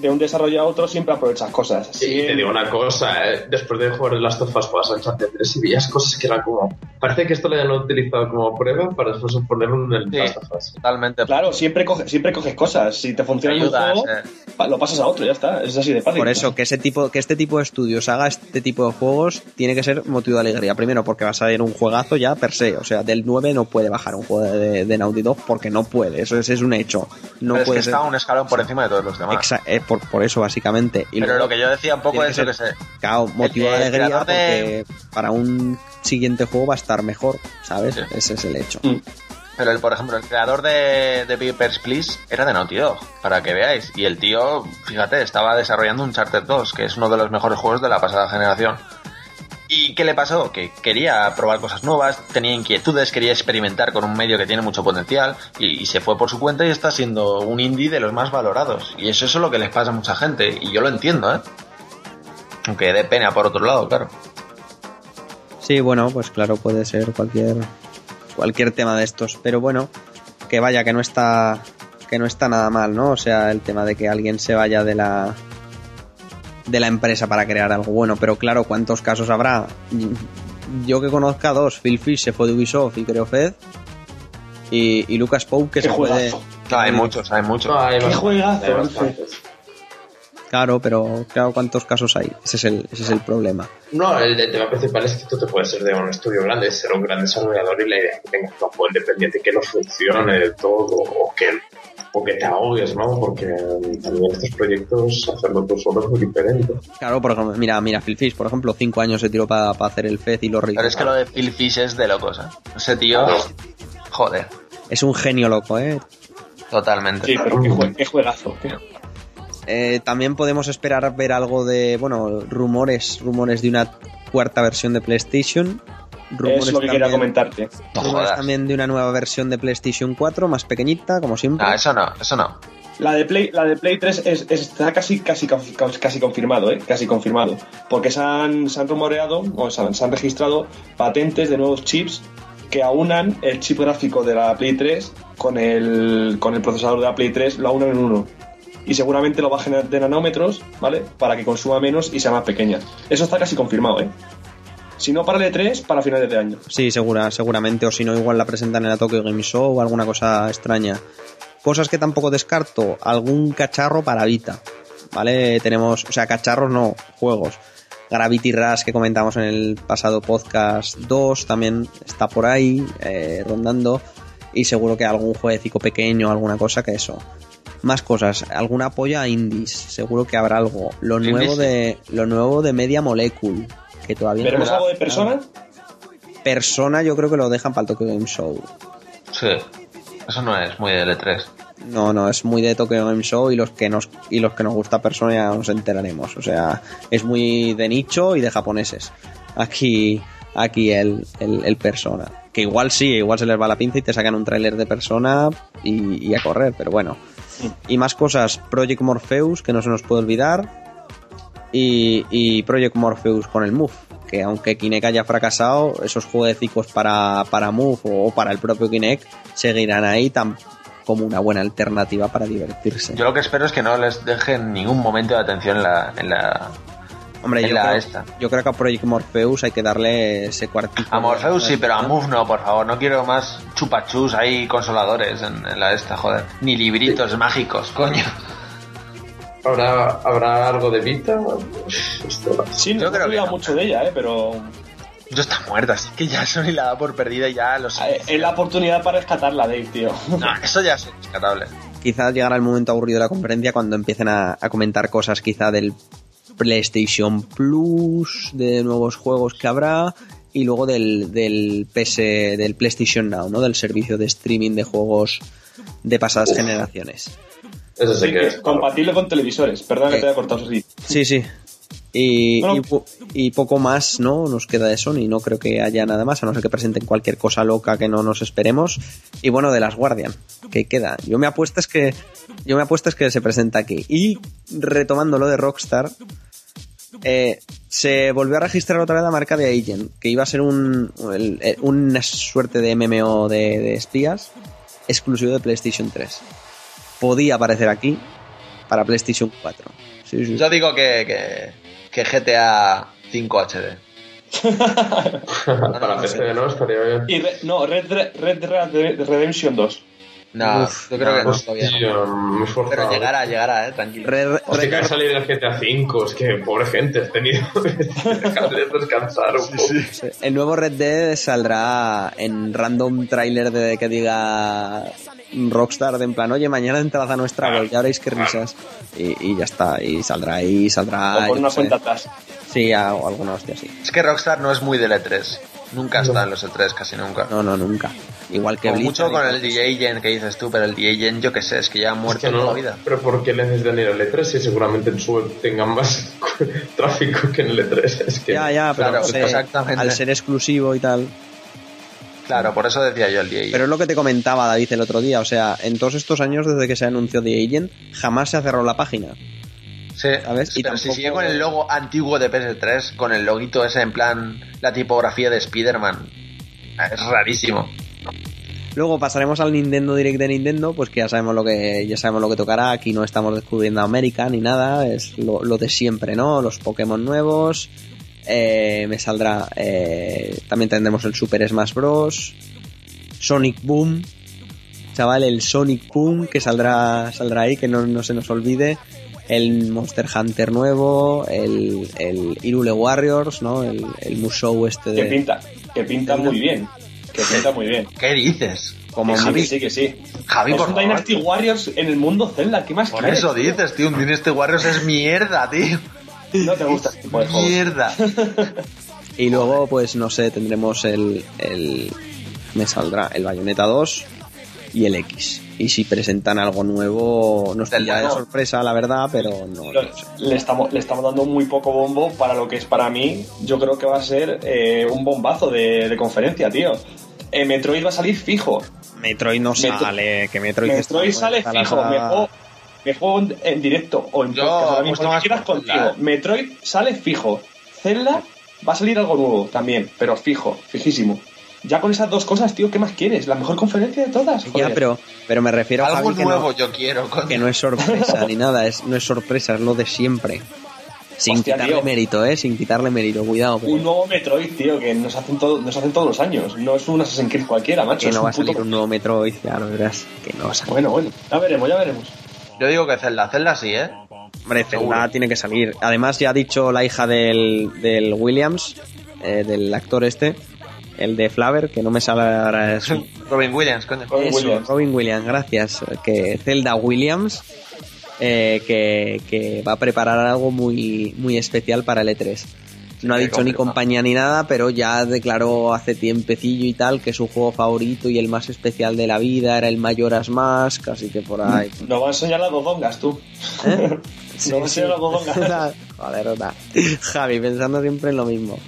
[SPEAKER 3] De un desarrollo a otro siempre aprovechas cosas.
[SPEAKER 4] Sí, te digo una cosa, ¿eh? después de jugar el Last of Us juegas a Uncharted 3 y veías cosas que eran como... Parece que esto lo hayan utilizado como prueba para después ponerlo en el
[SPEAKER 2] Sí.
[SPEAKER 4] Last of Us.
[SPEAKER 2] Totalmente.
[SPEAKER 3] Claro, siempre, coge, siempre coges cosas. Si te funciona en un
[SPEAKER 2] Ayudas,
[SPEAKER 3] juego,
[SPEAKER 2] eh.
[SPEAKER 3] lo pasas a otro, ya está. Es así de fácil.
[SPEAKER 1] Por eso, que ese tipo, que este tipo de estudios haga este tipo de juegos tiene que ser motivo de alegría. Primero, porque va a salir un juegazo ya per se. O sea, del 9 no puede bajar un juego de, de Naughty Dog porque no puede. Eso es, es un hecho. No
[SPEAKER 2] Pero es que
[SPEAKER 1] puede ser.
[SPEAKER 2] está un escalón por encima de todos los demás.
[SPEAKER 1] Exa- eh, por, por eso, básicamente. Y
[SPEAKER 2] Pero
[SPEAKER 1] luego,
[SPEAKER 2] lo que yo decía un poco es
[SPEAKER 1] que
[SPEAKER 2] lo que sé.
[SPEAKER 1] claro, motivo de alegría
[SPEAKER 2] de-
[SPEAKER 1] porque para un siguiente juego va a estar mejor, ¿sabes?
[SPEAKER 2] Sí.
[SPEAKER 1] Ese es el hecho.
[SPEAKER 3] Mm.
[SPEAKER 2] Pero, el, por ejemplo, el creador de, de Papers, Please era de Naughty Dog, para que veáis. Y el tío, fíjate, estaba desarrollando un Charter 2, que es uno de los mejores juegos de la pasada generación. ¿Y qué le pasó? Que quería probar cosas nuevas, tenía inquietudes, quería experimentar con un medio que tiene mucho potencial y, se fue por su cuenta y está siendo un indie de los más valorados. Y eso es lo que les pasa a mucha gente, y yo lo entiendo, ¿eh? Aunque dé pena por otro lado, claro.
[SPEAKER 1] Sí, bueno, pues claro, puede ser cualquier cualquier tema de estos, pero bueno, que vaya que no está que no está nada mal, ¿no? O sea, el tema de que alguien se vaya de la de la empresa para crear algo bueno, pero claro, ¿cuántos casos habrá? Yo que conozca dos, Phil Fish se fue de Ubisoft y creó Fed y, y Lucas Pope que
[SPEAKER 3] Qué
[SPEAKER 1] se fue de
[SPEAKER 3] juegazo.
[SPEAKER 2] Claro, hay muchos, hay muchos.
[SPEAKER 4] No, hay
[SPEAKER 3] Qué juegazo.
[SPEAKER 1] Claro, pero claro, ¿cuántos casos hay? Ese es el, ese es el problema.
[SPEAKER 4] No, el, el tema principal es que tú te puedes ser de un estudio grande, ser un gran desarrollador y la idea es que tengas un juego independiente que no funcione del todo o que, o que te ahogues, ¿no? Porque también estos proyectos hacerlo tú solo es muy diferente.
[SPEAKER 1] Claro, por ejemplo, mira, mira, Phil Fish, por ejemplo, cinco años se tiró para hacer el Fed y lo
[SPEAKER 2] Pero es que lo de Phil Fish es de locos, ¿eh? Ese tío,
[SPEAKER 4] Claro.
[SPEAKER 2] joder,
[SPEAKER 1] Es un genio loco, ¿eh?
[SPEAKER 2] totalmente.
[SPEAKER 3] Sí, pero qué, jue- qué juegazo, tío.
[SPEAKER 1] Eh, también podemos esperar ver algo de, bueno, rumores, rumores de una cuarta versión de PlayStation. Rumores
[SPEAKER 3] Es lo que quería
[SPEAKER 1] también-
[SPEAKER 3] comentarte.
[SPEAKER 2] No
[SPEAKER 1] rumores también de una nueva versión de PlayStation 4, más pequeñita, como siempre.
[SPEAKER 2] No, eso no, eso no.
[SPEAKER 3] La de Play, la de Play 3 es- es- está casi, casi, casi confirmado, ¿eh? Casi confirmado. Porque se han, se han rumoreado, o se han, se han registrado patentes de nuevos chips que aunan el chip gráfico de la Play 3 con el, con el procesador de la Play 3, lo aunan en uno. Y seguramente lo bajen de nanómetros, ¿vale? Para que consuma menos y sea más pequeña. Eso está casi confirmado, ¿eh? Si no para el E3, para finales de año.
[SPEAKER 1] Sí, segura, seguramente, o si no, igual la presentan en la Tokyo Game Show o alguna cosa extraña. Cosas que tampoco descarto, algún cacharro para Vita. ¿Vale? Tenemos, o sea, cacharros no, juegos. Gravity Rush que comentamos en el pasado podcast 2 también está por ahí, eh, rondando. Y seguro que algún jueguecito pequeño, alguna cosa que eso. Más cosas, alguna apoya a indies, seguro que habrá algo. Lo nuevo de, lo nuevo de Media Molecule, que todavía no
[SPEAKER 3] ¿Veremos
[SPEAKER 1] da-
[SPEAKER 3] algo de persona?
[SPEAKER 1] Persona yo creo que lo dejan para el Tokyo Game Show.
[SPEAKER 2] Sí. Eso no es muy de L3.
[SPEAKER 1] No, no, es muy de Tokyo Game Show y los que nos y los que nos gusta Persona ya nos enteraremos. O sea, es muy de nicho y de japoneses. Aquí, aquí el, el, el Persona. Que igual sí, igual se les va la pinza y te sacan un tráiler de Persona y, y a correr, pero bueno. Y más cosas, Project Morpheus, que no se nos puede olvidar. Y, Project Morpheus con el Move. Que aunque Kinect haya fracasado, esos jueguecicos para, para Move o para el propio Kinect seguirán ahí tan, como una buena alternativa para divertirse.
[SPEAKER 2] Yo lo que espero es que no les dejen ningún momento de atención en la, en la,
[SPEAKER 1] Hombre, yo
[SPEAKER 2] la
[SPEAKER 1] creo,
[SPEAKER 2] esta.
[SPEAKER 1] yo creo que a Project Morpheus hay que darle ese cuartito.
[SPEAKER 2] A Morpheus sí, pero a Move no, por favor. No quiero más chupachus ahí consoladores en, en la esta, joder. Ni libritos mágicos, coño.
[SPEAKER 4] ¿Habrá, ¿Habrá algo de Vita?
[SPEAKER 3] Sí, no
[SPEAKER 2] Yo creo que no.
[SPEAKER 3] mucho de ella, ¿eh? Pero
[SPEAKER 2] Yo está muerta, así que ya [laughs] Sony la da por perdida y ya los...
[SPEAKER 3] eh, es la oportunidad para rescatarla, Dave, tío. [laughs]
[SPEAKER 2] No, eso ya es rescatable.
[SPEAKER 1] Quizás llegará el momento aburrido de la conferencia cuando empiecen a, a comentar cosas quizá del PlayStation Plus, de nuevos juegos que habrá y luego del, del PS, del PlayStation Now, ¿no? Del servicio de streaming de juegos de pasadas generaciones.
[SPEAKER 4] Eso sí
[SPEAKER 3] Sí,
[SPEAKER 4] que es.
[SPEAKER 3] compatible con televisores. Perdón que
[SPEAKER 1] Eh.
[SPEAKER 3] te haya cortado así.
[SPEAKER 1] Sí, sí. Y,
[SPEAKER 3] Bueno.
[SPEAKER 1] y po- y poco más, ¿no? Nos queda de Sony. No creo que haya nada más, a no ser que presenten cualquier cosa loca que no nos esperemos. Y bueno, de las Guardian, que queda. Yo me apuesto es que. Yo me apuesto es que se presenta aquí. Y retomando lo de Rockstar. Eh, se volvió a registrar otra vez la marca de Agent, que iba a ser un, el- una suerte de MMO de, de espías exclusivo de PlayStation 3. Podía aparecer aquí para PlayStation 4. Sí, sí.
[SPEAKER 2] Yo digo que, que, que GTA 5 HD.
[SPEAKER 4] Para PC, ¿no? Estaría bien.
[SPEAKER 3] Y re- no, Red, Red, Red Red Redemption 2.
[SPEAKER 2] No,
[SPEAKER 1] Uf,
[SPEAKER 2] yo creo que no,
[SPEAKER 4] Hostia,
[SPEAKER 2] todavía no. Pero llegará, llegará, eh, tranquilo.
[SPEAKER 1] Red-
[SPEAKER 4] Hostia, que
[SPEAKER 1] Red-
[SPEAKER 4] ha salido el GTA V, es que pobre gente, has tenido [laughs] que descansar un poco.
[SPEAKER 1] el nuevo Red Dead saldrá en random trailer de que diga Rockstar de en plan, oye, mañana entrad a nuestra web, ya veréis qué risas. Y, y ya está, y saldrá ahí, saldrá.
[SPEAKER 3] o con
[SPEAKER 1] yo
[SPEAKER 3] una
[SPEAKER 1] sé.
[SPEAKER 3] cuenta atrás.
[SPEAKER 1] Sí, o alguna hostia así.
[SPEAKER 2] Es que Rockstar no es muy del E3. Nunca está en los E3, casi nunca.
[SPEAKER 1] No, no, nunca. Igual que Blizzard
[SPEAKER 2] mucho con el. DJ Gen que dices tú, pero el DJ Gen yo qué sé, es que ya ha
[SPEAKER 4] Es
[SPEAKER 2] muerto
[SPEAKER 4] que no,
[SPEAKER 2] toda la vida.
[SPEAKER 4] pero ¿por qué necesitan ir al E3 si seguramente en su web tengan más [laughs] tráfico que en el E3? [laughs] Es que
[SPEAKER 1] Ya, ya, pero
[SPEAKER 2] Claro,
[SPEAKER 1] no sé,
[SPEAKER 2] exactamente.
[SPEAKER 1] al ser exclusivo y tal.
[SPEAKER 2] Claro, por eso decía yo el DJ.
[SPEAKER 1] Pero es lo que te comentaba David el otro día, o sea, en todos estos años desde que se anunció The Agent, jamás se ha cerrado la página.
[SPEAKER 2] Sí.
[SPEAKER 1] Y
[SPEAKER 2] pero si
[SPEAKER 1] tampoco-
[SPEAKER 2] sigue con el logo antiguo de PS3, con el loguito ese en plan, la tipografía de Spider-Man, es rarísimo.
[SPEAKER 1] Luego pasaremos al Nintendo Direct de Nintendo, pues que ya sabemos lo que ya sabemos lo que tocará. Aquí no estamos descubriendo América ni nada, es lo, lo de siempre, ¿no? Los Pokémon nuevos. eh, me saldrá. eh, también tendremos el Super Smash Bros. Sonic Boom. Chaval, el Sonic Boom que saldrá saldrá ahí, que no, no se nos olvide. El Monster Hunter nuevo, el, el Irule Warriors, ¿no? El, el Musou este
[SPEAKER 3] Que
[SPEAKER 1] de.
[SPEAKER 3] pinta, que pinta muy bien. Que pinta muy bien.
[SPEAKER 2] ¿Qué dices?
[SPEAKER 1] Como
[SPEAKER 3] Que
[SPEAKER 1] Javi,
[SPEAKER 3] que sí, que sí.
[SPEAKER 2] Javi,
[SPEAKER 3] es
[SPEAKER 2] por
[SPEAKER 3] un
[SPEAKER 2] favor.
[SPEAKER 3] Dynasty Warriors en el mundo Zelda, ¿qué más
[SPEAKER 2] Por
[SPEAKER 3] quieres?
[SPEAKER 2] eso dices, tío, un Dynasty Warriors es mierda, tío.
[SPEAKER 3] No te gusta este tipo de juegos.
[SPEAKER 2] Mierda.
[SPEAKER 1] Y luego, pues no sé, tendremos el, el. Me saldrá el Bayonetta 2 y el X. Y si presentan algo nuevo, nos
[SPEAKER 2] Del
[SPEAKER 1] pilla de sorpresa, la verdad, pero no.
[SPEAKER 3] Lo-
[SPEAKER 1] no sé.
[SPEAKER 3] le, estamos, le estamos dando muy poco bombo para lo que es para mí. Yo creo que va a ser eh, un bombazo de, de conferencia, tío. Eh, Metroid va a salir fijo.
[SPEAKER 1] Metroid no
[SPEAKER 3] Metro-
[SPEAKER 1] sale, que Metroid,
[SPEAKER 3] Metroid sale
[SPEAKER 1] la
[SPEAKER 3] fijo. Me juego, Me juego en, en directo o en
[SPEAKER 2] Yo
[SPEAKER 3] podcast
[SPEAKER 2] más
[SPEAKER 3] que quieras contigo. Metroid sale fijo. Zelda va a salir algo nuevo también, pero fijo, fijísimo. Ya con esas dos cosas, tío, ¿qué más quieres? La mejor conferencia de todas.
[SPEAKER 1] Ya,
[SPEAKER 3] joder.
[SPEAKER 1] pero, pero me refiero a
[SPEAKER 2] Algo
[SPEAKER 1] Javi, que
[SPEAKER 2] nuevo
[SPEAKER 1] no,
[SPEAKER 2] yo quiero. coño.
[SPEAKER 1] que no es sorpresa ni nada, es, no es sorpresa, es lo de siempre. Sin
[SPEAKER 3] Hostia,
[SPEAKER 1] quitarle
[SPEAKER 3] tío.
[SPEAKER 1] mérito, eh, sin quitarle mérito, cuidado. pero
[SPEAKER 3] Un nuevo Metroid, tío, que nos hacen, todo, nos hacen todos los años. No es un Assassin's Creed cualquiera, macho.
[SPEAKER 1] que no va a salir
[SPEAKER 3] puto-
[SPEAKER 1] un nuevo Metroid, ya lo verás. Que no va a salir.
[SPEAKER 3] Bueno, bueno. Ya veremos, ya veremos.
[SPEAKER 2] Yo digo que Zelda. Zelda sí, ¿eh?
[SPEAKER 1] Hombre, Zelda tiene que salir. Además, ya ha dicho la hija del, del Williams, eh, del actor este, el de Flaver, que no me sale ahora [laughs]
[SPEAKER 2] Robin Williams, coño.
[SPEAKER 3] Robin
[SPEAKER 1] Eso,
[SPEAKER 3] Williams.
[SPEAKER 1] Robin Williams, gracias. Que Zelda Williams, eh, que, que va a preparar algo muy, muy especial para el E3. No ha dicho ni compañía ni nada, pero ya declaró hace tiempecillo y tal que su juego favorito y el más especial de la vida era el Majora's Mask, así que por ahí.
[SPEAKER 3] Nos va a enseñar las dodongas, tú.
[SPEAKER 1] ¿Eh? [laughs]
[SPEAKER 3] Nos va a enseñar las dodongas.
[SPEAKER 1] Joder, onda. Javi, pensando siempre en lo mismo.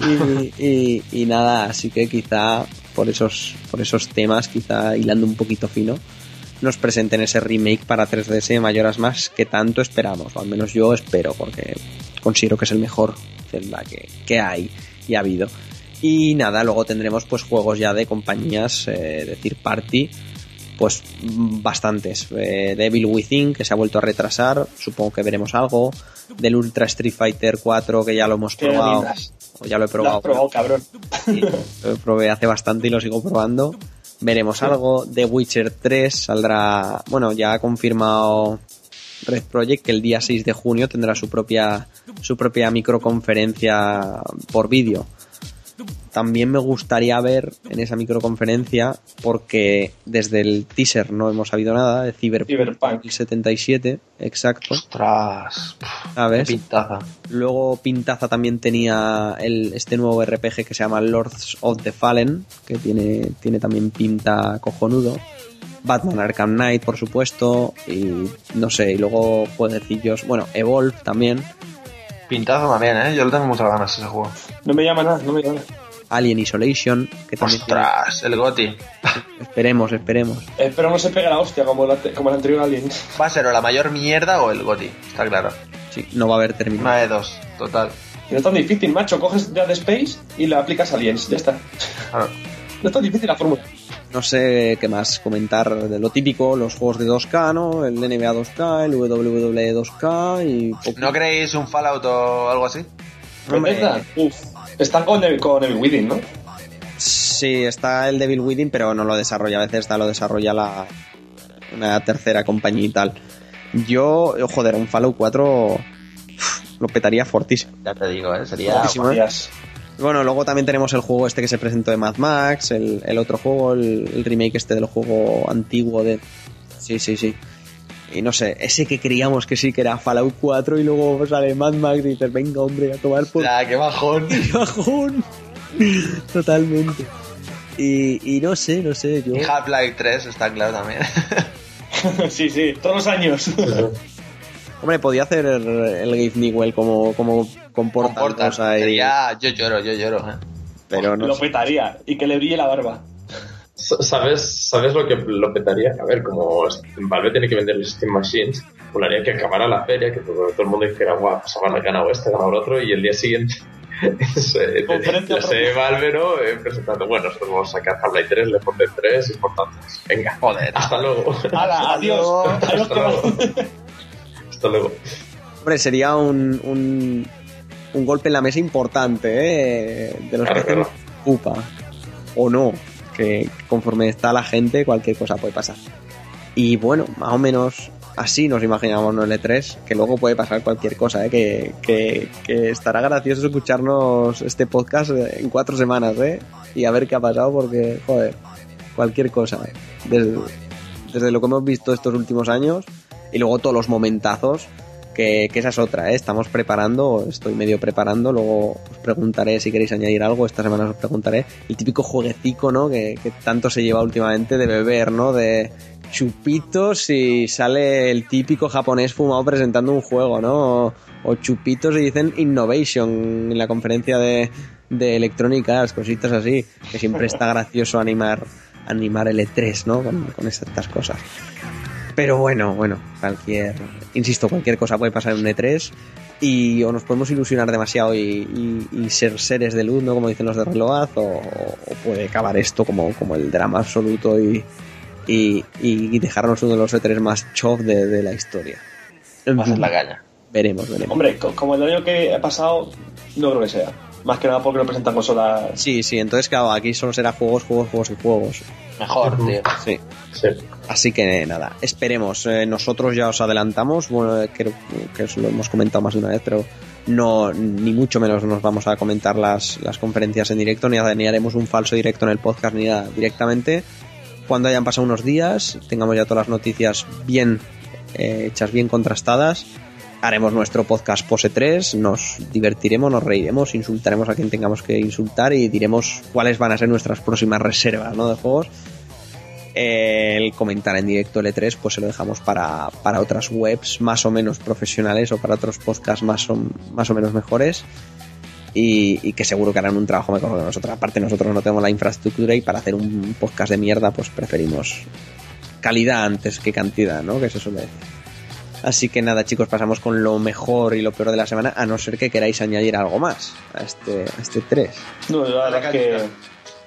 [SPEAKER 1] Y, [laughs] y- y nada, así que quizá por esos, por esos temas, quizá hilando un poquito fino, nos presenten ese remake para 3DS de Mayoras Más que tanto esperamos, o al menos yo espero, porque considero que es el mejor Zelda que, que hay y ha habido. Y nada, luego tendremos pues juegos ya de compañías, eh, decir party, pues bastantes. Eh, Devil Within, que se ha vuelto a retrasar, supongo que veremos algo. Del Ultra Street Fighter 4, que ya lo hemos probado. O ya lo he
[SPEAKER 3] Lo
[SPEAKER 1] probado.
[SPEAKER 3] has probado, cabrón.
[SPEAKER 1] Sí, lo probé hace bastante y lo sigo probando. Veremos algo. The Witcher 3 saldrá. Bueno, ya ha confirmado Red Project que el día 6 de junio tendrá su propia, su propia microconferencia por vídeo. También me gustaría ver en esa microconferencia, porque desde el teaser no hemos sabido nada, de Cyberpunk
[SPEAKER 3] Cyberpunk.
[SPEAKER 1] 77, exacto,
[SPEAKER 2] Ostras. Qué
[SPEAKER 1] ¿sabes?
[SPEAKER 2] pintaza.
[SPEAKER 1] Luego Pintaza también tenía el, este nuevo RPG que se llama Lords of the Fallen, que tiene, tiene también pinta cojonudo. Batman Arkham Knight, por supuesto, y no sé, y luego jueguecillos, bueno, Evolve también,
[SPEAKER 2] Pintaza también, ¿eh? Yo le tengo muchas ganas a ese juego.
[SPEAKER 3] No me llama nada, no me llama nada.
[SPEAKER 1] Alien Isolation, que también tiene-
[SPEAKER 2] Ostras, el Goti.
[SPEAKER 1] esperemos, esperemos.
[SPEAKER 3] Espero no se pegue la hostia como, la, como el anterior Alien.
[SPEAKER 2] Va a ser o la mayor mierda o el Goti, está claro.
[SPEAKER 1] Sí, no va a haber
[SPEAKER 2] Una
[SPEAKER 1] terminado.
[SPEAKER 2] de dos, total.
[SPEAKER 3] Y no es tan difícil, macho. Coges Dead Space y le aplicas Aliens. Ya está.
[SPEAKER 2] Claro.
[SPEAKER 3] No es tan difícil la fórmula.
[SPEAKER 1] No sé qué más comentar de lo típico, los juegos de 2K, ¿no? El NBA 2K, el WWE 2K y...
[SPEAKER 2] ¿No creéis un Fallout o algo así?
[SPEAKER 1] Hombre,
[SPEAKER 3] Uf. Están con el, con el Within, ¿no?
[SPEAKER 1] Sí, está el Devil Within, pero no lo desarrolla. A veces está, lo desarrolla la, una tercera compañía y tal. Yo, joder, un Fallout 4 uf, lo petaría fortísimo.
[SPEAKER 2] Ya te digo, ¿eh? Sería...
[SPEAKER 1] Fortísimo, ¿eh? Bueno, luego también tenemos el juego este que se presentó de Mad Max, el, el otro juego, el, el remake este del juego antiguo de... Sí, sí, sí. Y no sé, ese que creíamos que sí que era Fallout 4 y luego sale Mad Max y dices, venga hombre, a tomar por
[SPEAKER 2] Ya, qué bajón. [laughs]
[SPEAKER 1] bajón. Totalmente. Y, y no sé, no sé, yo...
[SPEAKER 2] Y Half-Life 3 está claro también. [laughs]
[SPEAKER 3] sí, sí, todos los años.
[SPEAKER 1] Hombre, podía hacer el, el Gabe Newell como, como comporta
[SPEAKER 2] Comporta.
[SPEAKER 1] y-
[SPEAKER 2] Sería... Yo lloro, yo lloro, ¿eh?
[SPEAKER 1] Pero no
[SPEAKER 3] lo
[SPEAKER 1] sé.
[SPEAKER 3] petaría. Y que le brille la barba.
[SPEAKER 4] ¿Sabes, ¿Sabes lo que lo petaría? A ver, como Valve tiene que vender los Steam Machines, molaría que acabara la feria, que todo, todo el mundo dijera, guau, pues ha ganado este, ha ganado el otro, y el día siguiente [laughs] la sede Valve, ¿no? Eh, presentando, bueno, nosotros vamos a sacar Half-Life 3, Left 4 Dead 3, importantes. Venga,
[SPEAKER 2] Joder.
[SPEAKER 4] hasta luego.
[SPEAKER 3] ¡Hala, [laughs] adiós!
[SPEAKER 4] Hasta luego. hasta luego.
[SPEAKER 1] Hombre, sería un, un, un golpe en la mesa importante, ¿eh? De los
[SPEAKER 4] Claro,
[SPEAKER 1] que hacen
[SPEAKER 4] claro.
[SPEAKER 1] pupa. O no. Conforme está la gente, cualquier cosa puede pasar. Y bueno, más o menos así nos imaginamos en el E3, que luego puede pasar cualquier cosa, ¿eh? que estará gracioso escucharnos este podcast en cuatro semanas, ¿eh? Y a ver qué ha pasado, porque, joder, cualquier cosa. ¿eh? Desde, desde lo que hemos visto estos últimos años y luego todos los momentazos, que, que esa es otra, ¿eh? Estamos preparando, estoy medio preparando, luego os preguntaré si queréis añadir algo, esta semana os preguntaré, el típico jueguecico, ¿no? Que, tanto se lleva últimamente de beber, ¿no? De chupitos y sale el típico japonés fumado presentando un juego, ¿no? O, o chupitos y dicen innovation en la conferencia de, de Electronic Arts, cositas así, que siempre está gracioso animar, animar el E3, ¿no? Con, con estas cosas. Pero bueno, bueno, cualquier, insisto, cualquier cosa puede pasar en un E3 y o nos podemos ilusionar demasiado y, y- y ser seres de luz, ¿no? Como dicen los de Reload, o, o puede acabar esto como, como el drama absoluto y, y, y dejarnos uno de los E3 más chof de, de la historia. En
[SPEAKER 2] Va a ser
[SPEAKER 1] fin,
[SPEAKER 2] la caña.
[SPEAKER 1] veremos, veremos.
[SPEAKER 3] Hombre, co- como el año que ha pasado, no creo que sea. Más que nada porque no presentan consolas.
[SPEAKER 1] Sí, sí, entonces claro, aquí solo será juegos, juegos, juegos y juegos.
[SPEAKER 2] Mejor, tío.
[SPEAKER 1] Sí.
[SPEAKER 4] Sí.
[SPEAKER 1] Así que nada, esperemos. Eh, nosotros ya os adelantamos, bueno, eh, creo que os lo hemos comentado más de una vez, pero no, ni mucho menos nos vamos a comentar las, las conferencias en directo, ni, ni haremos un falso directo en el podcast, ni nada. Directamente, cuando hayan pasado unos días, tengamos ya todas las noticias bien eh, hechas, bien contrastadas, haremos nuestro podcast Pose 3, nos divertiremos, nos reiremos, insultaremos a quien tengamos que insultar y diremos cuáles van a ser nuestras próximas reservas ¿no? de juegos el comentar en directo el E3 pues se lo dejamos para, para otras webs más o menos profesionales o para otros podcasts más o, más o menos mejores y, y que seguro que harán un trabajo mejor que nosotros. Aparte nosotros no tenemos la infraestructura y para hacer un podcast de mierda pues preferimos calidad antes que cantidad, ¿no? Que se suele decir. Así que nada chicos, pasamos con lo mejor y lo peor de la semana, a no ser que queráis añadir algo más a este, a este 3.
[SPEAKER 3] No, yo la verdad es que.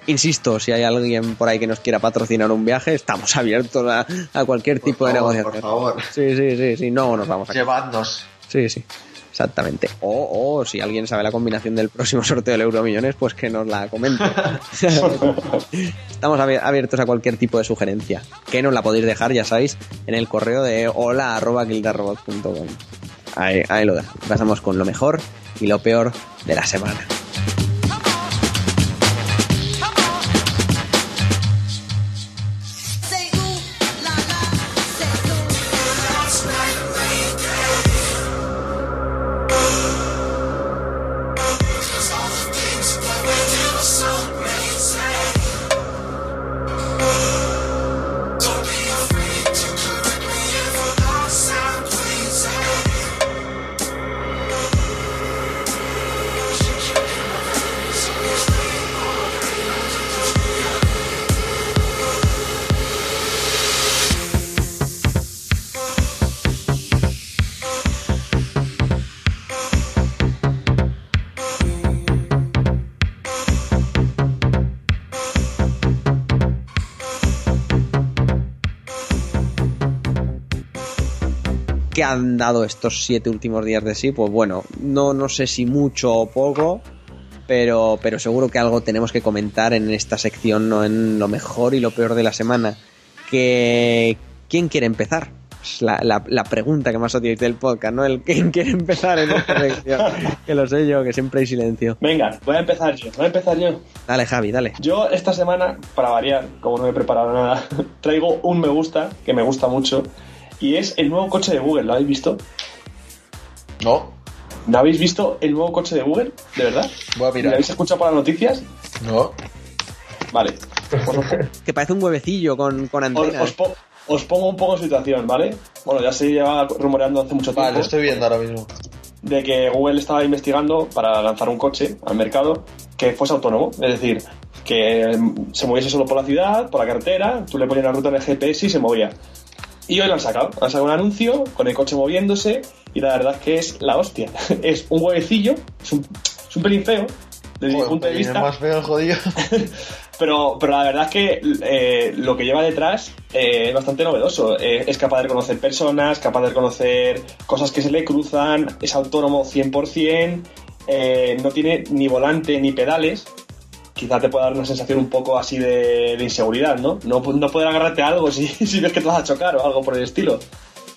[SPEAKER 1] Insisto, si hay alguien por ahí que nos quiera patrocinar un viaje, estamos abiertos a, a cualquier
[SPEAKER 2] Por
[SPEAKER 1] tipo de negociación.
[SPEAKER 2] Por favor,
[SPEAKER 1] Sí, sí, sí, sí, no nos vamos a
[SPEAKER 2] llevadnos.
[SPEAKER 1] Sí, sí, exactamente. O, o si alguien sabe la combinación del próximo [laughs] sorteo del Euromillones, pues que nos la comente. [laughs] Estamos abi- abiertos a cualquier tipo de sugerencia. Que nos la podéis dejar, ya sabéis, en el correo de hola arroba. Ahí, ahí lo dejo. Pasamos con lo mejor y lo peor de la semana. Han dado estos siete últimos días de sí? Pues bueno, no, no sé si mucho o poco, pero, pero seguro que algo tenemos que comentar en esta sección, ¿no? en lo mejor y lo peor de la semana. Que, ¿Quién quiere empezar? Es la, la, la pregunta que más odiáis del podcast, ¿no? El quién quiere empezar en esta sección. [laughs] que lo sé yo, que siempre hay silencio.
[SPEAKER 3] Venga, voy a empezar yo. Voy a empezar yo.
[SPEAKER 1] Dale, Javi, dale.
[SPEAKER 3] Yo esta semana, para variar, como no me he preparado nada, [laughs] traigo un me gusta, que me gusta mucho, y es el nuevo coche de Google. ¿Lo habéis visto?
[SPEAKER 2] No,
[SPEAKER 3] ¿No habéis visto el nuevo coche de Google? ¿De verdad?
[SPEAKER 2] voy a
[SPEAKER 3] ¿Lo
[SPEAKER 2] mirar.
[SPEAKER 3] habéis escuchado por las noticias?
[SPEAKER 2] No.
[SPEAKER 3] Vale. Pues os, [laughs]
[SPEAKER 1] Que parece un huevecillo con, con
[SPEAKER 3] os-
[SPEAKER 1] antenas.
[SPEAKER 3] os po- os pongo un poco en situación, ¿vale? Bueno, ya se lleva rumoreando hace mucho tiempo
[SPEAKER 2] Vale, lo estoy viendo ahora mismo.
[SPEAKER 3] de que Google estaba investigando para lanzar un coche al mercado que fuese autónomo. Es decir, que mm, se moviese solo por la ciudad, por la carretera, tú le ponías la ruta en el GPS y se movía. Y hoy lo han sacado. Han sacado un anuncio con el coche moviéndose y la verdad es que es la hostia. [laughs] es un huevecillo, es un, es un pelín feo desde mi punto de vista.
[SPEAKER 2] es más feo jodido. [laughs]
[SPEAKER 3] Pero, pero la verdad es que eh, lo que lleva detrás eh, es bastante novedoso. Eh, es capaz de reconocer personas, capaz de reconocer cosas que se le cruzan, es autónomo 100%, eh, no tiene ni volante ni pedales. Quizá te pueda dar una sensación un poco así de, inseguridad, ¿no? ¿no? No agarrarte a algo [laughs] si, ves que te vas a chocar o algo por el estilo.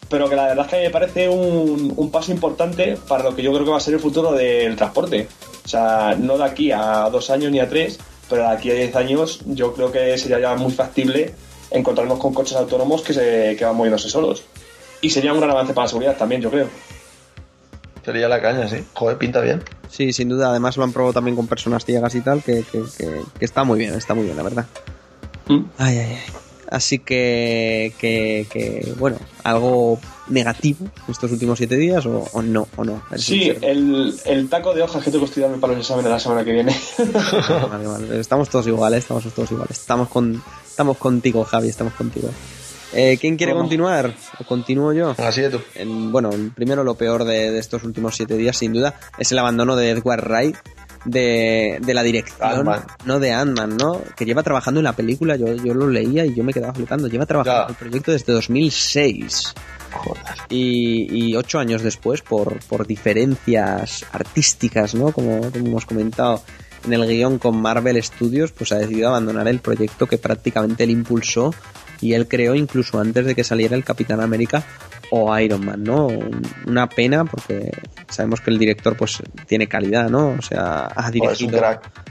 [SPEAKER 3] Pero que la verdad es que me parece un, un paso importante para lo que yo creo que va a ser el futuro del transporte. O sea, no de aquí a dos años ni a tres, pero de aquí a diez años yo creo que sería ya muy factible encontrarnos con coches autónomos que, se, que van moviéndose solos. Y sería un gran avance para la seguridad también, yo creo.
[SPEAKER 2] Sería la caña, sí. Joder, pinta bien.
[SPEAKER 1] Sí, sin duda. Además lo han probado también con personas ciegas y tal, que, que, que- que está muy bien, está muy bien, la verdad.
[SPEAKER 3] ¿Mm?
[SPEAKER 1] Ay, ay, ay. Así que, que, que, bueno, algo negativo estos últimos siete días o, o no, o no.
[SPEAKER 3] Sí, el, el taco de hojas que tengo que estudiarme para los exámenes la semana que viene. [laughs]
[SPEAKER 1] Vale, vale. Estamos todos iguales, estamos todos iguales. Estamos con, estamos contigo, Javi, estamos contigo. Eh, ¿Quién quiere continuar? ¿O continúo yo?
[SPEAKER 2] Así de tú.
[SPEAKER 1] En- bueno, primero lo peor de, de estos últimos siete días, sin duda, es el abandono de Edward Wright de, de la dirección, no de Ant-Man, ¿no? Que lleva trabajando en la película, yo, yo lo leía y yo me quedaba flipando. Lleva trabajando
[SPEAKER 2] Ya.
[SPEAKER 1] en el proyecto desde 2006
[SPEAKER 2] Joder.
[SPEAKER 1] y, y ocho años después, por, por diferencias artísticas, ¿no? Como, como hemos comentado en el guion con Marvel Studios, pues ha decidido abandonar el proyecto que prácticamente él impulsó y él creó incluso antes de que saliera el Capitán América o Iron Man, ¿no? Un- Una pena porque sabemos que el director pues tiene calidad, ¿no? O sea, ha dirigido,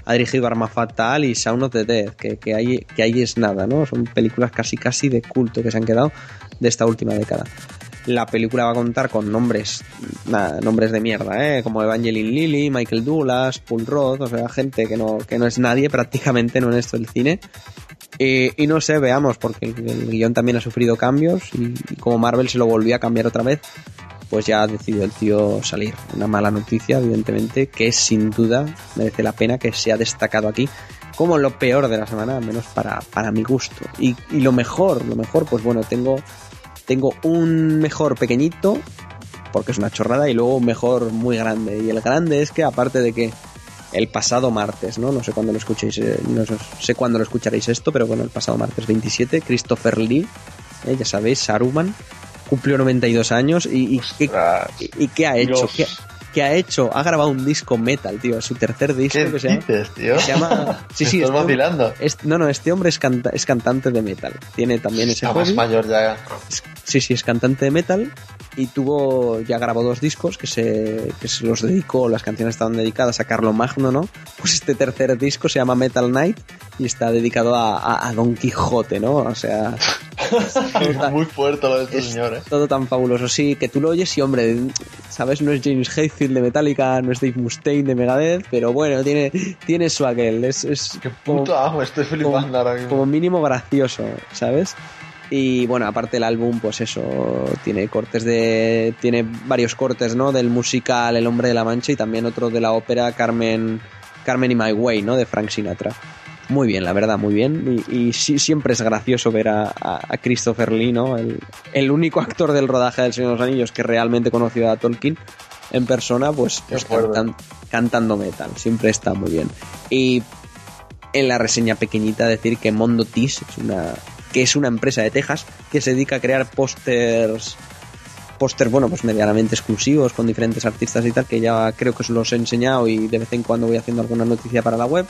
[SPEAKER 1] ha dirigido Arma Fatal y Sound of the Dead, que, que, ahí, que ahí es nada, ¿no? Son películas casi casi de culto que se han quedado de esta última década. La película va a contar con nombres, nada, nombres de mierda, ¿eh? como Evangeline Lilly, Michael Douglas, Paul Roth, o sea, gente que no, que no es nadie prácticamente no en esto del cine. Y, y no sé, veamos, porque el, el guion también ha sufrido cambios y, como Marvel se lo volvió a cambiar otra vez, pues ya ha decidido el tío salir. Una mala noticia, evidentemente, que sin duda merece la pena que sea destacado aquí como lo peor de la semana, al menos para, para mi gusto. Y, y lo mejor, lo mejor, pues bueno, tengo, tengo un mejor pequeñito, porque es una chorrada, y luego un mejor muy grande. Y el grande es que aparte de que el pasado martes, ¿no? No sé cuándo lo escuchéis, eh, no sé, cuándo lo escucharéis esto, pero bueno, el pasado martes 27, Christopher Lee, eh, ya sabéis, Saruman, cumplió 92 años y, y, ¿qué, y- y qué ha hecho? ¿Qué, qué ha hecho? Ha grabado un disco metal, tío, es su tercer disco
[SPEAKER 2] ¿Qué
[SPEAKER 1] que se llama...
[SPEAKER 2] dices, tío?
[SPEAKER 1] se llama- [laughs] sí, sí,
[SPEAKER 2] Estás
[SPEAKER 1] este-
[SPEAKER 2] vacilando.
[SPEAKER 1] es- no, no, este hombre es, canta- es cantante de metal. Tiene también ese
[SPEAKER 2] Está más mayor ya.
[SPEAKER 1] Es- Sí, sí, es cantante de metal y tuvo, ya grabó dos discos que se, que se los dedicó, las canciones estaban dedicadas a Carlo Magno, ¿no? [laughs] Pues este tercer disco se llama Metal Knight y está dedicado a, a- a Don Quijote, ¿no? O sea, [laughs] tan-
[SPEAKER 2] Muy fuerte lo de este
[SPEAKER 1] es
[SPEAKER 2] señor, ¿eh?
[SPEAKER 1] todo tan fabuloso. Sí, que tú lo oyes y, hombre, ¿sabes? No es James De Metallica, no es Dave Mustaine de Megadeth, pero bueno, tiene, tiene su aquel. Es, es
[SPEAKER 2] Qué
[SPEAKER 1] como-
[SPEAKER 2] estoy flipando ahora mismo.
[SPEAKER 1] como mínimo gracioso, ¿sabes? Y bueno, aparte el álbum, pues eso, tiene cortes de. Tiene varios cortes, ¿no? Del musical El Hombre de la Mancha y también otro de la ópera Carmen, Carmen y My Way, ¿no? De Frank Sinatra. Muy bien, la verdad, muy bien. Y, y sí, siempre es gracioso ver a, a- a Christopher Lee, ¿no? El, el único actor del rodaje del Señor de los Anillos que realmente conoció a Tolkien en persona, pues, pues cantan- cantando metal. Siempre está muy bien. Y en la reseña pequeñita decir que Mondo Tees es una que es una empresa de Texas que se dedica a crear pósters pósters bueno pues medianamente exclusivos con diferentes artistas y tal que ya creo que os los he enseñado y de vez en cuando voy haciendo alguna noticia para la web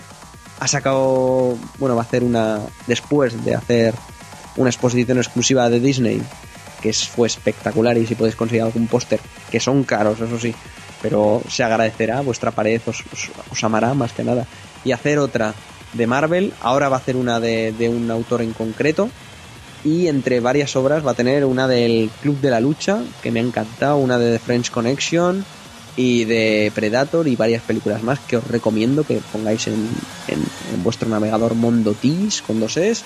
[SPEAKER 1] ha sacado bueno va a hacer una después de hacer una exposición exclusiva de Disney que fue espectacular y si podéis conseguir algún póster que son caros eso sí pero se agradecerá vuestra pared os, os- os amará más que nada. Y hacer otra de Marvel ahora va a hacer una de, de un autor en concreto y entre varias obras va a tener una del Club de la Lucha que me ha encantado una de The French Connection y de Predator y varias películas más que os recomiendo que pongáis en, en- en vuestro navegador Mondotis con dos es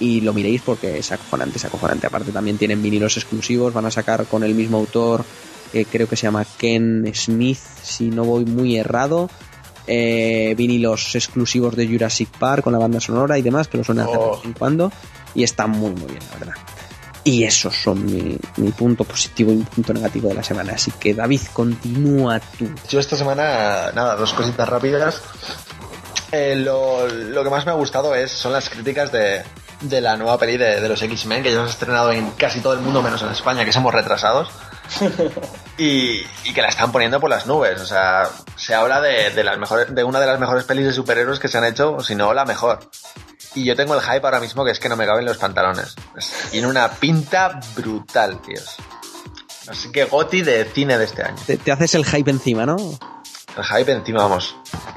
[SPEAKER 1] y lo miréis porque es acojonante, es acojonante. Aparte también tienen vinilos exclusivos, van a sacar con el mismo autor que creo que se llama Ken Smith, si no voy muy errado, eh, vinilos exclusivos de Jurassic Park con la banda sonora y demás que lo suelen hacer de
[SPEAKER 2] Oh.
[SPEAKER 1] vez en cuando y está muy muy bien, la verdad. Y esos son mi, mi punto positivo y mi punto negativo de la semana. Así que David, continúa tú.
[SPEAKER 2] Yo esta semana, nada, dos cositas rápidas. Eh, lo, lo que más me ha gustado es, son las críticas de, de la nueva peli de, de los X-Men, que ya se ha estrenado en casi todo el mundo, menos en España, que somos retrasados. [laughs] y, y que la están poniendo por las nubes. O sea, se habla de, de, las mejores, de una de las mejores pelis de superhéroes que se han hecho, si no la mejor. Y yo tengo el hype ahora mismo que es que no me caben los pantalones. Es- tiene una pinta brutal, tíos. Así que Goti de cine de este año.
[SPEAKER 1] Te, te haces el hype encima, ¿no?
[SPEAKER 2] El hype encima, vamos.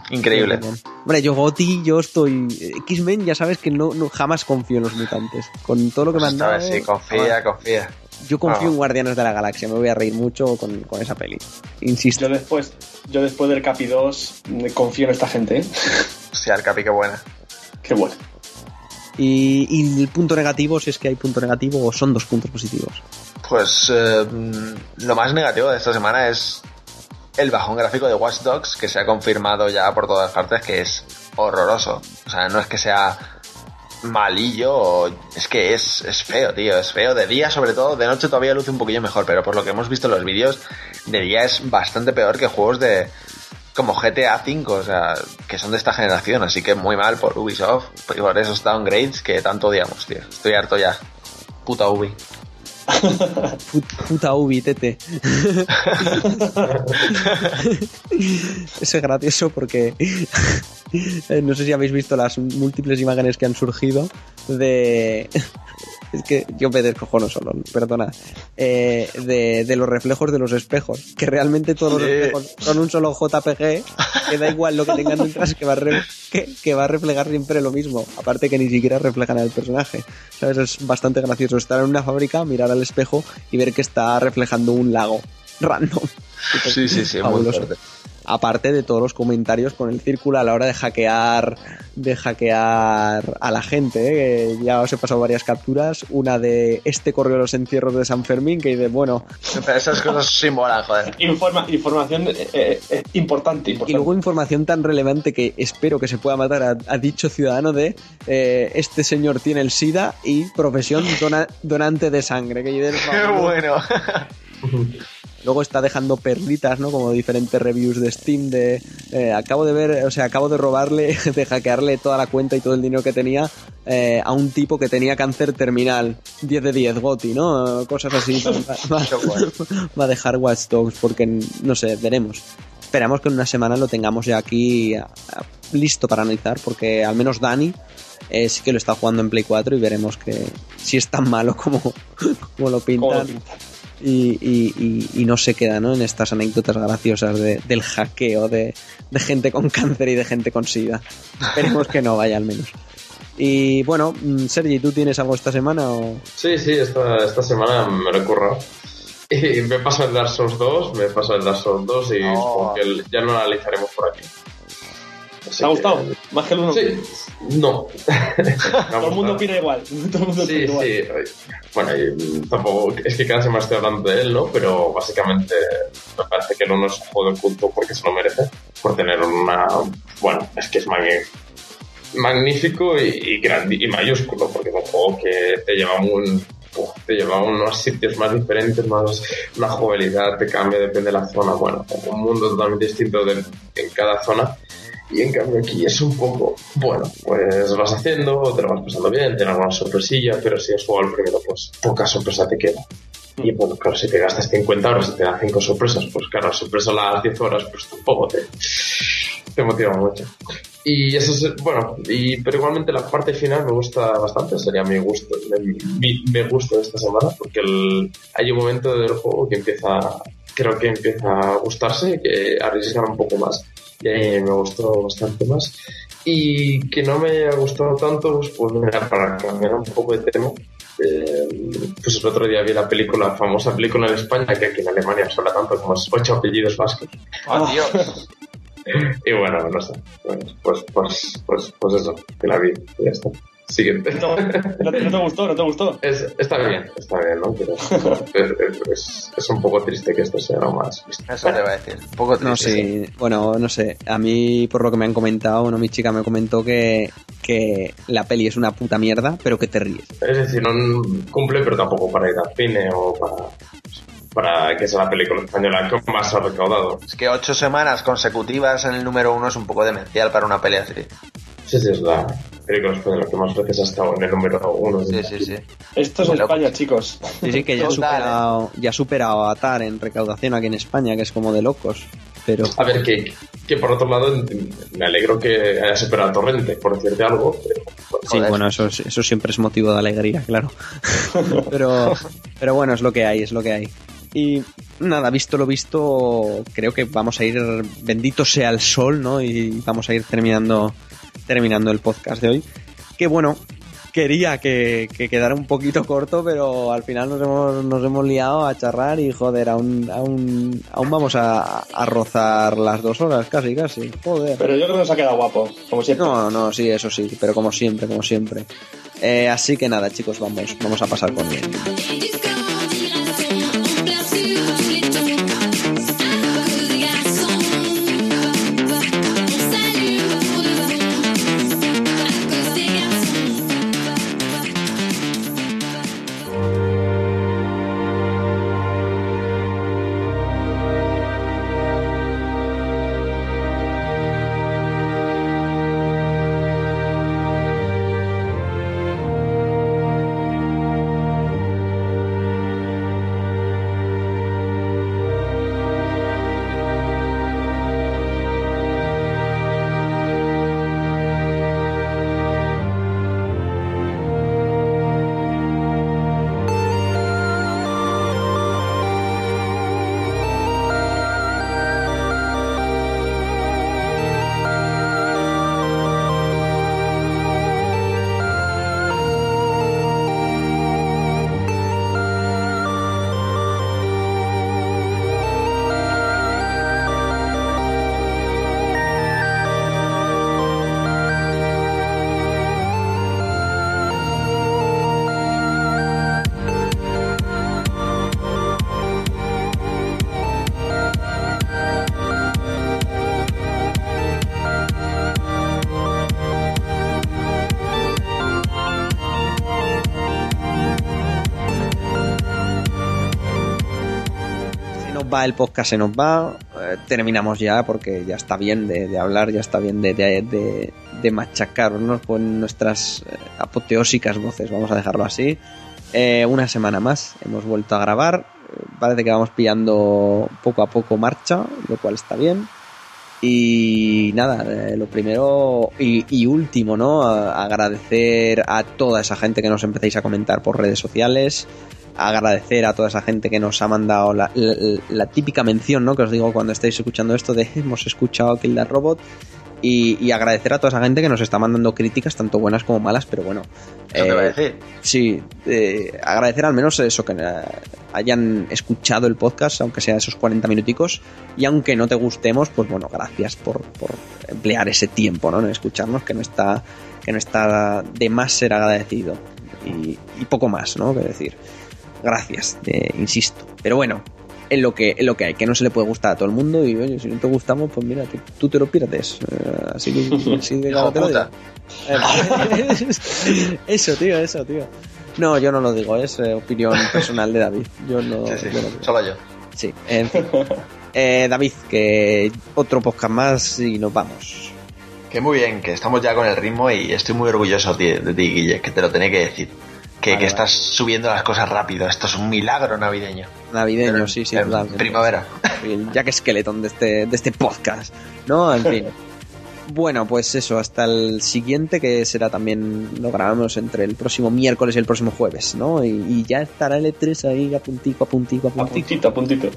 [SPEAKER 2] Increíble.
[SPEAKER 1] Hombre, yo Goti, yo estoy... X-Men, ya sabes que no, no jamás confío en los mutantes. Con todo lo que
[SPEAKER 2] Pues
[SPEAKER 1] me han dado...
[SPEAKER 2] sí, confía,
[SPEAKER 1] jamás.
[SPEAKER 2] confía.
[SPEAKER 1] Yo confío
[SPEAKER 2] Vamos.
[SPEAKER 1] en Guardianes de la Galaxia, me voy a reír mucho con, con esa peli. Insisto.
[SPEAKER 3] Yo después, yo después del Capi 2 me confío en esta gente, ¿eh? [laughs]
[SPEAKER 2] Hostia, el capi, qué buena.
[SPEAKER 3] Qué bueno.
[SPEAKER 1] Y, y el punto negativo, si es que hay punto negativo, o son dos puntos positivos.
[SPEAKER 2] Pues eh, lo más negativo de esta semana es el bajón gráfico de Watch Dogs, que se ha confirmado ya por todas partes que es horroroso. O sea, no es que sea malillo. Es que es, es feo, tío. Es feo. De día, sobre todo. De noche todavía luce un poquillo mejor. Pero por lo que hemos visto en los vídeos, de día es bastante peor que juegos de. Como GTA V, o sea, que son de esta generación. Así que muy mal por Ubisoft. Y por esos downgrades que tanto odiamos, tío. Estoy harto ya. Puta Ubi.
[SPEAKER 1] Put- Puta Ubi, tete. [laughs] Eso es gracioso porque eh, no sé si habéis visto las múltiples imágenes que han surgido de... Es que yo me descojono solo, perdona. Eh, de, de los reflejos de los espejos. Que realmente todos los espejos son un solo JPG. Que da igual lo que tengan detrás, que va, a re- que, que va a reflejar siempre lo mismo. Aparte que ni siquiera reflejan al personaje. ¿Sabes? Es bastante gracioso estar en una fábrica, mirar al espejo y ver que está reflejando un lago. Random.
[SPEAKER 2] Sí, sí, sí, muy fuerte.
[SPEAKER 1] Aparte de todos los comentarios con el círculo a la hora de hackear, de hackear a la gente, ¿eh? Ya os he pasado varias capturas. Una de este corrió los encierros de San Fermín, que dice, bueno,
[SPEAKER 2] Pero esas cosas sí molan, joder.
[SPEAKER 3] Informa, información eh, eh, importante,
[SPEAKER 1] y luego información tan relevante que espero que se pueda matar a, a dicho ciudadano de eh, este señor tiene el SIDA y profesión dona- donante de sangre. Que [laughs]
[SPEAKER 2] Qué bueno. [laughs]
[SPEAKER 1] Luego está dejando perlitas, ¿no? Como diferentes reviews de Steam de eh, acabo de ver, o sea, acabo de robarle, [laughs] de hackearle toda la cuenta y todo el dinero que tenía eh, a un tipo que tenía cáncer terminal. 10 de 10, Goti, ¿no? Cosas así. [laughs] Va, va- va a dejar Watch Dogs porque, no sé, veremos. Esperamos que en una semana lo tengamos ya aquí a- a- listo para analizar porque al menos Dani eh, sí que lo está jugando en Play 4 y veremos que si es tan malo como, [laughs] como lo
[SPEAKER 3] ¿Cómo lo
[SPEAKER 1] pintan
[SPEAKER 3] pintan?
[SPEAKER 1] Y, y- y- y no se queda ¿no? en estas anécdotas graciosas de- del hackeo de, de gente con cáncer y de gente con sida. Esperemos que no vaya al menos. Y bueno, mm, Sergi, ¿tú tienes algo esta semana o...?
[SPEAKER 4] Sí, sí, esta, esta semana me lo he currado. [laughs] Y me paso el Dark Souls 2, me paso el Dark Souls 2 y
[SPEAKER 2] Oh.
[SPEAKER 4] supongo que el- ya lo analizaremos por aquí. Así
[SPEAKER 3] ¿Te ha
[SPEAKER 4] que-
[SPEAKER 3] gustado? Más que el uno.
[SPEAKER 4] Sí, no. [laughs] [laughs]
[SPEAKER 3] Todo el mundo opina igual. Todo el mundo
[SPEAKER 4] Sí,
[SPEAKER 3] opina igual.
[SPEAKER 4] sí. Bueno, y tampoco es que cada semana estoy hablando de él, ¿no? Pero básicamente me parece que no es un juego de culto porque se lo merece. Por tener una. Bueno, es que es magnífico. Magnífico y, y grande y mayúsculo, porque es un juego que te lleva a un. uf, Te lleva a unos sitios más diferentes, más una jugabilidad, te cambia, depende de la zona. Bueno, un mundo totalmente distinto de- en cada zona. Y en cambio aquí es un poco, bueno, pues vas haciendo, te lo vas pasando bien, tienes alguna sorpresilla, pero si has jugado el primero, pues poca sorpresa te queda. Y bueno, claro, si te gastas 50 horas y te dan 5 sorpresas, pues claro, sorpresa las 10 horas, pues tampoco te, te motiva mucho. Y eso es, bueno, y, pero igualmente la parte final me gusta bastante, sería mi gusto, mi, mi gusto de esta semana, porque el- hay un momento del juego que empieza, creo que empieza a gustarse, que arriesgar un poco más, y ahí me gustó bastante más. Y que no me ha gustado tanto, pues, pues mira, para cambiar un poco de tema, eh, pues el otro día vi la película, famosa película en España, que aquí en Alemania se habla tanto como Ocho apellidos vascos.
[SPEAKER 2] Oh, Dios.
[SPEAKER 4] Y bueno, no sé. Bueno, pues, pues, pues, pues eso, que la vi y ya está. Siguiente.
[SPEAKER 3] ¿No, no te, no te gustó? ¿No te gustó?
[SPEAKER 4] Es, está bien, está bien, ¿no? Pero es, es- es un poco triste que esto sea lo más.
[SPEAKER 2] Eso te va a decir. Un poco
[SPEAKER 1] No
[SPEAKER 2] triste.
[SPEAKER 1] sé, bueno, no sé. A mí, por lo que me han comentado, bueno, mi chica me comentó que, que la peli es una puta mierda, pero que te ríes.
[SPEAKER 4] Es decir, no cumple, pero tampoco para ir al cine o para, para que sea la película española que más ha recaudado.
[SPEAKER 2] Es que ocho semanas consecutivas en el número uno es un poco demencial para una pelea así.
[SPEAKER 4] Sí, sí, es la película española que más veces ha estado en el número uno.
[SPEAKER 2] Sí, sí, sí.
[SPEAKER 3] Esto es. España, chicos.
[SPEAKER 1] Sí, sí, que ya ha
[SPEAKER 2] Total,
[SPEAKER 1] superado, ya ha superado a Avatar en recaudación aquí en España, que es como de locos. Pero
[SPEAKER 4] A ver, que, que por otro lado me alegro que haya superado a Torrente, por decirte algo. Pero,
[SPEAKER 1] sí,
[SPEAKER 2] joder.
[SPEAKER 1] bueno, eso, es- eso siempre es motivo de alegría, claro. [laughs] pero, pero bueno, es lo que hay, es lo que hay. Y nada, visto lo visto, creo que vamos a ir, bendito sea el sol, ¿no? Y vamos a ir terminando, terminando el podcast de hoy. Que bueno, quería que, que quedara un poquito corto, pero al final nos hemos, nos hemos liado a charrar y joder, aún, aún, aún vamos a, a rozar las dos horas, casi, casi. Joder.
[SPEAKER 3] Pero yo creo que nos ha quedado guapo, como siempre.
[SPEAKER 1] No, no, sí, eso sí, pero como siempre, como siempre. Eh, así que nada, chicos, vamos, vamos a pasar con él. El podcast, se nos va. Eh, terminamos ya porque ya está bien de, hablar, ya está bien de, machacarnos con nuestras eh, apoteósicas voces, vamos a dejarlo así. Eh, una semana más, hemos vuelto a grabar. Parece que vamos pillando poco a poco marcha, lo cual está bien. Y nada, lo primero y, último, ¿no? Agradecer a toda esa gente que nos empecéis a comentar por redes sociales. Agradecer a toda esa gente que nos ha mandado la, la- la típica mención, ¿no? Que os digo cuando estáis escuchando esto de hemos escuchado Kill the Robot. Y, y agradecer a toda esa gente que nos está mandando críticas, tanto buenas como malas, pero bueno.
[SPEAKER 2] Eso te iba a
[SPEAKER 1] eh,
[SPEAKER 2] decir.
[SPEAKER 1] Sí, eh, agradecer al menos eso, que eh, hayan escuchado el podcast, aunque sea esos 40 minuticos, y aunque no te gustemos, pues bueno, gracias por, por emplear ese tiempo ¿no? en escucharnos, que no está, que no está de más ser agradecido. Y, y poco más, ¿no? Que decir. Gracias, eh, insisto. Pero bueno, es lo que es lo que hay, que no se le puede gustar a todo el mundo y oye, si no te gustamos, pues mira, tú, tú te lo pierdes. Eh, así que así de claro te lo digo. eso, tío, eso, tío. No, yo no lo digo, es eh, opinión [laughs] personal de David. Yo no,
[SPEAKER 2] Sí, sí,
[SPEAKER 1] yo no digo.
[SPEAKER 2] solo yo.
[SPEAKER 1] Sí, en fin. Eh, David, que otro podcast más y nos vamos.
[SPEAKER 2] Que muy bien, que estamos ya con el ritmo y estoy muy orgulloso de, de ti, Guille, que te lo tenía que decir. Que,
[SPEAKER 1] Vale,
[SPEAKER 2] que
[SPEAKER 1] vale.
[SPEAKER 2] estás subiendo las cosas rápido. Esto es un milagro navideño.
[SPEAKER 1] Navideño,
[SPEAKER 2] Pero
[SPEAKER 1] sí, sí,
[SPEAKER 2] en. Primavera.
[SPEAKER 1] El Jack Skeleton de este, de este podcast, ¿no? En fin. Bueno, pues eso, hasta el siguiente, que será también, lo grabamos entre el próximo miércoles y el próximo jueves, ¿no? Y, y ya estará el E3 ahí a puntico, a puntico, a
[SPEAKER 3] A
[SPEAKER 1] puntico.
[SPEAKER 3] puntito, a puntito.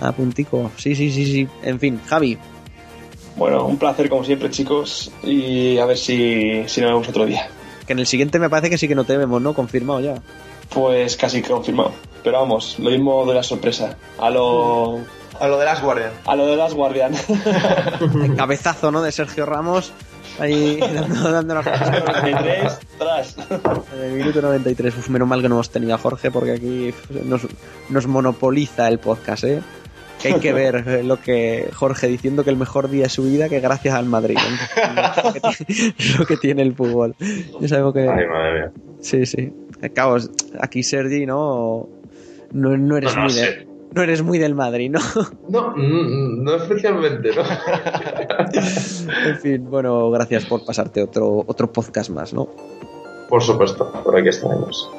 [SPEAKER 1] A puntico, sí, sí, sí, sí. En fin, Javi,
[SPEAKER 3] Bueno, un placer como siempre, chicos. Y a ver si, si nos vemos otro día.
[SPEAKER 1] Que en el siguiente me parece que sí que no te vemos, ¿no? Confirmado ya.
[SPEAKER 3] Pues casi confirmado. Pero vamos, lo mismo de la sorpresa. A lo,
[SPEAKER 2] A lo de las Guardian.
[SPEAKER 3] a lo de las Guardian. [laughs]
[SPEAKER 1] El cabezazo, ¿no? De Sergio Ramos, ahí [laughs] dando, dando la
[SPEAKER 3] 23, tras.
[SPEAKER 1] En el minuto 93, uf, menos mal que no hemos tenido a Jorge porque aquí nos, nos monopoliza el podcast, ¿eh? Que hay que ver eh, lo que Jorge diciendo que el mejor día de su vida que gracias al Madrid. ¿no? Lo que tiene- lo que tiene el fútbol. Ya sabemos que...
[SPEAKER 4] Ay, madre mía.
[SPEAKER 1] Sí, sí. Cabo, aquí Sergi, ¿no? No, no eres
[SPEAKER 4] No, no
[SPEAKER 1] muy de-
[SPEAKER 4] sé.
[SPEAKER 1] no eres muy del Madrid, ¿no?
[SPEAKER 4] No, mm, no especialmente, ¿no? [laughs]
[SPEAKER 1] en fin, bueno, gracias por pasarte otro, otro podcast más, ¿no?
[SPEAKER 4] Por supuesto, por aquí estaremos.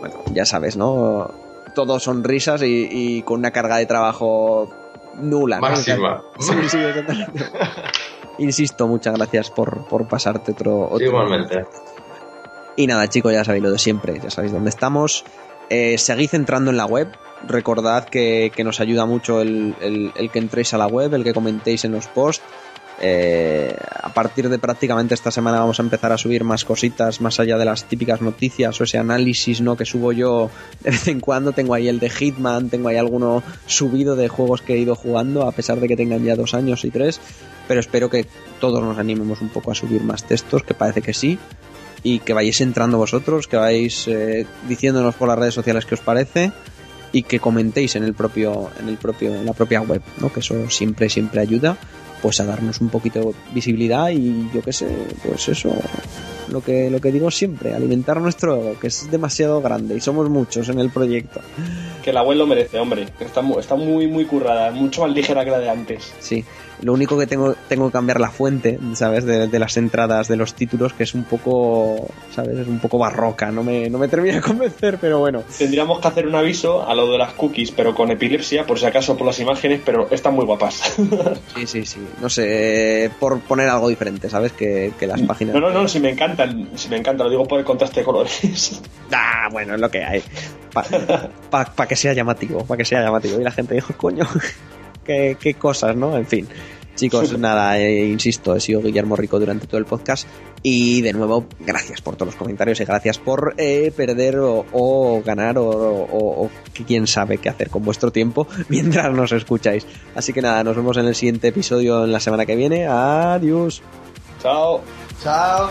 [SPEAKER 1] bueno, ya sabes, ¿no? Todo son risas y, y con una carga de trabajo nula. ¿no?
[SPEAKER 4] Máxima.
[SPEAKER 1] Sí, sí, exactamente. [laughs] Insisto, muchas gracias por, por pasarte otro, otro.
[SPEAKER 4] Igualmente.
[SPEAKER 1] Y nada, chicos, ya sabéis lo de siempre, ya sabéis dónde estamos. Eh, seguid entrando en la web. Recordad que, que nos ayuda mucho el, el- el que entréis a la web, el que comentéis en los posts. Eh, a partir de prácticamente esta semana vamos a empezar a subir más cositas más allá de las típicas noticias o ese análisis no que subo yo de vez en cuando. Tengo ahí el de Hitman tengo ahí alguno subido de juegos que he ido jugando a pesar de que tengan ya dos años y tres pero espero que todos nos animemos un poco a subir más textos que parece que sí y que vayáis entrando vosotros, que vais eh, diciéndonos por las redes sociales qué os parece y que comentéis en el propio en el propio en la propia web, ¿no? Que eso siempre siempre ayuda pues a darnos un poquito de visibilidad y yo qué sé, pues eso lo que lo que digo siempre, alimentar nuestro ego, que es demasiado grande y somos muchos en el proyecto.
[SPEAKER 3] Que la web lo merece, hombre. que Está, está muy, muy currada. Mucho más ligera que la de antes.
[SPEAKER 1] Sí, lo único que tengo tengo que cambiar la fuente, ¿sabes? De, de las entradas de los títulos que es un poco, ¿sabes? Es un poco barroca, no me no me termina de convencer, pero bueno.
[SPEAKER 3] Tendríamos que hacer un aviso a lo de las cookies, pero con epilepsia, por si acaso por las imágenes, pero están muy guapas. [laughs]
[SPEAKER 1] Sí, sí, sí. No sé, eh, por poner algo diferente, ¿sabes? Que, que las páginas.
[SPEAKER 3] No, no, no, si me encantan, si me encanta, lo digo por el contraste de colores. [laughs]
[SPEAKER 1] Ah, bueno, es lo que hay. Para que sea llamativo, para que sea llamativo. Y la gente dijo, coño, qué, qué cosas, ¿no? En fin. Chicos, [laughs] nada, eh, insisto, he sido Guillermo Rico durante todo el podcast. Y de nuevo, gracias por todos los comentarios y gracias por eh, perder o, o ganar o, o- quién sabe qué hacer con vuestro tiempo [laughs] mientras nos escucháis. Así que nada, nos vemos en el siguiente episodio en la semana que viene. Adiós.
[SPEAKER 3] Chao.
[SPEAKER 2] Chao.